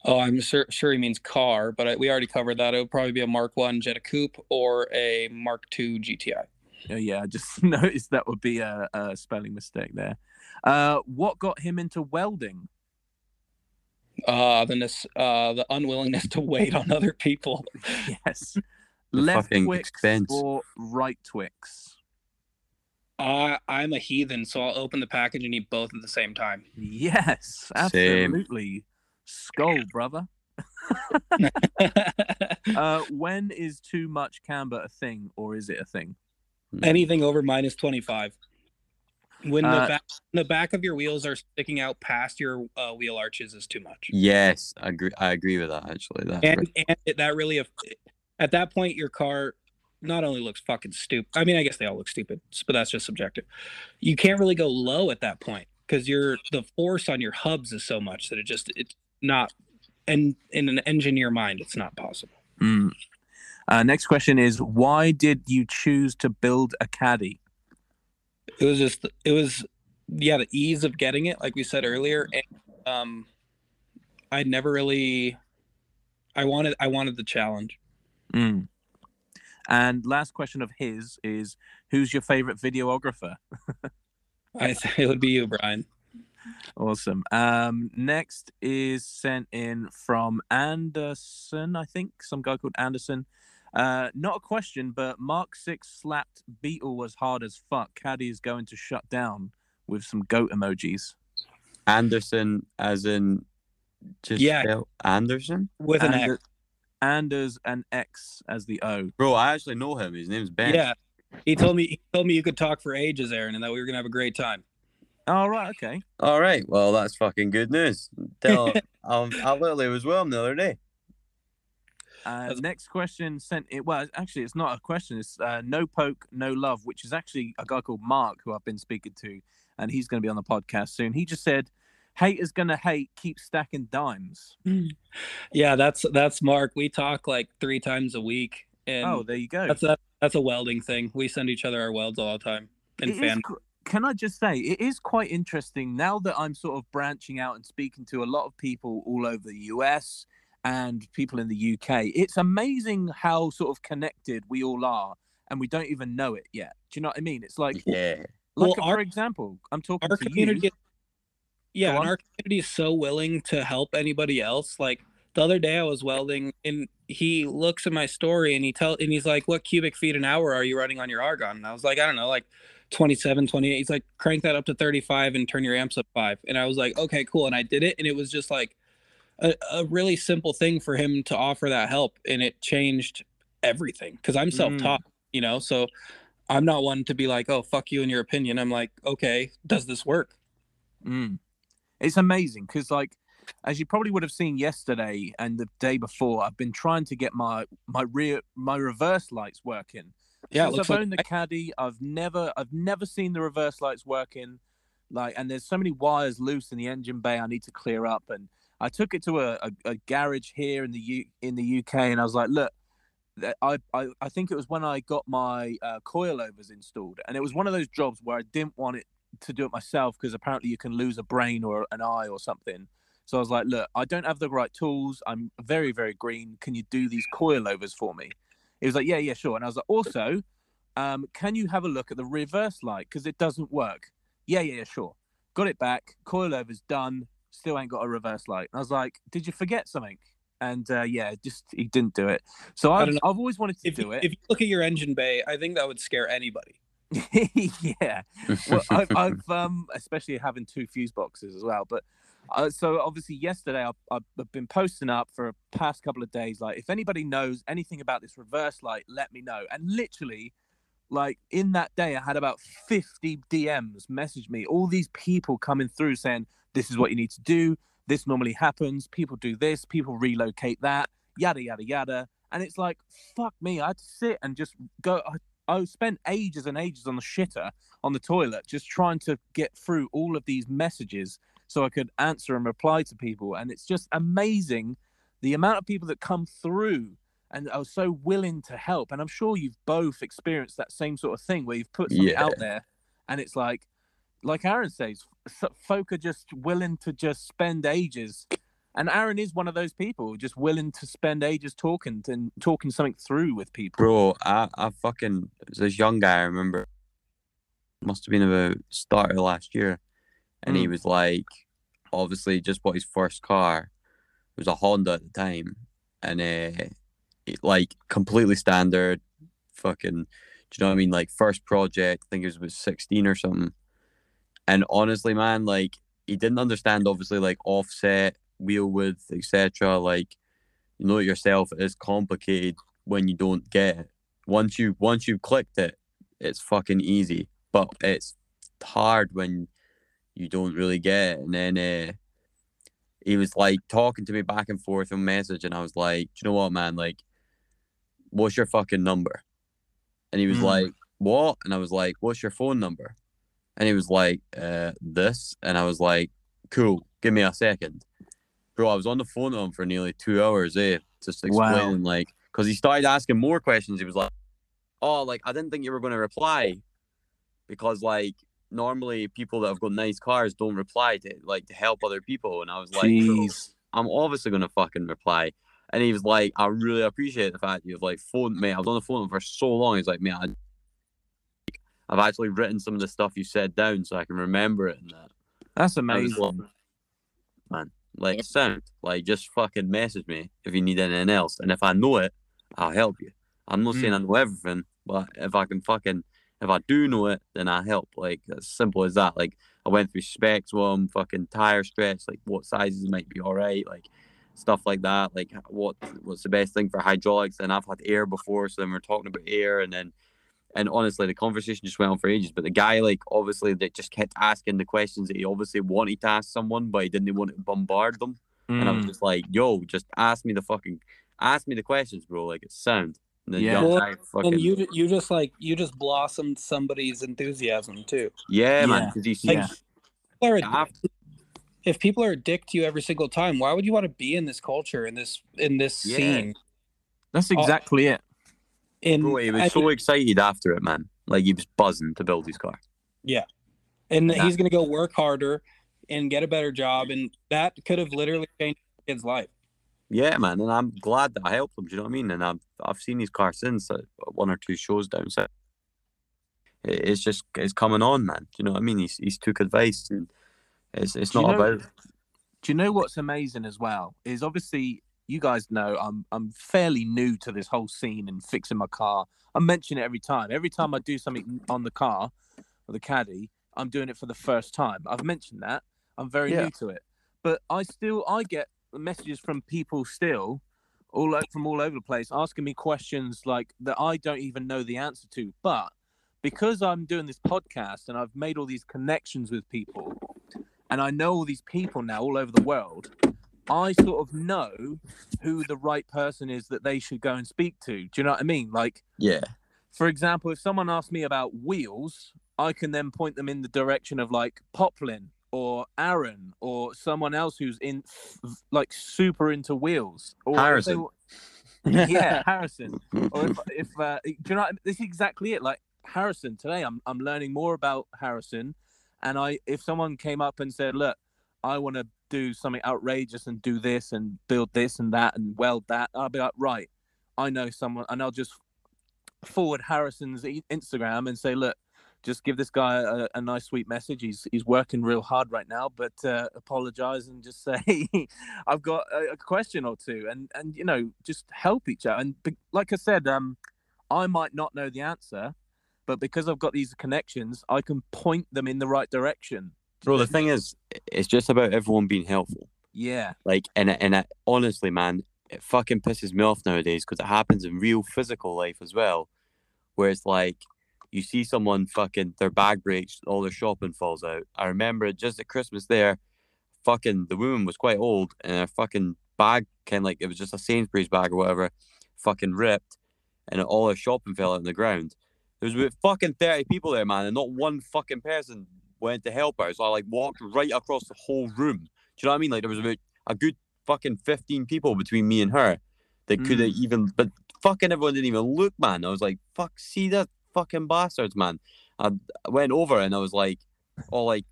Oh, I'm sure sure he means car, but I, we already covered that. It would probably be a Mark One Jetta Coupe or a Mark Two GTI. Oh, yeah, I just noticed that would be a, a spelling mistake there. Uh, what got him into welding? Uh, the nece- uh, the unwillingness to wait on other people. Yes. The Left fucking Twix expense. or right Twix? Uh, I'm a heathen, so I'll open the package and eat both at the same time. Yes, Same. absolutely. Skull, brother. Uh, when is too much camber a thing, or is it a thing? Anything over minus 25. When the Uh, back the back of your wheels are sticking out past your uh, wheel arches is too much. Yes, I agree I agree with that actually. That's and, right. and it, that really at that point your car not only looks fucking stupid i mean i guess they all look stupid but that's just subjective you can't really go low at that point because you're the force on your hubs is so much that it just it's not and in an engineer mind it's not possible Mm. Uh, next question is why did you choose to build a caddy? It was just it was yeah the ease of getting it like we said earlier and um i never really i wanted i wanted the challenge Mm. And last question of his is who's your favorite videographer? i it would be you brian Awesome. Um, next is sent in from Anderson, I think, some guy called Anderson. Uh, not a question, but Mark Six slapped Beetle as hard as fuck. Caddy is going to shut down with some goat emojis. Anderson as in just Yeah. spell Anderson? with an Ander- X. Anders and X as the O. Bro, I actually know him. His name's Ben. Yeah, he told me he told me you could talk for ages, Arran, and that we were gonna have a great time. All right, okay. All right. Well, that's fucking good news. Tell um, I literally was with him the other day. Uh, next question sent it. Well, actually, it's not a question. It's uh, no poke, no love, which is actually a guy called Mark who I've been speaking to, and he's going to be on the podcast soon. He just said, "Hate is gonna hate. Keep stacking dimes." Yeah, that's that's Mark. We talk like three times a week, And oh, there you go. that's a that's a welding thing. We send each other our welds all the time. And is fan qu- can I just say, it is quite interesting now that I'm sort of branching out and speaking to a lot of people all over the US and people in the UK. It's amazing how sort of connected we all are, and we don't even know it yet. Do you know what I mean? It's like, Yeah. like Well, for our- example, I'm talking our to community you. yeah Go and on. our community is so willing to help anybody else like the other day i was welding and he looks at my story and he tell and he's like what cubic feet an hour are you running on your argon and i was like i don't know like 27 28 he's like crank that up to 35 and turn your amps up five and i was like okay cool and i did it and it was just like a, a really simple thing for him to offer that help and it changed everything because i'm self-taught you know so i'm not one to be like oh fuck you and your opinion i'm like okay does this work Mm. It's amazing because, like, as you probably would have seen yesterday and the day before, I've been trying to get my my rear my reverse lights working. yeah I've like owned the caddy, I've never I've never seen the reverse lights working. Like, and there's so many wires loose in the engine bay I need to clear up. And I took it to a, a, a garage here in the U, in the UK, and I was like, look. I, I, I think it was when I got my uh, coilovers installed, and it was one of those jobs where I didn't want it to do it myself because apparently you can lose a brain or an eye or something. So I was like, look, I don't have the right tools. I'm very, very green. Can you do these coilovers for me? He was like, yeah, yeah, sure. And I was like, also, um, can you have a look at the reverse light because it doesn't work? Yeah, yeah, sure. Got it back. Coilovers done. Still ain't got a reverse light. And I was like, did you forget something? And uh, yeah, just he didn't do it. So I know. I've always wanted to if do you, it. if you look at your engine bay, I think that would scare anybody. yeah. Well, I've, I've um, especially having two fuse boxes as well. But uh, so obviously yesterday I've, I've been posting up for a past couple of days. Like, if anybody knows anything about this reverse light, let me know. And literally, like in that day, I had about 50 DMs message me. All these people coming through saying, "This is what you need to do. This normally happens. People do this. People relocate that. Yada yada yada." And it's like, fuck me. I had to sit and just go. I, I spent ages and ages on the shitter on the toilet, just trying to get through all of these messages so I could answer and reply to people. And it's just amazing the amount of people that come through and are so willing to help. And I'm sure you've both experienced that same sort of thing where you've put something Yeah. out there and it's like, like Arran says, folk are just willing to just spend ages. And Arran is one of those people, just willing to spend ages talking and talking something through with people. Bro, I, I fucking this young guy I remember must have been about start of last year. And he Mm. was like obviously just bought his first car. It was a Honda at the time. And uh it, like completely standard fucking do you know what I mean? Like first project, I think it was about sixteen or something. And honestly, man, like he didn't understand obviously like offset, wheel width, etc. Like you know it yourself, it is complicated when you don't get it. Once you once you've clicked it, it's fucking easy. But it's hard when you don't really get it. And then uh, he was like talking to me back and forth on message, and I was like, Do you know what, man? Like, what's your fucking number? And he was Mm. like, What? And I was like, What's your phone number? And he was like, uh, This. And I was like, Cool, give me a second. Bro, I was on the phone to him for nearly two hours, eh? Just Wow. explaining, like, because he started asking more questions. He was like, Oh, like, I didn't think you were going to reply because, like, normally people that have got nice cars don't reply to, like, to help other people. And I was like. I'm obviously gonna fucking reply. And he was like, I really appreciate the fact you've like phoned me. I was on the phone for so long. He's like, man, I, I've actually written some of the stuff you said down so I can remember it and that. That's I was amazing. man, like sound, like just fucking message me if you need anything else. And if I know it, I'll help you. I'm not saying hmm. I know everything, but if I can fucking if I do know it, then I help. Like as simple as that. Like I went through specs with them, fucking tire stretch, like what sizes might be alright, like stuff like that. Like what what's the best thing for hydraulics? And I've had air before, so then we're talking about air, and then and honestly, the conversation just went on for ages. But the guy, like, obviously, that just kept asking the questions that he obviously wanted to ask someone, but he didn't want to bombard them. And I was Mm. just like, "Yo, just ask me the fucking, ask me the questions, bro. Like it's sound." And then Yeah. young Well, fucking, And you you just like you just blossomed somebody's enthusiasm too. yeah, man, because he's Like, Yeah. people are if people are a dick to you every single time, why would you want to be in this culture in this in this Yeah. scene? That's Oh. exactly it. And Bro, he was I- so excited after it, man. Like he was buzzing to build his car. Yeah, and Yeah. he's gonna go work harder and get a better job, and that could have literally changed his life. Yeah, man, and I'm glad that I helped him. Do you know what I mean? And I've I've seen his car since at one or two shows down south. It's just it's coming on, man. Do you know what I mean? He's he's took advice, and it's it's Do you not know- about Do you know what's amazing as well? Is obviously you guys know I'm I'm fairly new to this whole scene and fixing my car. I mention it every time. Every time I do something on the car or the caddy, I'm doing it for the first time. I've mentioned that. I'm very Yeah. new to it. But I still I get messages from people still all o- from all over the place asking me questions like that I don't even know the answer to. But because I'm doing this podcast and I've made all these connections with people and I know all these people now all over the world, I sort of know who the right person is that they should go and speak to. Do you know what I mean? Like, yeah. for example, if someone asks me about wheels, I can then point them in the direction of like Poplin or Arran or someone else who's in like super into wheels. Or if they Harrison. yeah, Harrison. Or if, if uh, do you know I mean? this is exactly it. Like Harrison today, I'm I'm learning more about Harrison, and I if someone came up and said, look, I want to do something outrageous and do this and build this and that and weld that, I'll be like, right, I know someone, and I'll just forward Harrison's Instagram and say, look. Just give this guy a, a nice, sweet message. He's he's working real hard right now, but uh, apologize and just say, I've got a, a question or two, and and you know, just help each other. And like I said, um, I might not know the answer, but because I've got these connections, I can point them in the right direction. Bro, the thing is, it's just about everyone being helpful. Yeah, Like, and and I, honestly, man, it fucking pisses me off nowadays because it happens in real physical life as well, where it's like you see someone fucking their bag breaks, all their shopping falls out. I remember just at Christmas there, fucking the woman was quite old, and her fucking bag kind of like it was just a Sainsbury's bag or whatever, fucking ripped, and all her shopping fell out on the ground. There was about fucking thirty people there, man, and not one fucking person went to help her. So I like walked right across the whole room. Do you know what I mean? Like there was about a good fucking fifteen people between me and her that could have mm. even, but fucking everyone didn't even look, man. I was like, fuck, see that fucking bastards, man. I, I went over and I was like, all like,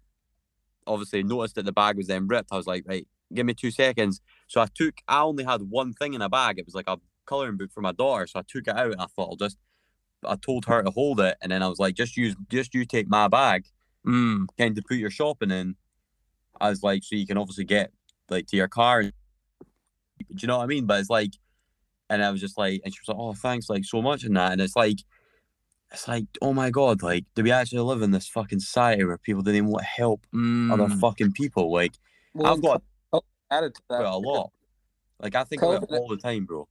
obviously noticed that the bag was then ripped. I was like, right, give me two seconds. So I took, I only had one thing in a bag. It was like a coloring book for my daughter. So I took it out and I thought I'll just, I told her to hold it, and then I was like, just use, just you take my bag mm, kind of put your shopping in as like so you can obviously get like to your car. Do you know what I mean? But it's like, and I was just like, and she was like, "Oh, thanks, like so much," and that, and it's like, it's like, oh my god, like, do we actually live in this fucking society where people didn't even want to help other mm. fucking people? Like, Well, I've got added to that, a lot. Like, I think about it all the time, bro.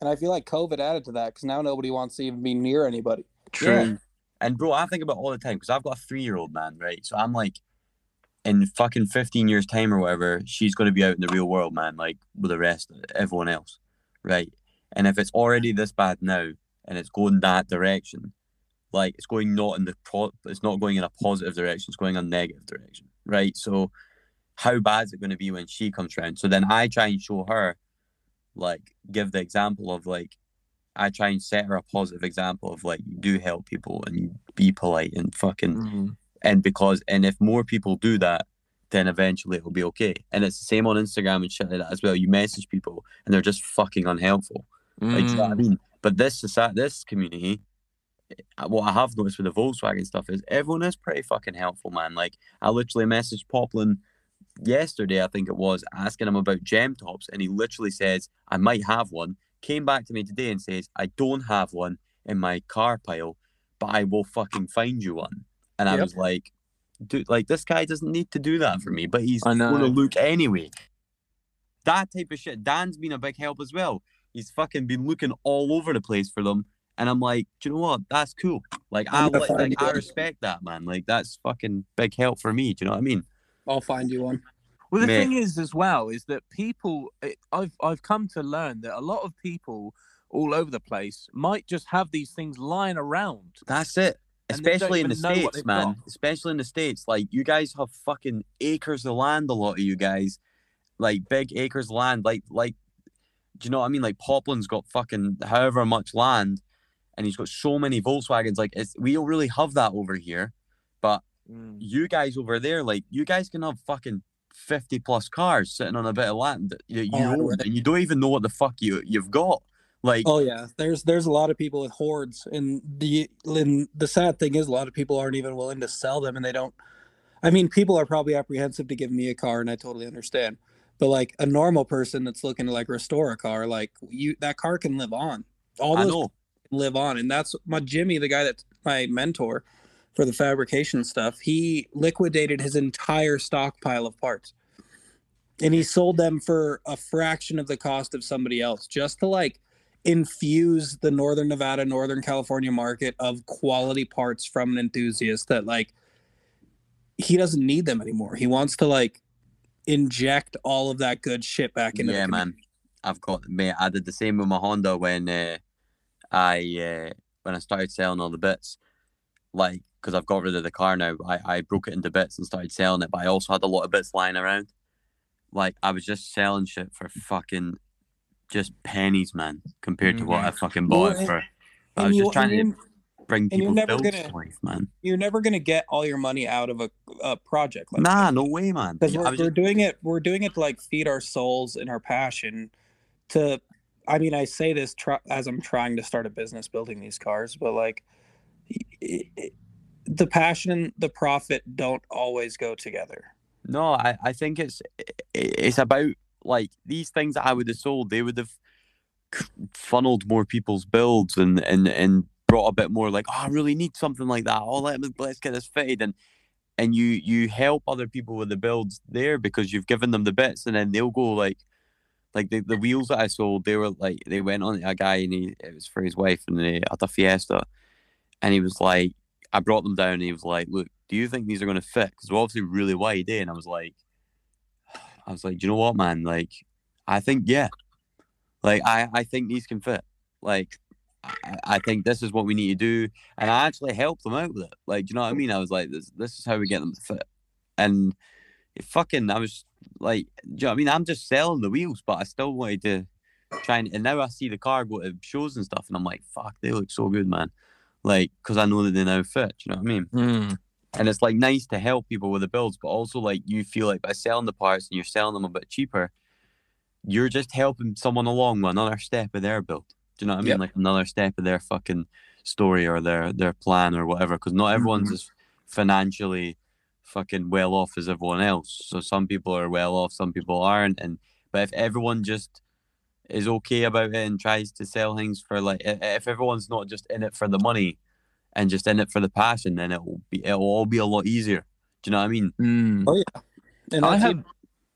and I feel like COVID added to that because now nobody wants to even be near anybody. True. And bro, I think about all the time because I've got a three year old man, right? So I'm like, in fucking 15 years' time or whatever, she's to be out in the real world, man, like with the rest everyone else, right? And if it's already this bad now and it's going that direction, like it's going not in the pro, it's not going in a positive direction, it's going in a negative direction, right? So, how bad is it going to be when she comes around? So then I try and show her, like, give the example of like, I try and set her a positive example of like you do help people and you be polite and fucking Mm. and because and if more people do that, then eventually it'll be okay. And it's the same on Instagram and shit like that as well. You message people and they're just fucking unhelpful. Like, do you know what I Mm. mean? But this society, this community, what I have noticed with the Volkswagen stuff is everyone is pretty fucking helpful, man. Like I literally messaged Poplin yesterday, I think it was, asking him about gem tops, and he literally says, I might have one. Came back to me today and says, I don't have one in my car pile, but I will fucking find you one. And I Yep. was like, dude, like this guy doesn't need to do that for me, but he's I gonna look anyway. That type of shit. Dan's been a big help as well. He's fucking been looking all over the place for them. And I'm like, do you know what? That's cool. Like I like, like, I respect that, man. Like that's fucking big help for me. Do you know what I mean? I'll find you one. Well, the thing is, as well, is that people. It, I've I've come to learn that a lot of people all over the place might just have these things lying around. That's it. And they don't Especially in the even know what states, man. got. Especially in the states, like you guys have fucking acres of land. A lot of you guys, like big acres of land. Like like, do you know what I mean? Like Poplin's got fucking however much land, and he's got so many Volkswagens. Like it's, we don't really have that over here, but Mm. you guys over there, like you guys can have fucking fifty plus cars sitting on a bit of land that you, Oh, own, right. and you don't even know what the fuck you you've got. Like, Oh yeah, there's there's a lot of people with hordes, and the and the sad thing is a lot of people aren't even willing to sell them, and they don't. I mean, people are probably apprehensive to give me a car, and I totally understand. But like a normal person that's looking to like restore a car, like you, that car can live on. All I those know. live on, and that's my Jimmy, the guy that's my mentor for the fabrication stuff. He liquidated his entire stockpile of parts, and he sold them for a fraction of the cost of somebody else, just to like infuse the northern nevada northern california market of quality parts from an enthusiast that like he doesn't need them anymore he wants to like inject all of that good shit back into the yeah, man. I've got mate. I did the same with my Honda when uh, I uh, when I started selling all the bits, like because I've got rid of the car now. I I broke it into bits and started selling it, but I also had a lot of bits lying around. Like I was just selling shit for fucking just pennies, man, compared to mm, what I fucking bought it for. I was just trying to bring and you're never gonna- to life, man. you're never going to get all your money out of a, a project like Nah, no way, man. Because we're, was we're doing it we're doing it to like feed our souls and our passion to i mean i say this try, as i'm trying to start a business building these cars but like i- i- the passion and the profit don't always go together No, I, I think it's it's about like these things that I would have sold. They would have funneled more people's builds and and and brought a bit more like, oh, I really need something like that. Oh, let me let's get this fitted and and you you help other people with the builds there because you've given them the bits and then they'll go like like the, the wheels that I sold, they were like they went on a guy and he it was for his wife and they at a Fiesta, and he was like, I brought them down and he was like, look, do you think these are gonna fit? Because we're obviously really wide, eh? And I was like, I was like, do you know what, man? Like, I think yeah, like I I think these can fit. Like, I, I think this is what we need to do, and I actually helped them out with it. Like, do you know what I mean? I was like, this this is how we get them to fit, and it fucking I was like, do you know what I mean? I'm just selling the wheels, but I still wanted to try and, and now I see the car go to shows and stuff, and I'm like, fuck, they look so good, man. Like, because I know that they're now fit. Do you know what I mean? Mm. And it's like nice to help people with the builds, but also like you feel like by selling the parts and you're selling them a bit cheaper, you're just helping someone along with another step of their build. Do you know what I mean? Yep. Like another step of their fucking story or their their plan or whatever. Because not everyone's as financially fucking well off as everyone else. So some people are well off, some people aren't. And but if everyone just is okay about it and tries to sell things for like if everyone's not just in it for the money and just in it for the passion, then it will be it will all be a lot easier. Do you know what I mean? Mm. Oh, yeah. and I that's have even,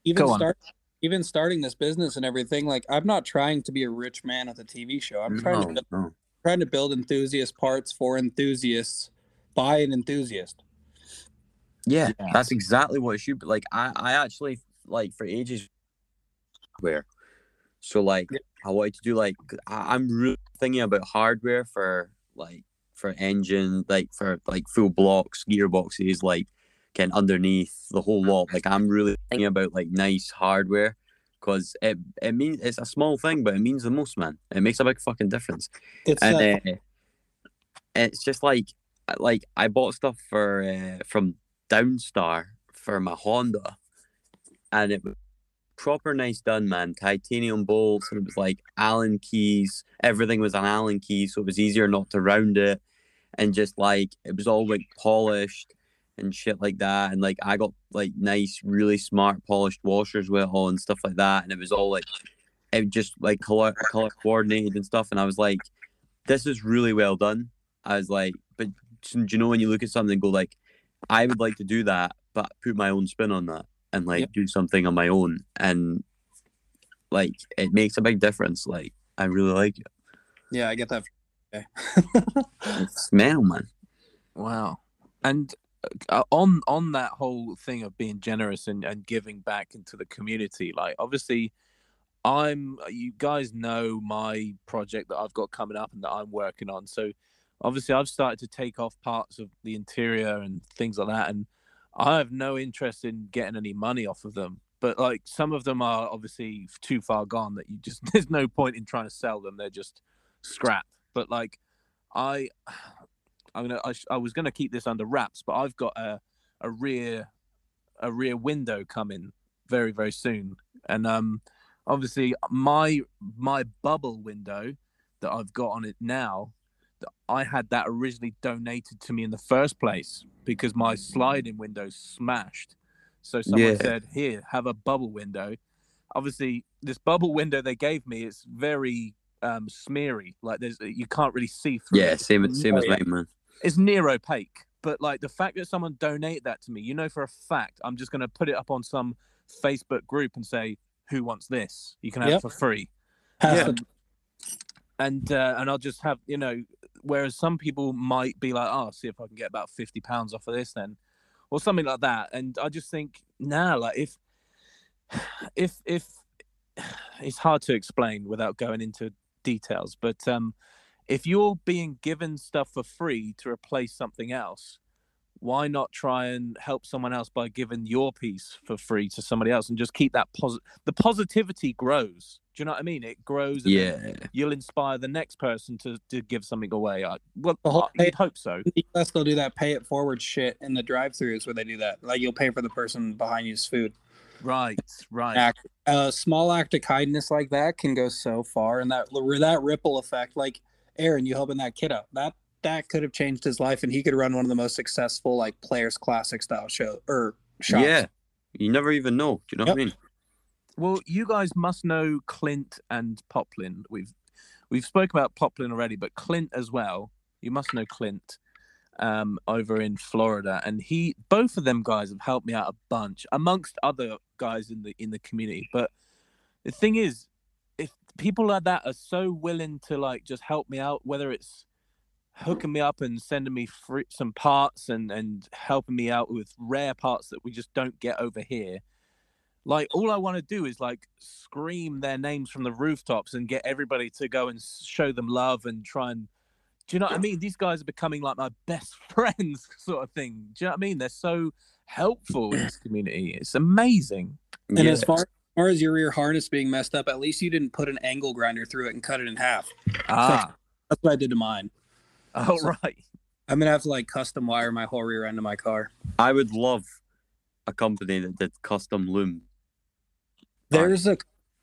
even go on. start even starting this business and everything like i'm not trying to be a rich man with a tv show i'm trying to build, no. trying to build enthusiast parts for enthusiasts by an enthusiast Yeah, Yeah. that's exactly what it should be. Like I, I actually like for ages where so like Yeah. I wanted to do like I, I'm really thinking about hardware for like for engine, like for like full blocks, gearboxes, like getting underneath the whole lot. Like I'm really thinking about like nice hardware because it it means it's a small thing, but it means the most, man. It makes a big fucking difference it's and uh, uh, it's just like like I bought stuff for uh, from Downstar for my Honda, and it was proper nice done, man. Titanium bolts, and it was like Allen keys. Everything was an Allen key, so it was easier not to round it, and just like it was all like polished and shit like that. And like I got like nice, really smart polished washers with it all and stuff like that, and it was all like it just like color color coordinated and stuff. And I was like, this is really well done. I was like, but do you know when you look at something go like, I would like to do that, but put my own spin on that and like Yep. do something on my own, and like it makes a big difference. Like I really like it. yeah i get that okay. It's man. Wow. And uh, on on that whole thing of being generous and, and giving back into the community, like obviously I'm you guys know my project that I've got coming up and that I'm working on. So obviously I've started to take off parts of the interior and things like that and I have no interest in getting any money off of them. But like some of them are obviously too far gone that you just there's no point in trying to sell them. They're just scrap. But like I, I'm gonna. I, I was gonna keep this under wraps, but I've got a a rear a rear window coming very very soon, and um, obviously my my bubble window that I've got on it now, I had that originally donated to me in the first place because my sliding window smashed. So someone Yeah. said, "Here, have a bubble window." Obviously, this bubble window they gave me is very um, smeary. Like there's you can't really see through. Yeah, it. same as same as yeah. mine, man. It's near opaque. But like the fact that someone donated that to me, you know for a fact, I'm just gonna put it up on some Facebook group and say, "Who wants this? You can have Yep. it for free." Has Yeah. and uh, and I'll just have you know, whereas some people might be like, oh, see if I can get about fifty pounds off of this then, or something like that. And I just think, nah, like if if if it's hard to explain without going into details, but um, if you're being given stuff for free to replace something else. Why not try and help someone else by giving your piece for free to somebody else and just keep that positive? The positivity grows. Do you know what I mean? It grows. And Yeah. you'll inspire the next person to, to give something away. I, well, The whole- I, you'd hope so. in the US, they'll do that pay it forward shit in the drive-throughs where they do that. Like you'll pay for the person behind you's food. Right, right. A small act of kindness like that can go so far, and that that ripple effect, like Arran, you helping that kid out, that that could have changed his life, and he could run one of the most successful like players classic style show or shops. Yeah. You never even know. Do you know what I mean? Well, you guys must know Clint and Poplin. We've we've spoke about Poplin already, but Clint as well. You must know Clint um, over in Florida, and he both of them guys have helped me out a bunch, amongst other guys in the in the community. But the thing is, if people like that are so willing to like just help me out, whether it's hooking me up and sending me free, some parts and and helping me out with rare parts that we just don't get over here like all i want to do is like scream their names from the rooftops and get everybody to go and show them love and try and do you know what i mean these guys are becoming like my best friends sort of thing do you know what i mean they're so helpful in this community it's amazing And yeah. as far, as far as your rear harness being messed up, at least you didn't put an angle grinder through it and cut it in half. ah That's what I did to mine. all So- right I'm gonna have to like custom wire my whole rear end of my car. I would love a company that did custom loom. There's a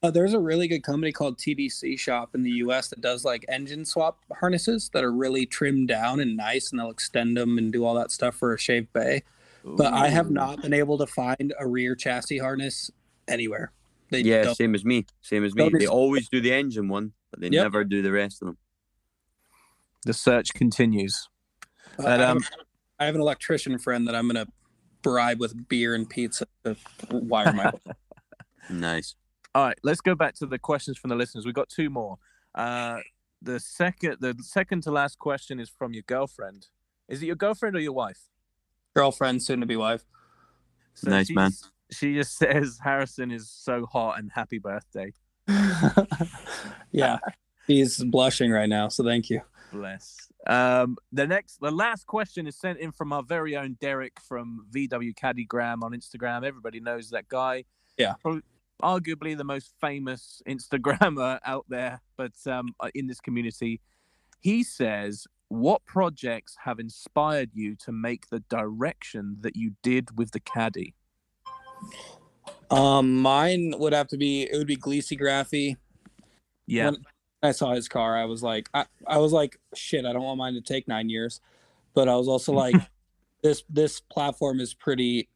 uh, there's a really good company called TDC Shop in the U.S. that does like engine swap harnesses that are really trimmed down and nice, and they'll extend them and do all that stuff for a shaved bay. But I have not been able to find a rear chassis harness anywhere. They Yeah, don't- same as me. Same as me. Don't They ex- always do the engine one, but they Yep. never do the rest of them. the search continues I but, have- um, I have an electrician friend that I'm gonna bribe with beer and pizza to wire my. Nice. All right, let's go back to the questions from the listeners. We've got two more. Uh, the second, the second to last question is from your girlfriend. Is it your girlfriend or your wife? girlfriend, soon to be wife. So Nice, she man. just- She just says Harrison is so hot and happy birthday. yeah, he's blushing right now. So thank you. Bless. Um, the next, the last question is sent in from our very own Derek from VW Caddygram on Instagram. Everybody knows that guy. Yeah. Probably, arguably the most famous Instagrammer out there, but um, uh, in this community, he says, "What projects have inspired you to make the direction that you did with the caddy?" Um, mine would have to be it would be Gleesy Graphy. Yeah. When I saw his car, I was like, I, I was like, shit, I don't want mine to take nine years. But I was also like, this this platform is pretty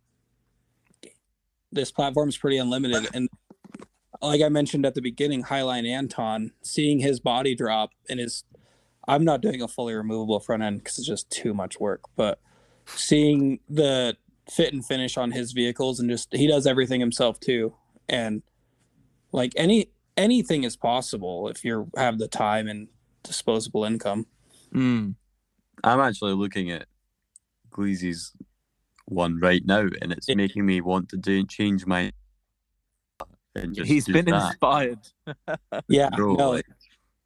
this platform is pretty unlimited. And like I mentioned at the beginning, Highline Anton, seeing his body drop and his I'm not doing a fully removable front end because it's just too much work, but seeing the fit and finish on his vehicles and just he does everything himself too. And like any anything is possible if you have the time and disposable income. Mm. I'm actually looking at Gleazy's one right now, and it's making me want to do change my. And just He's do been that. inspired. Yeah, Bro, no, like-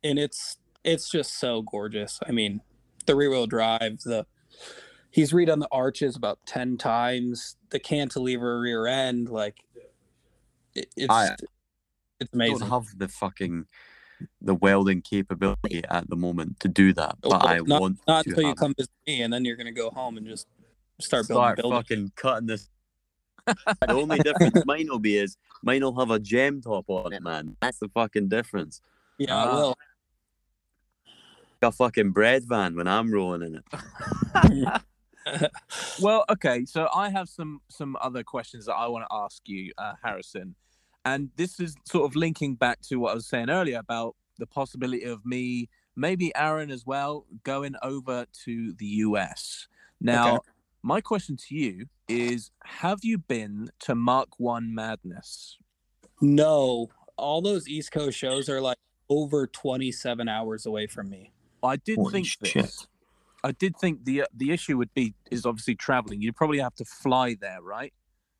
and it's it's just so gorgeous. I mean, the rear wheel drive, the he's redone the arches about ten times, the cantilever rear end, like it, it's I- it's I don't amazing. have the fucking the welding capability at the moment to do that, oh, but Well, I not, want not to until you have come visit me, and then you're gonna go home and just start building start buildings. fucking cutting this. the only difference mine will be is mine will have a gem top on it, man. That's the fucking difference. Yeah, Ah. I will. A fucking bread van when I'm rolling in it. well, okay. So I have some some other questions that I want to ask you, uh, Harrison, and this is sort of linking back to what I was saying earlier about the possibility of me, maybe Arran as well, going over to the US. Now, Okay. My question to you is: Have you been to Mark One Madness? No, all those East Coast shows are like over 27 hours away from me. I did Holy think shit. this. I did think the the issue would be is obviously traveling. You'd probably have to fly there, right?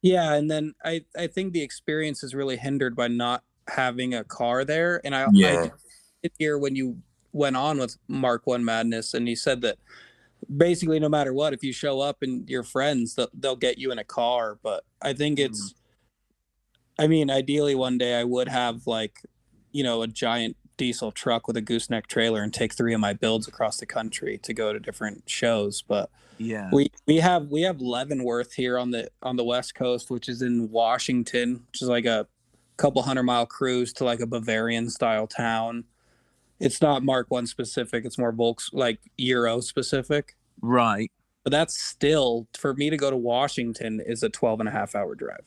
Yeah, and then I I think the experience is really hindered by not having a car there. And I, Yeah. I did hear when you went on with Mark One Madness, and he said that basically no matter what, if you show up and your friends, they'll, they'll get you in a car. But I think it's, mm-hmm. I mean, ideally one day I would have like, you know, a giant diesel truck with a gooseneck trailer and take three of my builds across the country to go to different shows. But Yeah. we we have we have Leavenworth here on the on the west coast, which is in Washington, which is like a couple hundred mile cruise to like a Bavarian style town. It's not Mark One specific; it's more Volks like Euro specific. Right. But that's still for me to go to Washington is a 12 and a half hour drive.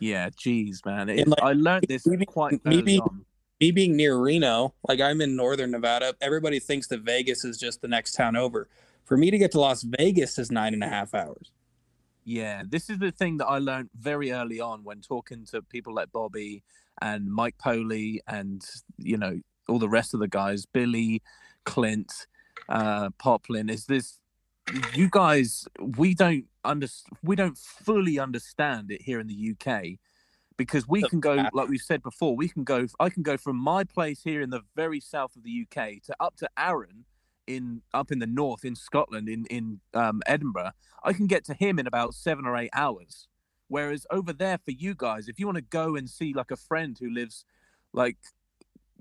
Yeah. Geez, man. It, like, I learned this maybe- quite maybe- on. Me being near Reno, like I'm in northern Nevada, everybody thinks that Vegas is just the next town over. For me to get to Las Vegas is nine and a half hours. Yeah, this is the thing that I learned very early on when talking to people like Bobby and Mike Poley and you know all the rest of the guys, Billy, Clint, uh, Poplin. Is this you guys? We don't under we don't fully understand it here in the UK because we can go like we've said before. We can go. I can go from my place here in the very south of the UK to up to Arran in up in the north in Scotland in in um, Edinburgh. I can get to him in about seven or eight hours. Whereas over there for you guys, if you want to go and see like a friend who lives like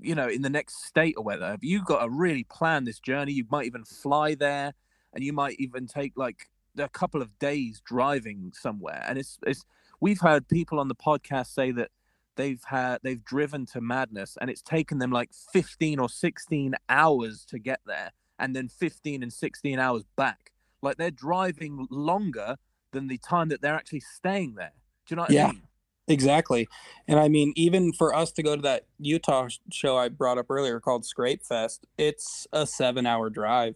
you know in the next state or whatever, you got to really plan this journey. You might even fly there, and you might even take like a couple of days driving somewhere. And it's it's we've heard people on the podcast say that they've had they've driven to madness and it's taken them like 15 or 16 hours to get there and then 15 and 16 hours back like they're driving longer than the time that they're actually staying there do you know what Yeah. i mean Exactly. And I mean, even for us to go to that Utah show I brought up earlier called Scrape Fest, it's a seven hour drive.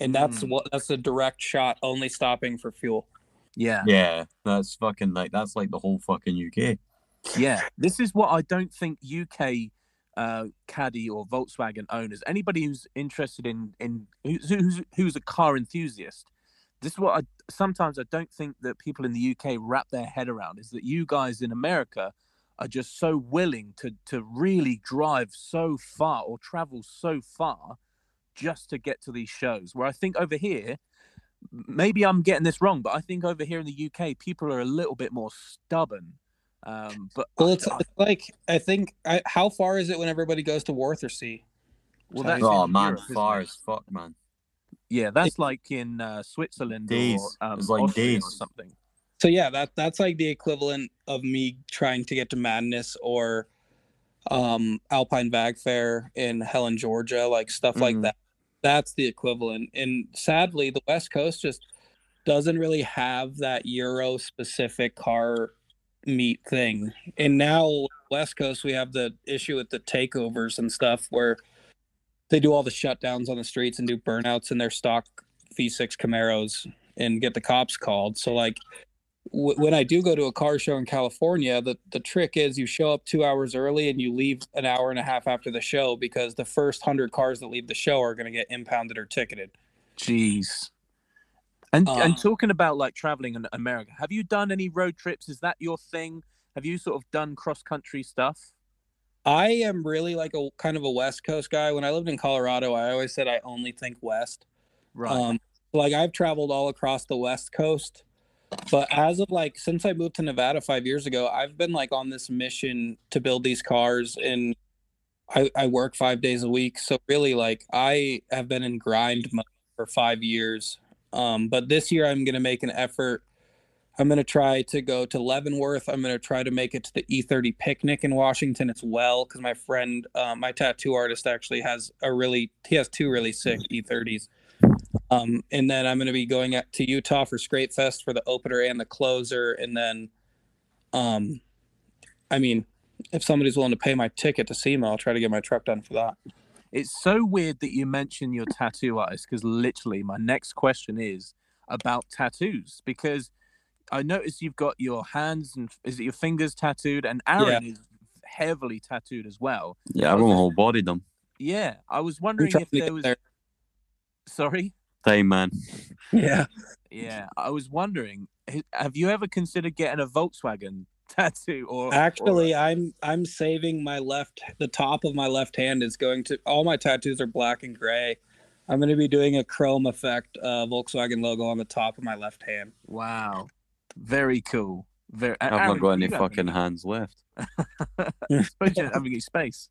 And that's Mm. what that's a direct shot, only stopping for fuel. yeah Yeah, that's fucking like that's like the whole fucking UK. Yeah, this is what I don't think UK uh, Caddy or Volkswagen owners, anybody who's interested in in who's, who's who's a car enthusiast, this is what I sometimes I don't think that people in the UK wrap their head around is that you guys in America are just so willing to to really drive so far or travel so far just to get to these shows. Where I think over here, maybe I'm getting this wrong, but I think over here in the UK, people are a little bit more stubborn. Um, but Well, I- it's, it's like I think I, how far is it when everybody goes to Wörthersee? Well, that's Oh man, Europe, isn't far as fuck, man. Yeah, that's like in uh, Switzerland Days. or um, It's like Austria or something. So yeah, that that's like the equivalent of me trying to get to Madness or um Alpine Vag Fair in Helen, Georgia, like stuff like Mhm. that. That's the equivalent. And sadly, the West Coast just doesn't really have that Euro specific car meet thing. And now West Coast we have the issue with the takeovers and stuff where they do all the shutdowns on the streets and do burnouts in their stock V6 Camaros and get the cops called. So like w- when I do go to a car show in California, the, the trick is you show up two hours early and you leave an hour and a half after the show because the first hundred cars that leave the show are going to get impounded or ticketed. Jeez. And Um, and talking about like traveling in America, have you done any road trips? Is that your thing? Have you sort of done cross country stuff? I am really like a kind of a West Coast guy. When I lived in Colorado, I always said I only think West. Right. Um, like I've traveled all across the West Coast, but as of like since I moved to Nevada five years ago, I've been like on this mission to build these cars, and I, I work five days a week. So really like I have been in grind mode for five years. Um, but this year I'm gonna make an effort. I'm gonna try to go to Leavenworth. I'm gonna try to make it to the E30 picnic in Washington as well. Cause my friend, uh, my tattoo artist actually has a really he has two really sick E30s. Um, and then I'm gonna be going at, to Utah for Scrape Fest for the opener and the closer. And then um I mean, if somebody's willing to pay my ticket to SEMA, I'll try to get my truck done for that. It's so weird that you mention your tattoo artist because literally my next question is about tattoos because I noticed you've got your hands and is it your fingers tattooed and Arran is heavily tattooed as well. Yeah, I run my whole body done. Yeah, I was wondering if there was there. sorry. Same man. Yeah. Yeah, I was wondering have you ever considered getting a Volkswagen tattoo or Actually, I'm I'm saving my left the top of my left hand is going to all my tattoos are black and gray. I'm going to be doing a chrome effect uh, Volkswagen logo on the top of my left hand. wow. Very cool. Very I've Arran, not got any you have fucking hands left. I suppose you don't have any space.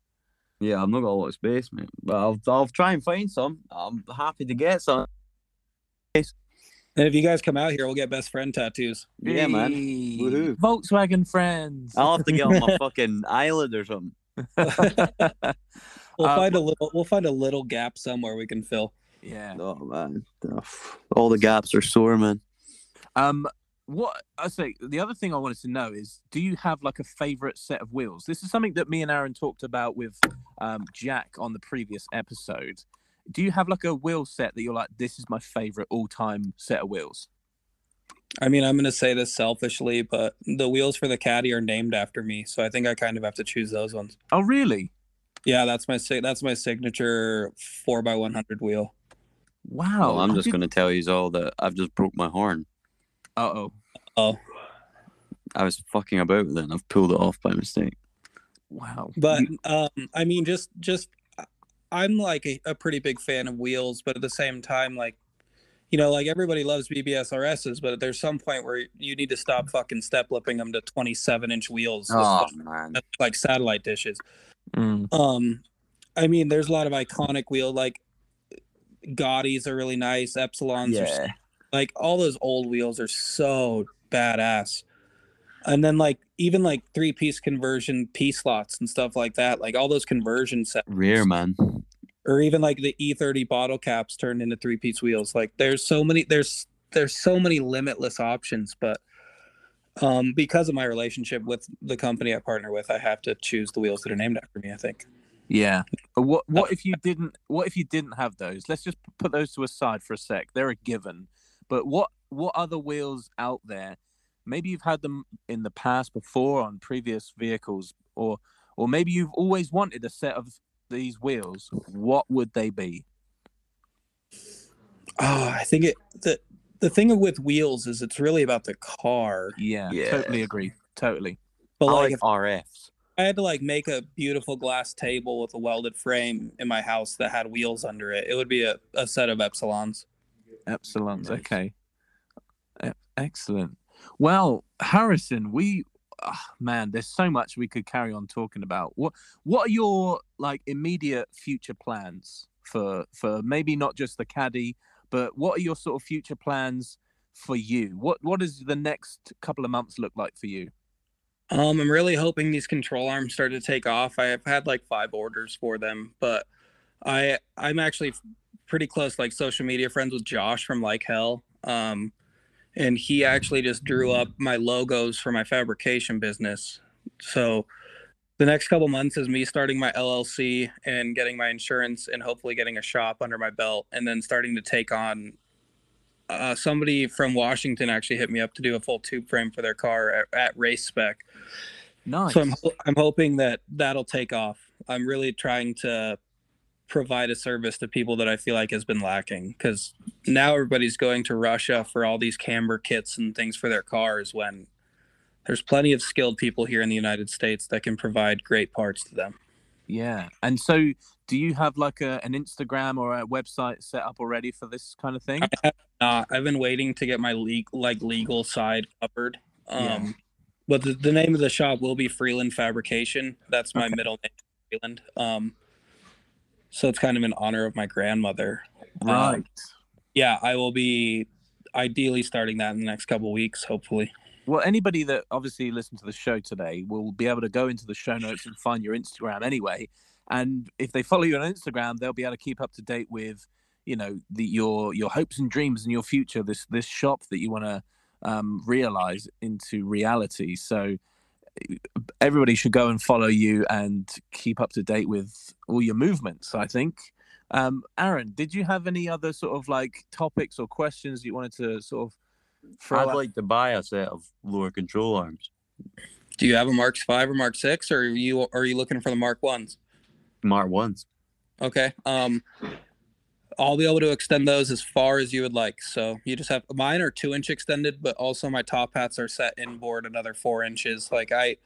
Yeah, I've not got a lot of space, mate. But I'll I'll try and find some. I'm happy to get some. And if you guys come out here, we'll get best friend tattoos. Yeah, man. Hey, Woohoo. Volkswagen friends. I'll have to get on my fucking eyelid or something. We'll Uh, find a little we'll find a little gap somewhere we can fill. yeah. Oh man, all the gaps are sore, man. Um, what I say, the other thing I wanted to know is, do you have like a favorite set of wheels? This is something that me and Arran talked about with um, Jack on the previous episode. Do you have like a wheel set that you're like, this is my favorite all-time set of wheels? I mean, I'm going to say this selfishly, but the wheels for the caddy are named after me, so I think I kind of have to choose those ones. Oh, really? Yeah, that's my sig- that's my signature four x one hundred wheel. Wow. Well, I'm just gonna tell you all that I've just broke my horn. Uh oh. Oh, I was fucking about then. I've pulled it off by mistake. Wow. but um, I mean, just just I'm like a, a pretty big fan of wheels, but at the same time, like you know, like everybody loves BBS RSs, but there's some point where you need to stop fucking step lipping them to 27 inch wheels, Oh man, like satellite dishes. Mm. Um, I mean, there's a lot of iconic wheel like Gaudis are really nice, Epsilons are like all those old wheels are so badass and then like even like three piece conversion p slots and stuff like that like all those conversion sets Rare man. or even like the e30 bottle caps turned into three piece wheels like there's so many there's there's so many limitless options but um because of my relationship with the company i partner with i have to choose the wheels that are named after me i think Yeah. But What what if you didn't what if you didn't have those? Let's just put those to a side for a sec. They're a given. But what what other wheels out there? Maybe you've had them in the past before on previous vehicles or or maybe you've always wanted a set of these wheels. What would they be? oh i think it the the thing with wheels is it's really about the car Yeah, Yeah. totally agree. Totally. but I like, like if RFs. I had to like make a beautiful glass table with a welded frame in my house that had wheels under it. It would be a, a set of Epsilons. Epsilons. Nice. Okay. Excellent. Well, Harrison, we ah, man, there's so much we could carry on talking about. What what are your like immediate future plans for for maybe not just the caddy, but what are your sort of future plans for you? What what does the next couple of months look like for you? Um, I'm really hoping these control arms start to take off. I have had like five orders for them, but I I'm actually pretty close, like social media friends with Josh from Like Hell. Um, and he actually just drew up my logos for my fabrication business. So the next couple months is me starting my LLC and getting my insurance and hopefully getting a shop under my belt and then starting to take on uh, somebody from Washington actually hit me up to do a full tube frame for their car at, at race spec. Nice. So I'm I'm hoping that that'll take off. I'm really trying to provide a service to people that I feel like has been lacking because now everybody's going to Russia for all these camber kits and things for their cars when there's plenty of skilled people here in the United States that can provide great parts to them. yeah. And so do you have like a, an Instagram or a website set up already for this kind of thing? I have not. I've been waiting to get my legal like legal side covered. Um, Yeah. but the, the name of the shop will be Freeland Fabrication. That's my Okay. middle name. Freeland. Um, so it's kind of in honor of my grandmother. Um, yeah, I will be ideally starting that in the next couple weeks, hopefully. Well, anybody that obviously listened to the show today will be able to go into the show notes and find your Instagram anyway. And if they follow you on Instagram, they'll be able to keep up to date with, you know, the, your your hopes and dreams and your future. This this shop that you want to um, realize into reality. So everybody should go and follow you and keep up to date with all your movements. I think. Um, Arran, did you have any other sort of like topics or questions you wanted to sort of throw I'd out? like to buy a set of lower control arms. Do you have a Mark Five or Mark Six, or are you are you looking for the Mark Ones? Mark ones. Okay. Um, I'll be able to extend those as far as you would like. So you just have mine are two inch extended, but also my top hats are set inboard another four inches. Like I,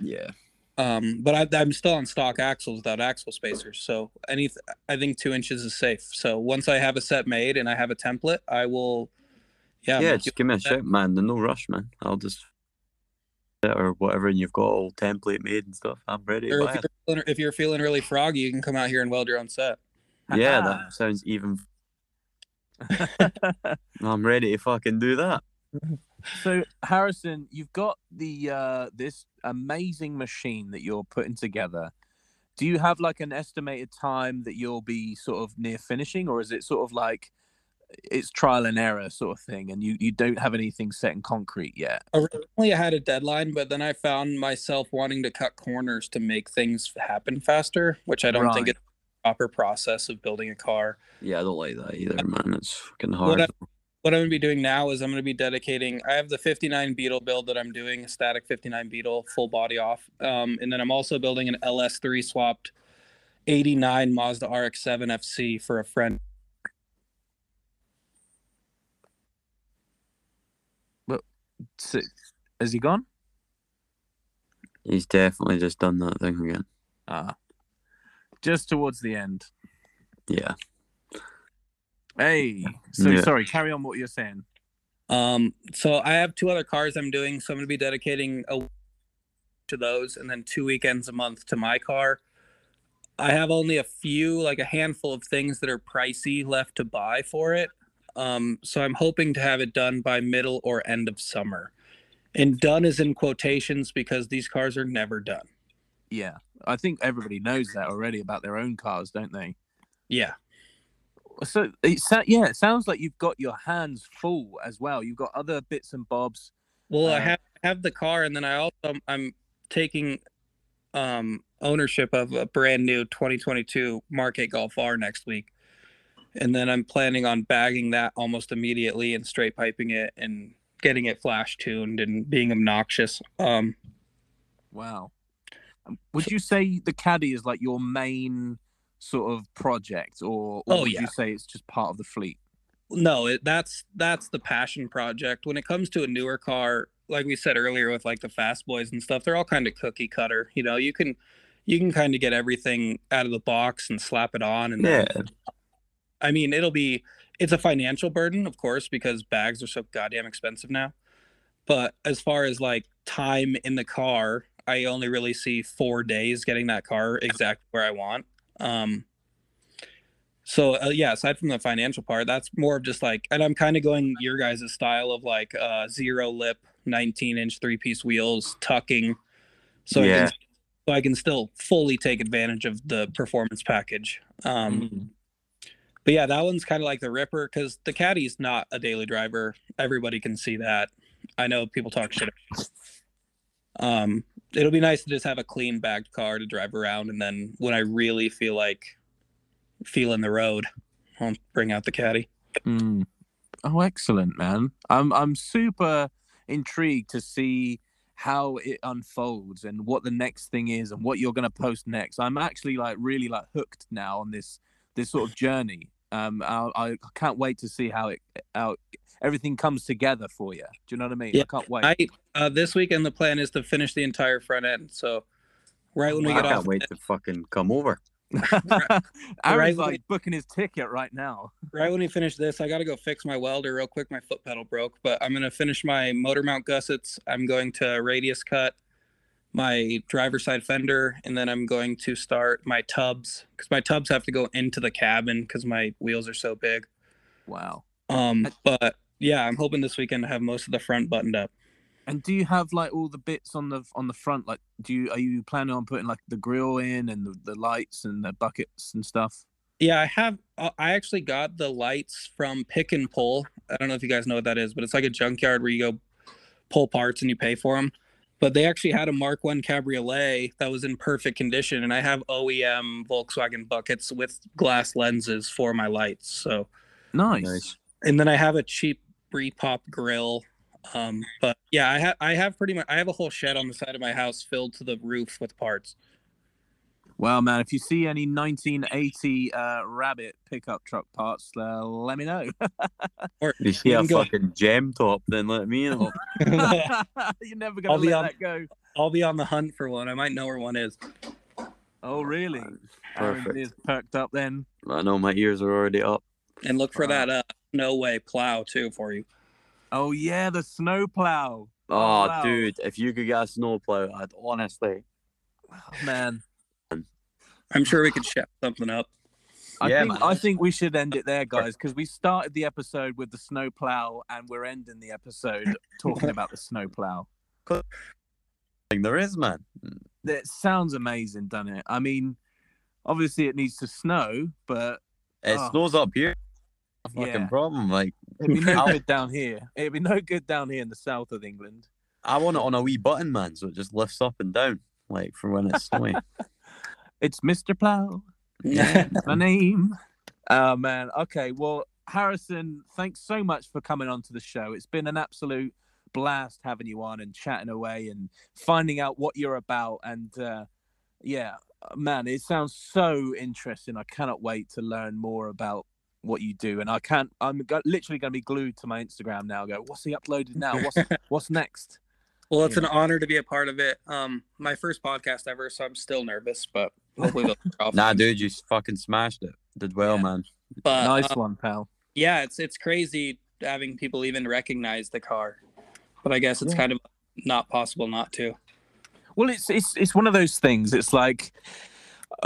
Yeah. um, but I, I'm still on stock axles without axle spacers. So any, I think two inches is safe. So once I have a set made and I have a template, I will. Yeah. Yeah, just give me a shout, man. There's no rush, man. I'll just or whatever, and you've got all template made and stuff. I'm ready or if you're, feeling, if you're feeling really froggy, you can come out here and weld your own set. Yeah, Ah. that sounds even. I'm ready to fucking do that. so Harrison, you've got the uh, this amazing machine that you're putting together. Do you have like an estimated time that you'll be sort of near finishing, or is it sort of like it's trial and error sort of thing, and you you don't have anything set in concrete yet? Originally, I had a deadline, but then I found myself wanting to cut corners to make things happen faster, which I don't think Right. is the proper process of building a car. Yeah, I don't like that either, man. It's fucking What hard. What I'm going to be doing now is I'm going to be dedicating. I have the 59 Beetle build that I'm doing, a static 59 Beetle, full body off, um, and then I'm also building an LS3 swapped 89 Mazda RX-7 FC for a friend. So, has he gone? He's definitely just done that thing again. Ah, just towards the end. Yeah. Hey, so Yeah. sorry. Carry on what you're saying. Um, so I have two other cars I'm doing, so I'm going to be dedicating a to those, and then two weekends a month to my car. I have only a few, like a handful of things that are pricey left to buy for it. Um, so I'm hoping to have it done by middle or end of summer. And done is in quotations because these cars are never done. Yeah, I think everybody knows that already about their own cars, don't they? Yeah. So it sa- yeah, it sounds like you've got your hands full as well. You've got other bits and bobs. Well, I Uh, have have the car, and then I also I'm taking um, ownership of a brand new 2022 Mark 8 Golf R next week, and then I'm planning on bagging that almost immediately and straight piping it and getting it flash tuned and being obnoxious. Um, Wow. Would you say the caddy is like your main sort of project, or, or Oh, would yeah. you say it's just part of the fleet? no, it, that's that's the passion project. When it comes to a newer car, like we said earlier with like the fast boys and stuff, they're all kind of cookie cutter. You know, you can you can kind of get everything out of the box and slap it on and then Yeah. I mean, it'll be it's a financial burden, of course, because bags are so goddamn expensive now. But as far as like time in the car, I only really see four days getting that car exactly where I want. Um, so uh, yeah, aside from the financial part, that's more of just like, and I'm kind of going your guys' style of like uh, zero lip, 19 inch three piece wheels, tucking, so I Yeah. can so I can still fully take advantage of the performance package. Um, but yeah, that one's kind of like the Ripper because the Caddy's not a daily driver. Everybody can see that. I know people talk shit. Um, it'll be nice to just have a clean bagged car to drive around, and then when I really feel like feeling the road, I'll bring out the Caddy. Mm. Oh, excellent, man. I'm I'm super intrigued to see how it unfolds and what the next thing is and what you're going to post next. I'm actually like really like hooked now on this this sort of journey. Um, I, I can't wait to see how it how everything comes together for you. Do you know what I mean? Yeah, I can't wait. I uh, this weekend the plan is to finish the entire front end. So right when we get I get can't off, wait to fucking come over. Arran's Right. like booking his ticket right now. right when we finish this, I got to go fix my welder real quick. My foot pedal broke, but I'm gonna finish my motor mount gussets. I'm going to radius cut my driver's side fender, and then I'm going to start my tubs because my tubs have to go into the cabin because my wheels are so big. Wow. Um, but yeah, I'm hoping this weekend to have most of the front buttoned up. And do you have like all the bits on the on the front? Like, do you are you planning on putting like the grill in and the, the lights and the buckets and stuff? Yeah, I have. uh, I actually got the lights from Pick and Pull. I don't know if you guys know what that is, but it's like a junkyard where you go pull parts and you pay for them. But they actually had a Mark One Cabriolet that was in perfect condition, and I have OEM Volkswagen buckets with glass lenses for my lights. So, Nice. Nice. and then I have a cheap Repop grill. Um, but yeah, I have I have pretty much I have a whole shed on the side of my house filled to the roof with parts. Well, man, if you see any 1980 uh, Rabbit pickup truck parts, uh, let me know. Or You see You a go- fucking gem top, then let me know. You're never gonna be let on- that go. I'll be on the hunt for one. I might know where one is. Oh, really? Arran Perfect. is perked up then. I know my ears are already up. And look for Wow. that uh no way plow too for you. Oh yeah, the snow plow. Oh, wow. dude, if you could get a snowplow, I'd honestly. Oh, man. I'm sure we could shut something up. I Yeah, think man. I think we should end it there, guys, because we started the episode with the snow plow, and we're ending the episode talking about the snow plow. There is, man. It sounds amazing, doesn't it? I mean, obviously it needs to snow, but It Oh. snows up here. A fucking Yeah. problem. Like, it'd be no good down here. It'd be no good down here in the south of England. I want it on a wee button, man, so it just lifts up and down, like for when it's snowy. It's Mr. Plow. Yeah. my name. Oh man. Okay. Well, Harrison, thanks so much for coming on to the show. It's been an absolute blast having you on and chatting away and finding out what you're about. And uh, yeah, man, it sounds so interesting. I cannot wait to learn more about what you do. And I can't. I'm go- literally going to be glued to my Instagram now. Go, what's he uploaded now? What's what's next? Well, it's Yeah. an honor to be a part of it. Um, my first podcast ever, so I'm still nervous, but hopefully they'll get off. nah, dude, you fucking smashed it. Did well, Yeah. man. But nice uh, one, pal. yeah, it's it's crazy having people even recognize the car. But I guess it's Yeah. kind of not possible not to. Well, it's it's it's one of those things. It's like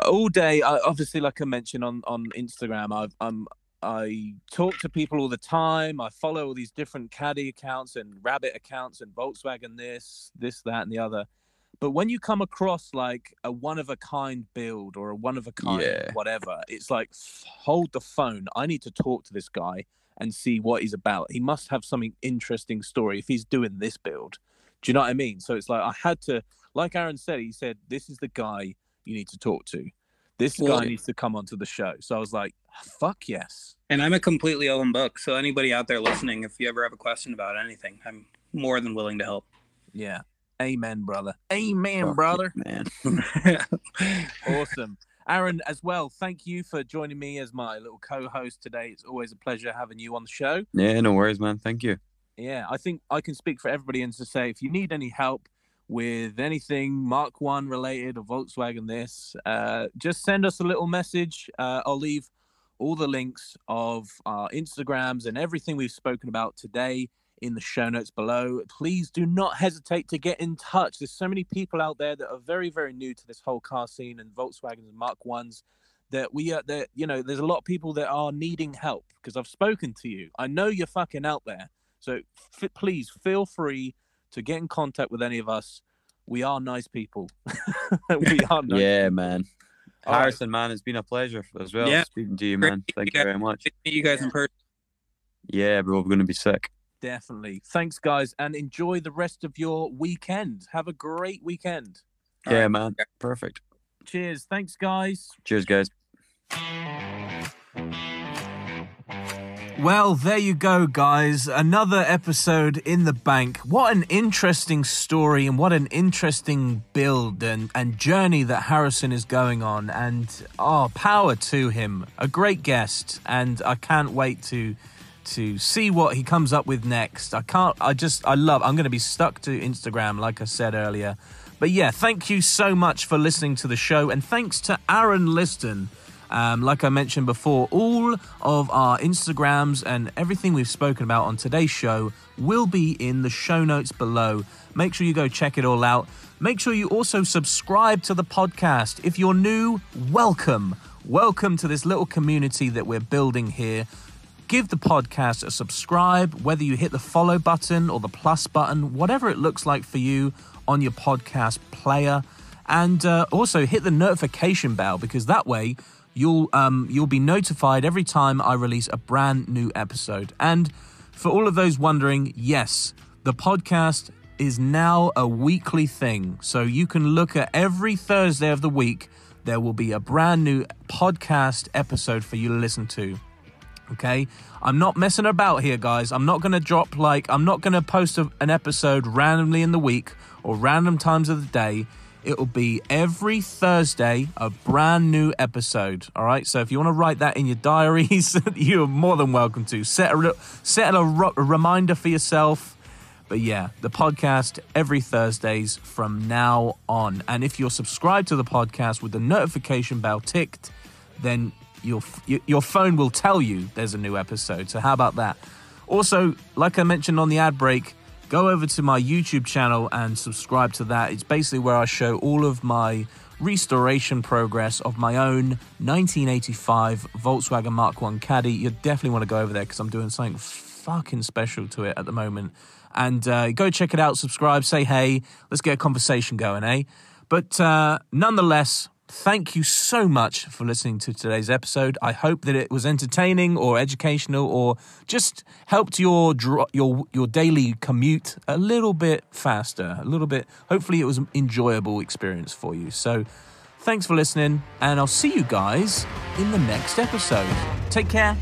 all day. I, obviously, like I mentioned on on Instagram, I've I'm I talk to people all the time. I follow all these different caddy accounts and rabbit accounts and Volkswagen this, this, that, and the other. But when you come across like a one of a kind build or a one of a kind Yeah. whatever, it's like hold the phone. I need to talk to this guy and see what he's about. He must have something interesting story if he's doing this build. Do you know what I mean? So it's like I had to, like Arran said, he said, "This is the guy you need to talk to. This guy needs to come onto the show." So I was like, "Fuck yes." And I'm a completely open book. So anybody out there listening, if you ever have a question about anything, I'm more than willing to help. Yeah. Amen, brother. Amen, Fuck brother. yeah, man. Awesome. Arran, as well, thank you for joining me as my little co host today. It's always a pleasure having you on the show. Yeah, no worries, man. Thank you. Yeah, I think I can speak for everybody and to say if you need any help with anything Mark One related or Volkswagen this, uh, just send us a little message. Uh, I'll leave all the links of our Instagrams and everything we've spoken about today in the show notes below. Please do not hesitate to get in touch. There's so many people out there that are very, very new to this whole car scene and Volkswagens and Mark Ones that we are that you know there's a lot of people that are needing help because I've spoken to you. I know you're fucking out there. So f- please feel free to get in contact with any of us. We are nice people. we are nice. yeah, man. All right. Harrison, man, it's been a pleasure as well Yeah. speaking to you, man. to Thank you you very much. Meet you guys in person. Yeah, bro, we're gonna be sick. Definitely. Thanks, guys, and enjoy the rest of your weekend. Have a great weekend. All yeah, right. man. Perfect. Cheers. Thanks, guys. Cheers, guys. Well, there you go, guys. Another episode in the bank. What an interesting story and what an interesting build and, and journey that Harrison is going on. And oh, power to him. A great guest. And I can't wait to to see what he comes up with next. I can't I just I love I'm gonna be stuck to Instagram, like I said earlier. But yeah, thank you so much for listening to the show, and thanks to Arran Liston Um, like I mentioned before, all of our Instagrams and everything we've spoken about on today's show will be in the show notes below. Make sure you go check it all out. Make sure you also subscribe to the podcast. If you're new, welcome. Welcome to this little community that we're building here. Give the podcast a subscribe, whether you hit the follow button or the plus button, whatever it looks like for you on your podcast player. And uh, also hit the notification bell because that way you'll um, you'll be notified every time I release a brand new episode. And for all of those wondering, yes, the podcast is now a weekly thing. So you can look at every Thursday of the week. There will be a brand new podcast episode for you to listen to. Okay, I'm not messing about here, guys. I'm not going to drop like, I'm not going to post a, an episode randomly in the week or random times of the day. It will be every Thursday, a brand new episode. All right. So if you want to write that in your diaries, you're more than welcome to. Set a, set a, a reminder for yourself. But yeah, the podcast every Thursdays from now on. And if you're subscribed to the podcast with the notification bell ticked, then your your phone will tell you there's a new episode. So how about that? Also, like I mentioned on the ad break, go over to my YouTube channel and subscribe to that. It's basically where I show all of my restoration progress of my own 1985 Volkswagen Mark 1 Caddy. You definitely want to go over there because I'm doing something fucking special to it at the moment. And uh, go check it out, subscribe, say hey, let's get a conversation going, eh? But uh, nonetheless, Thank you so much for listening to today's episode. I hope that it was entertaining or educational or just helped your your your daily commute a little bit faster, a little bit. Hopefully, it was an enjoyable experience for you. So, thanks for listening, and I'll see you guys in the next episode. Take care.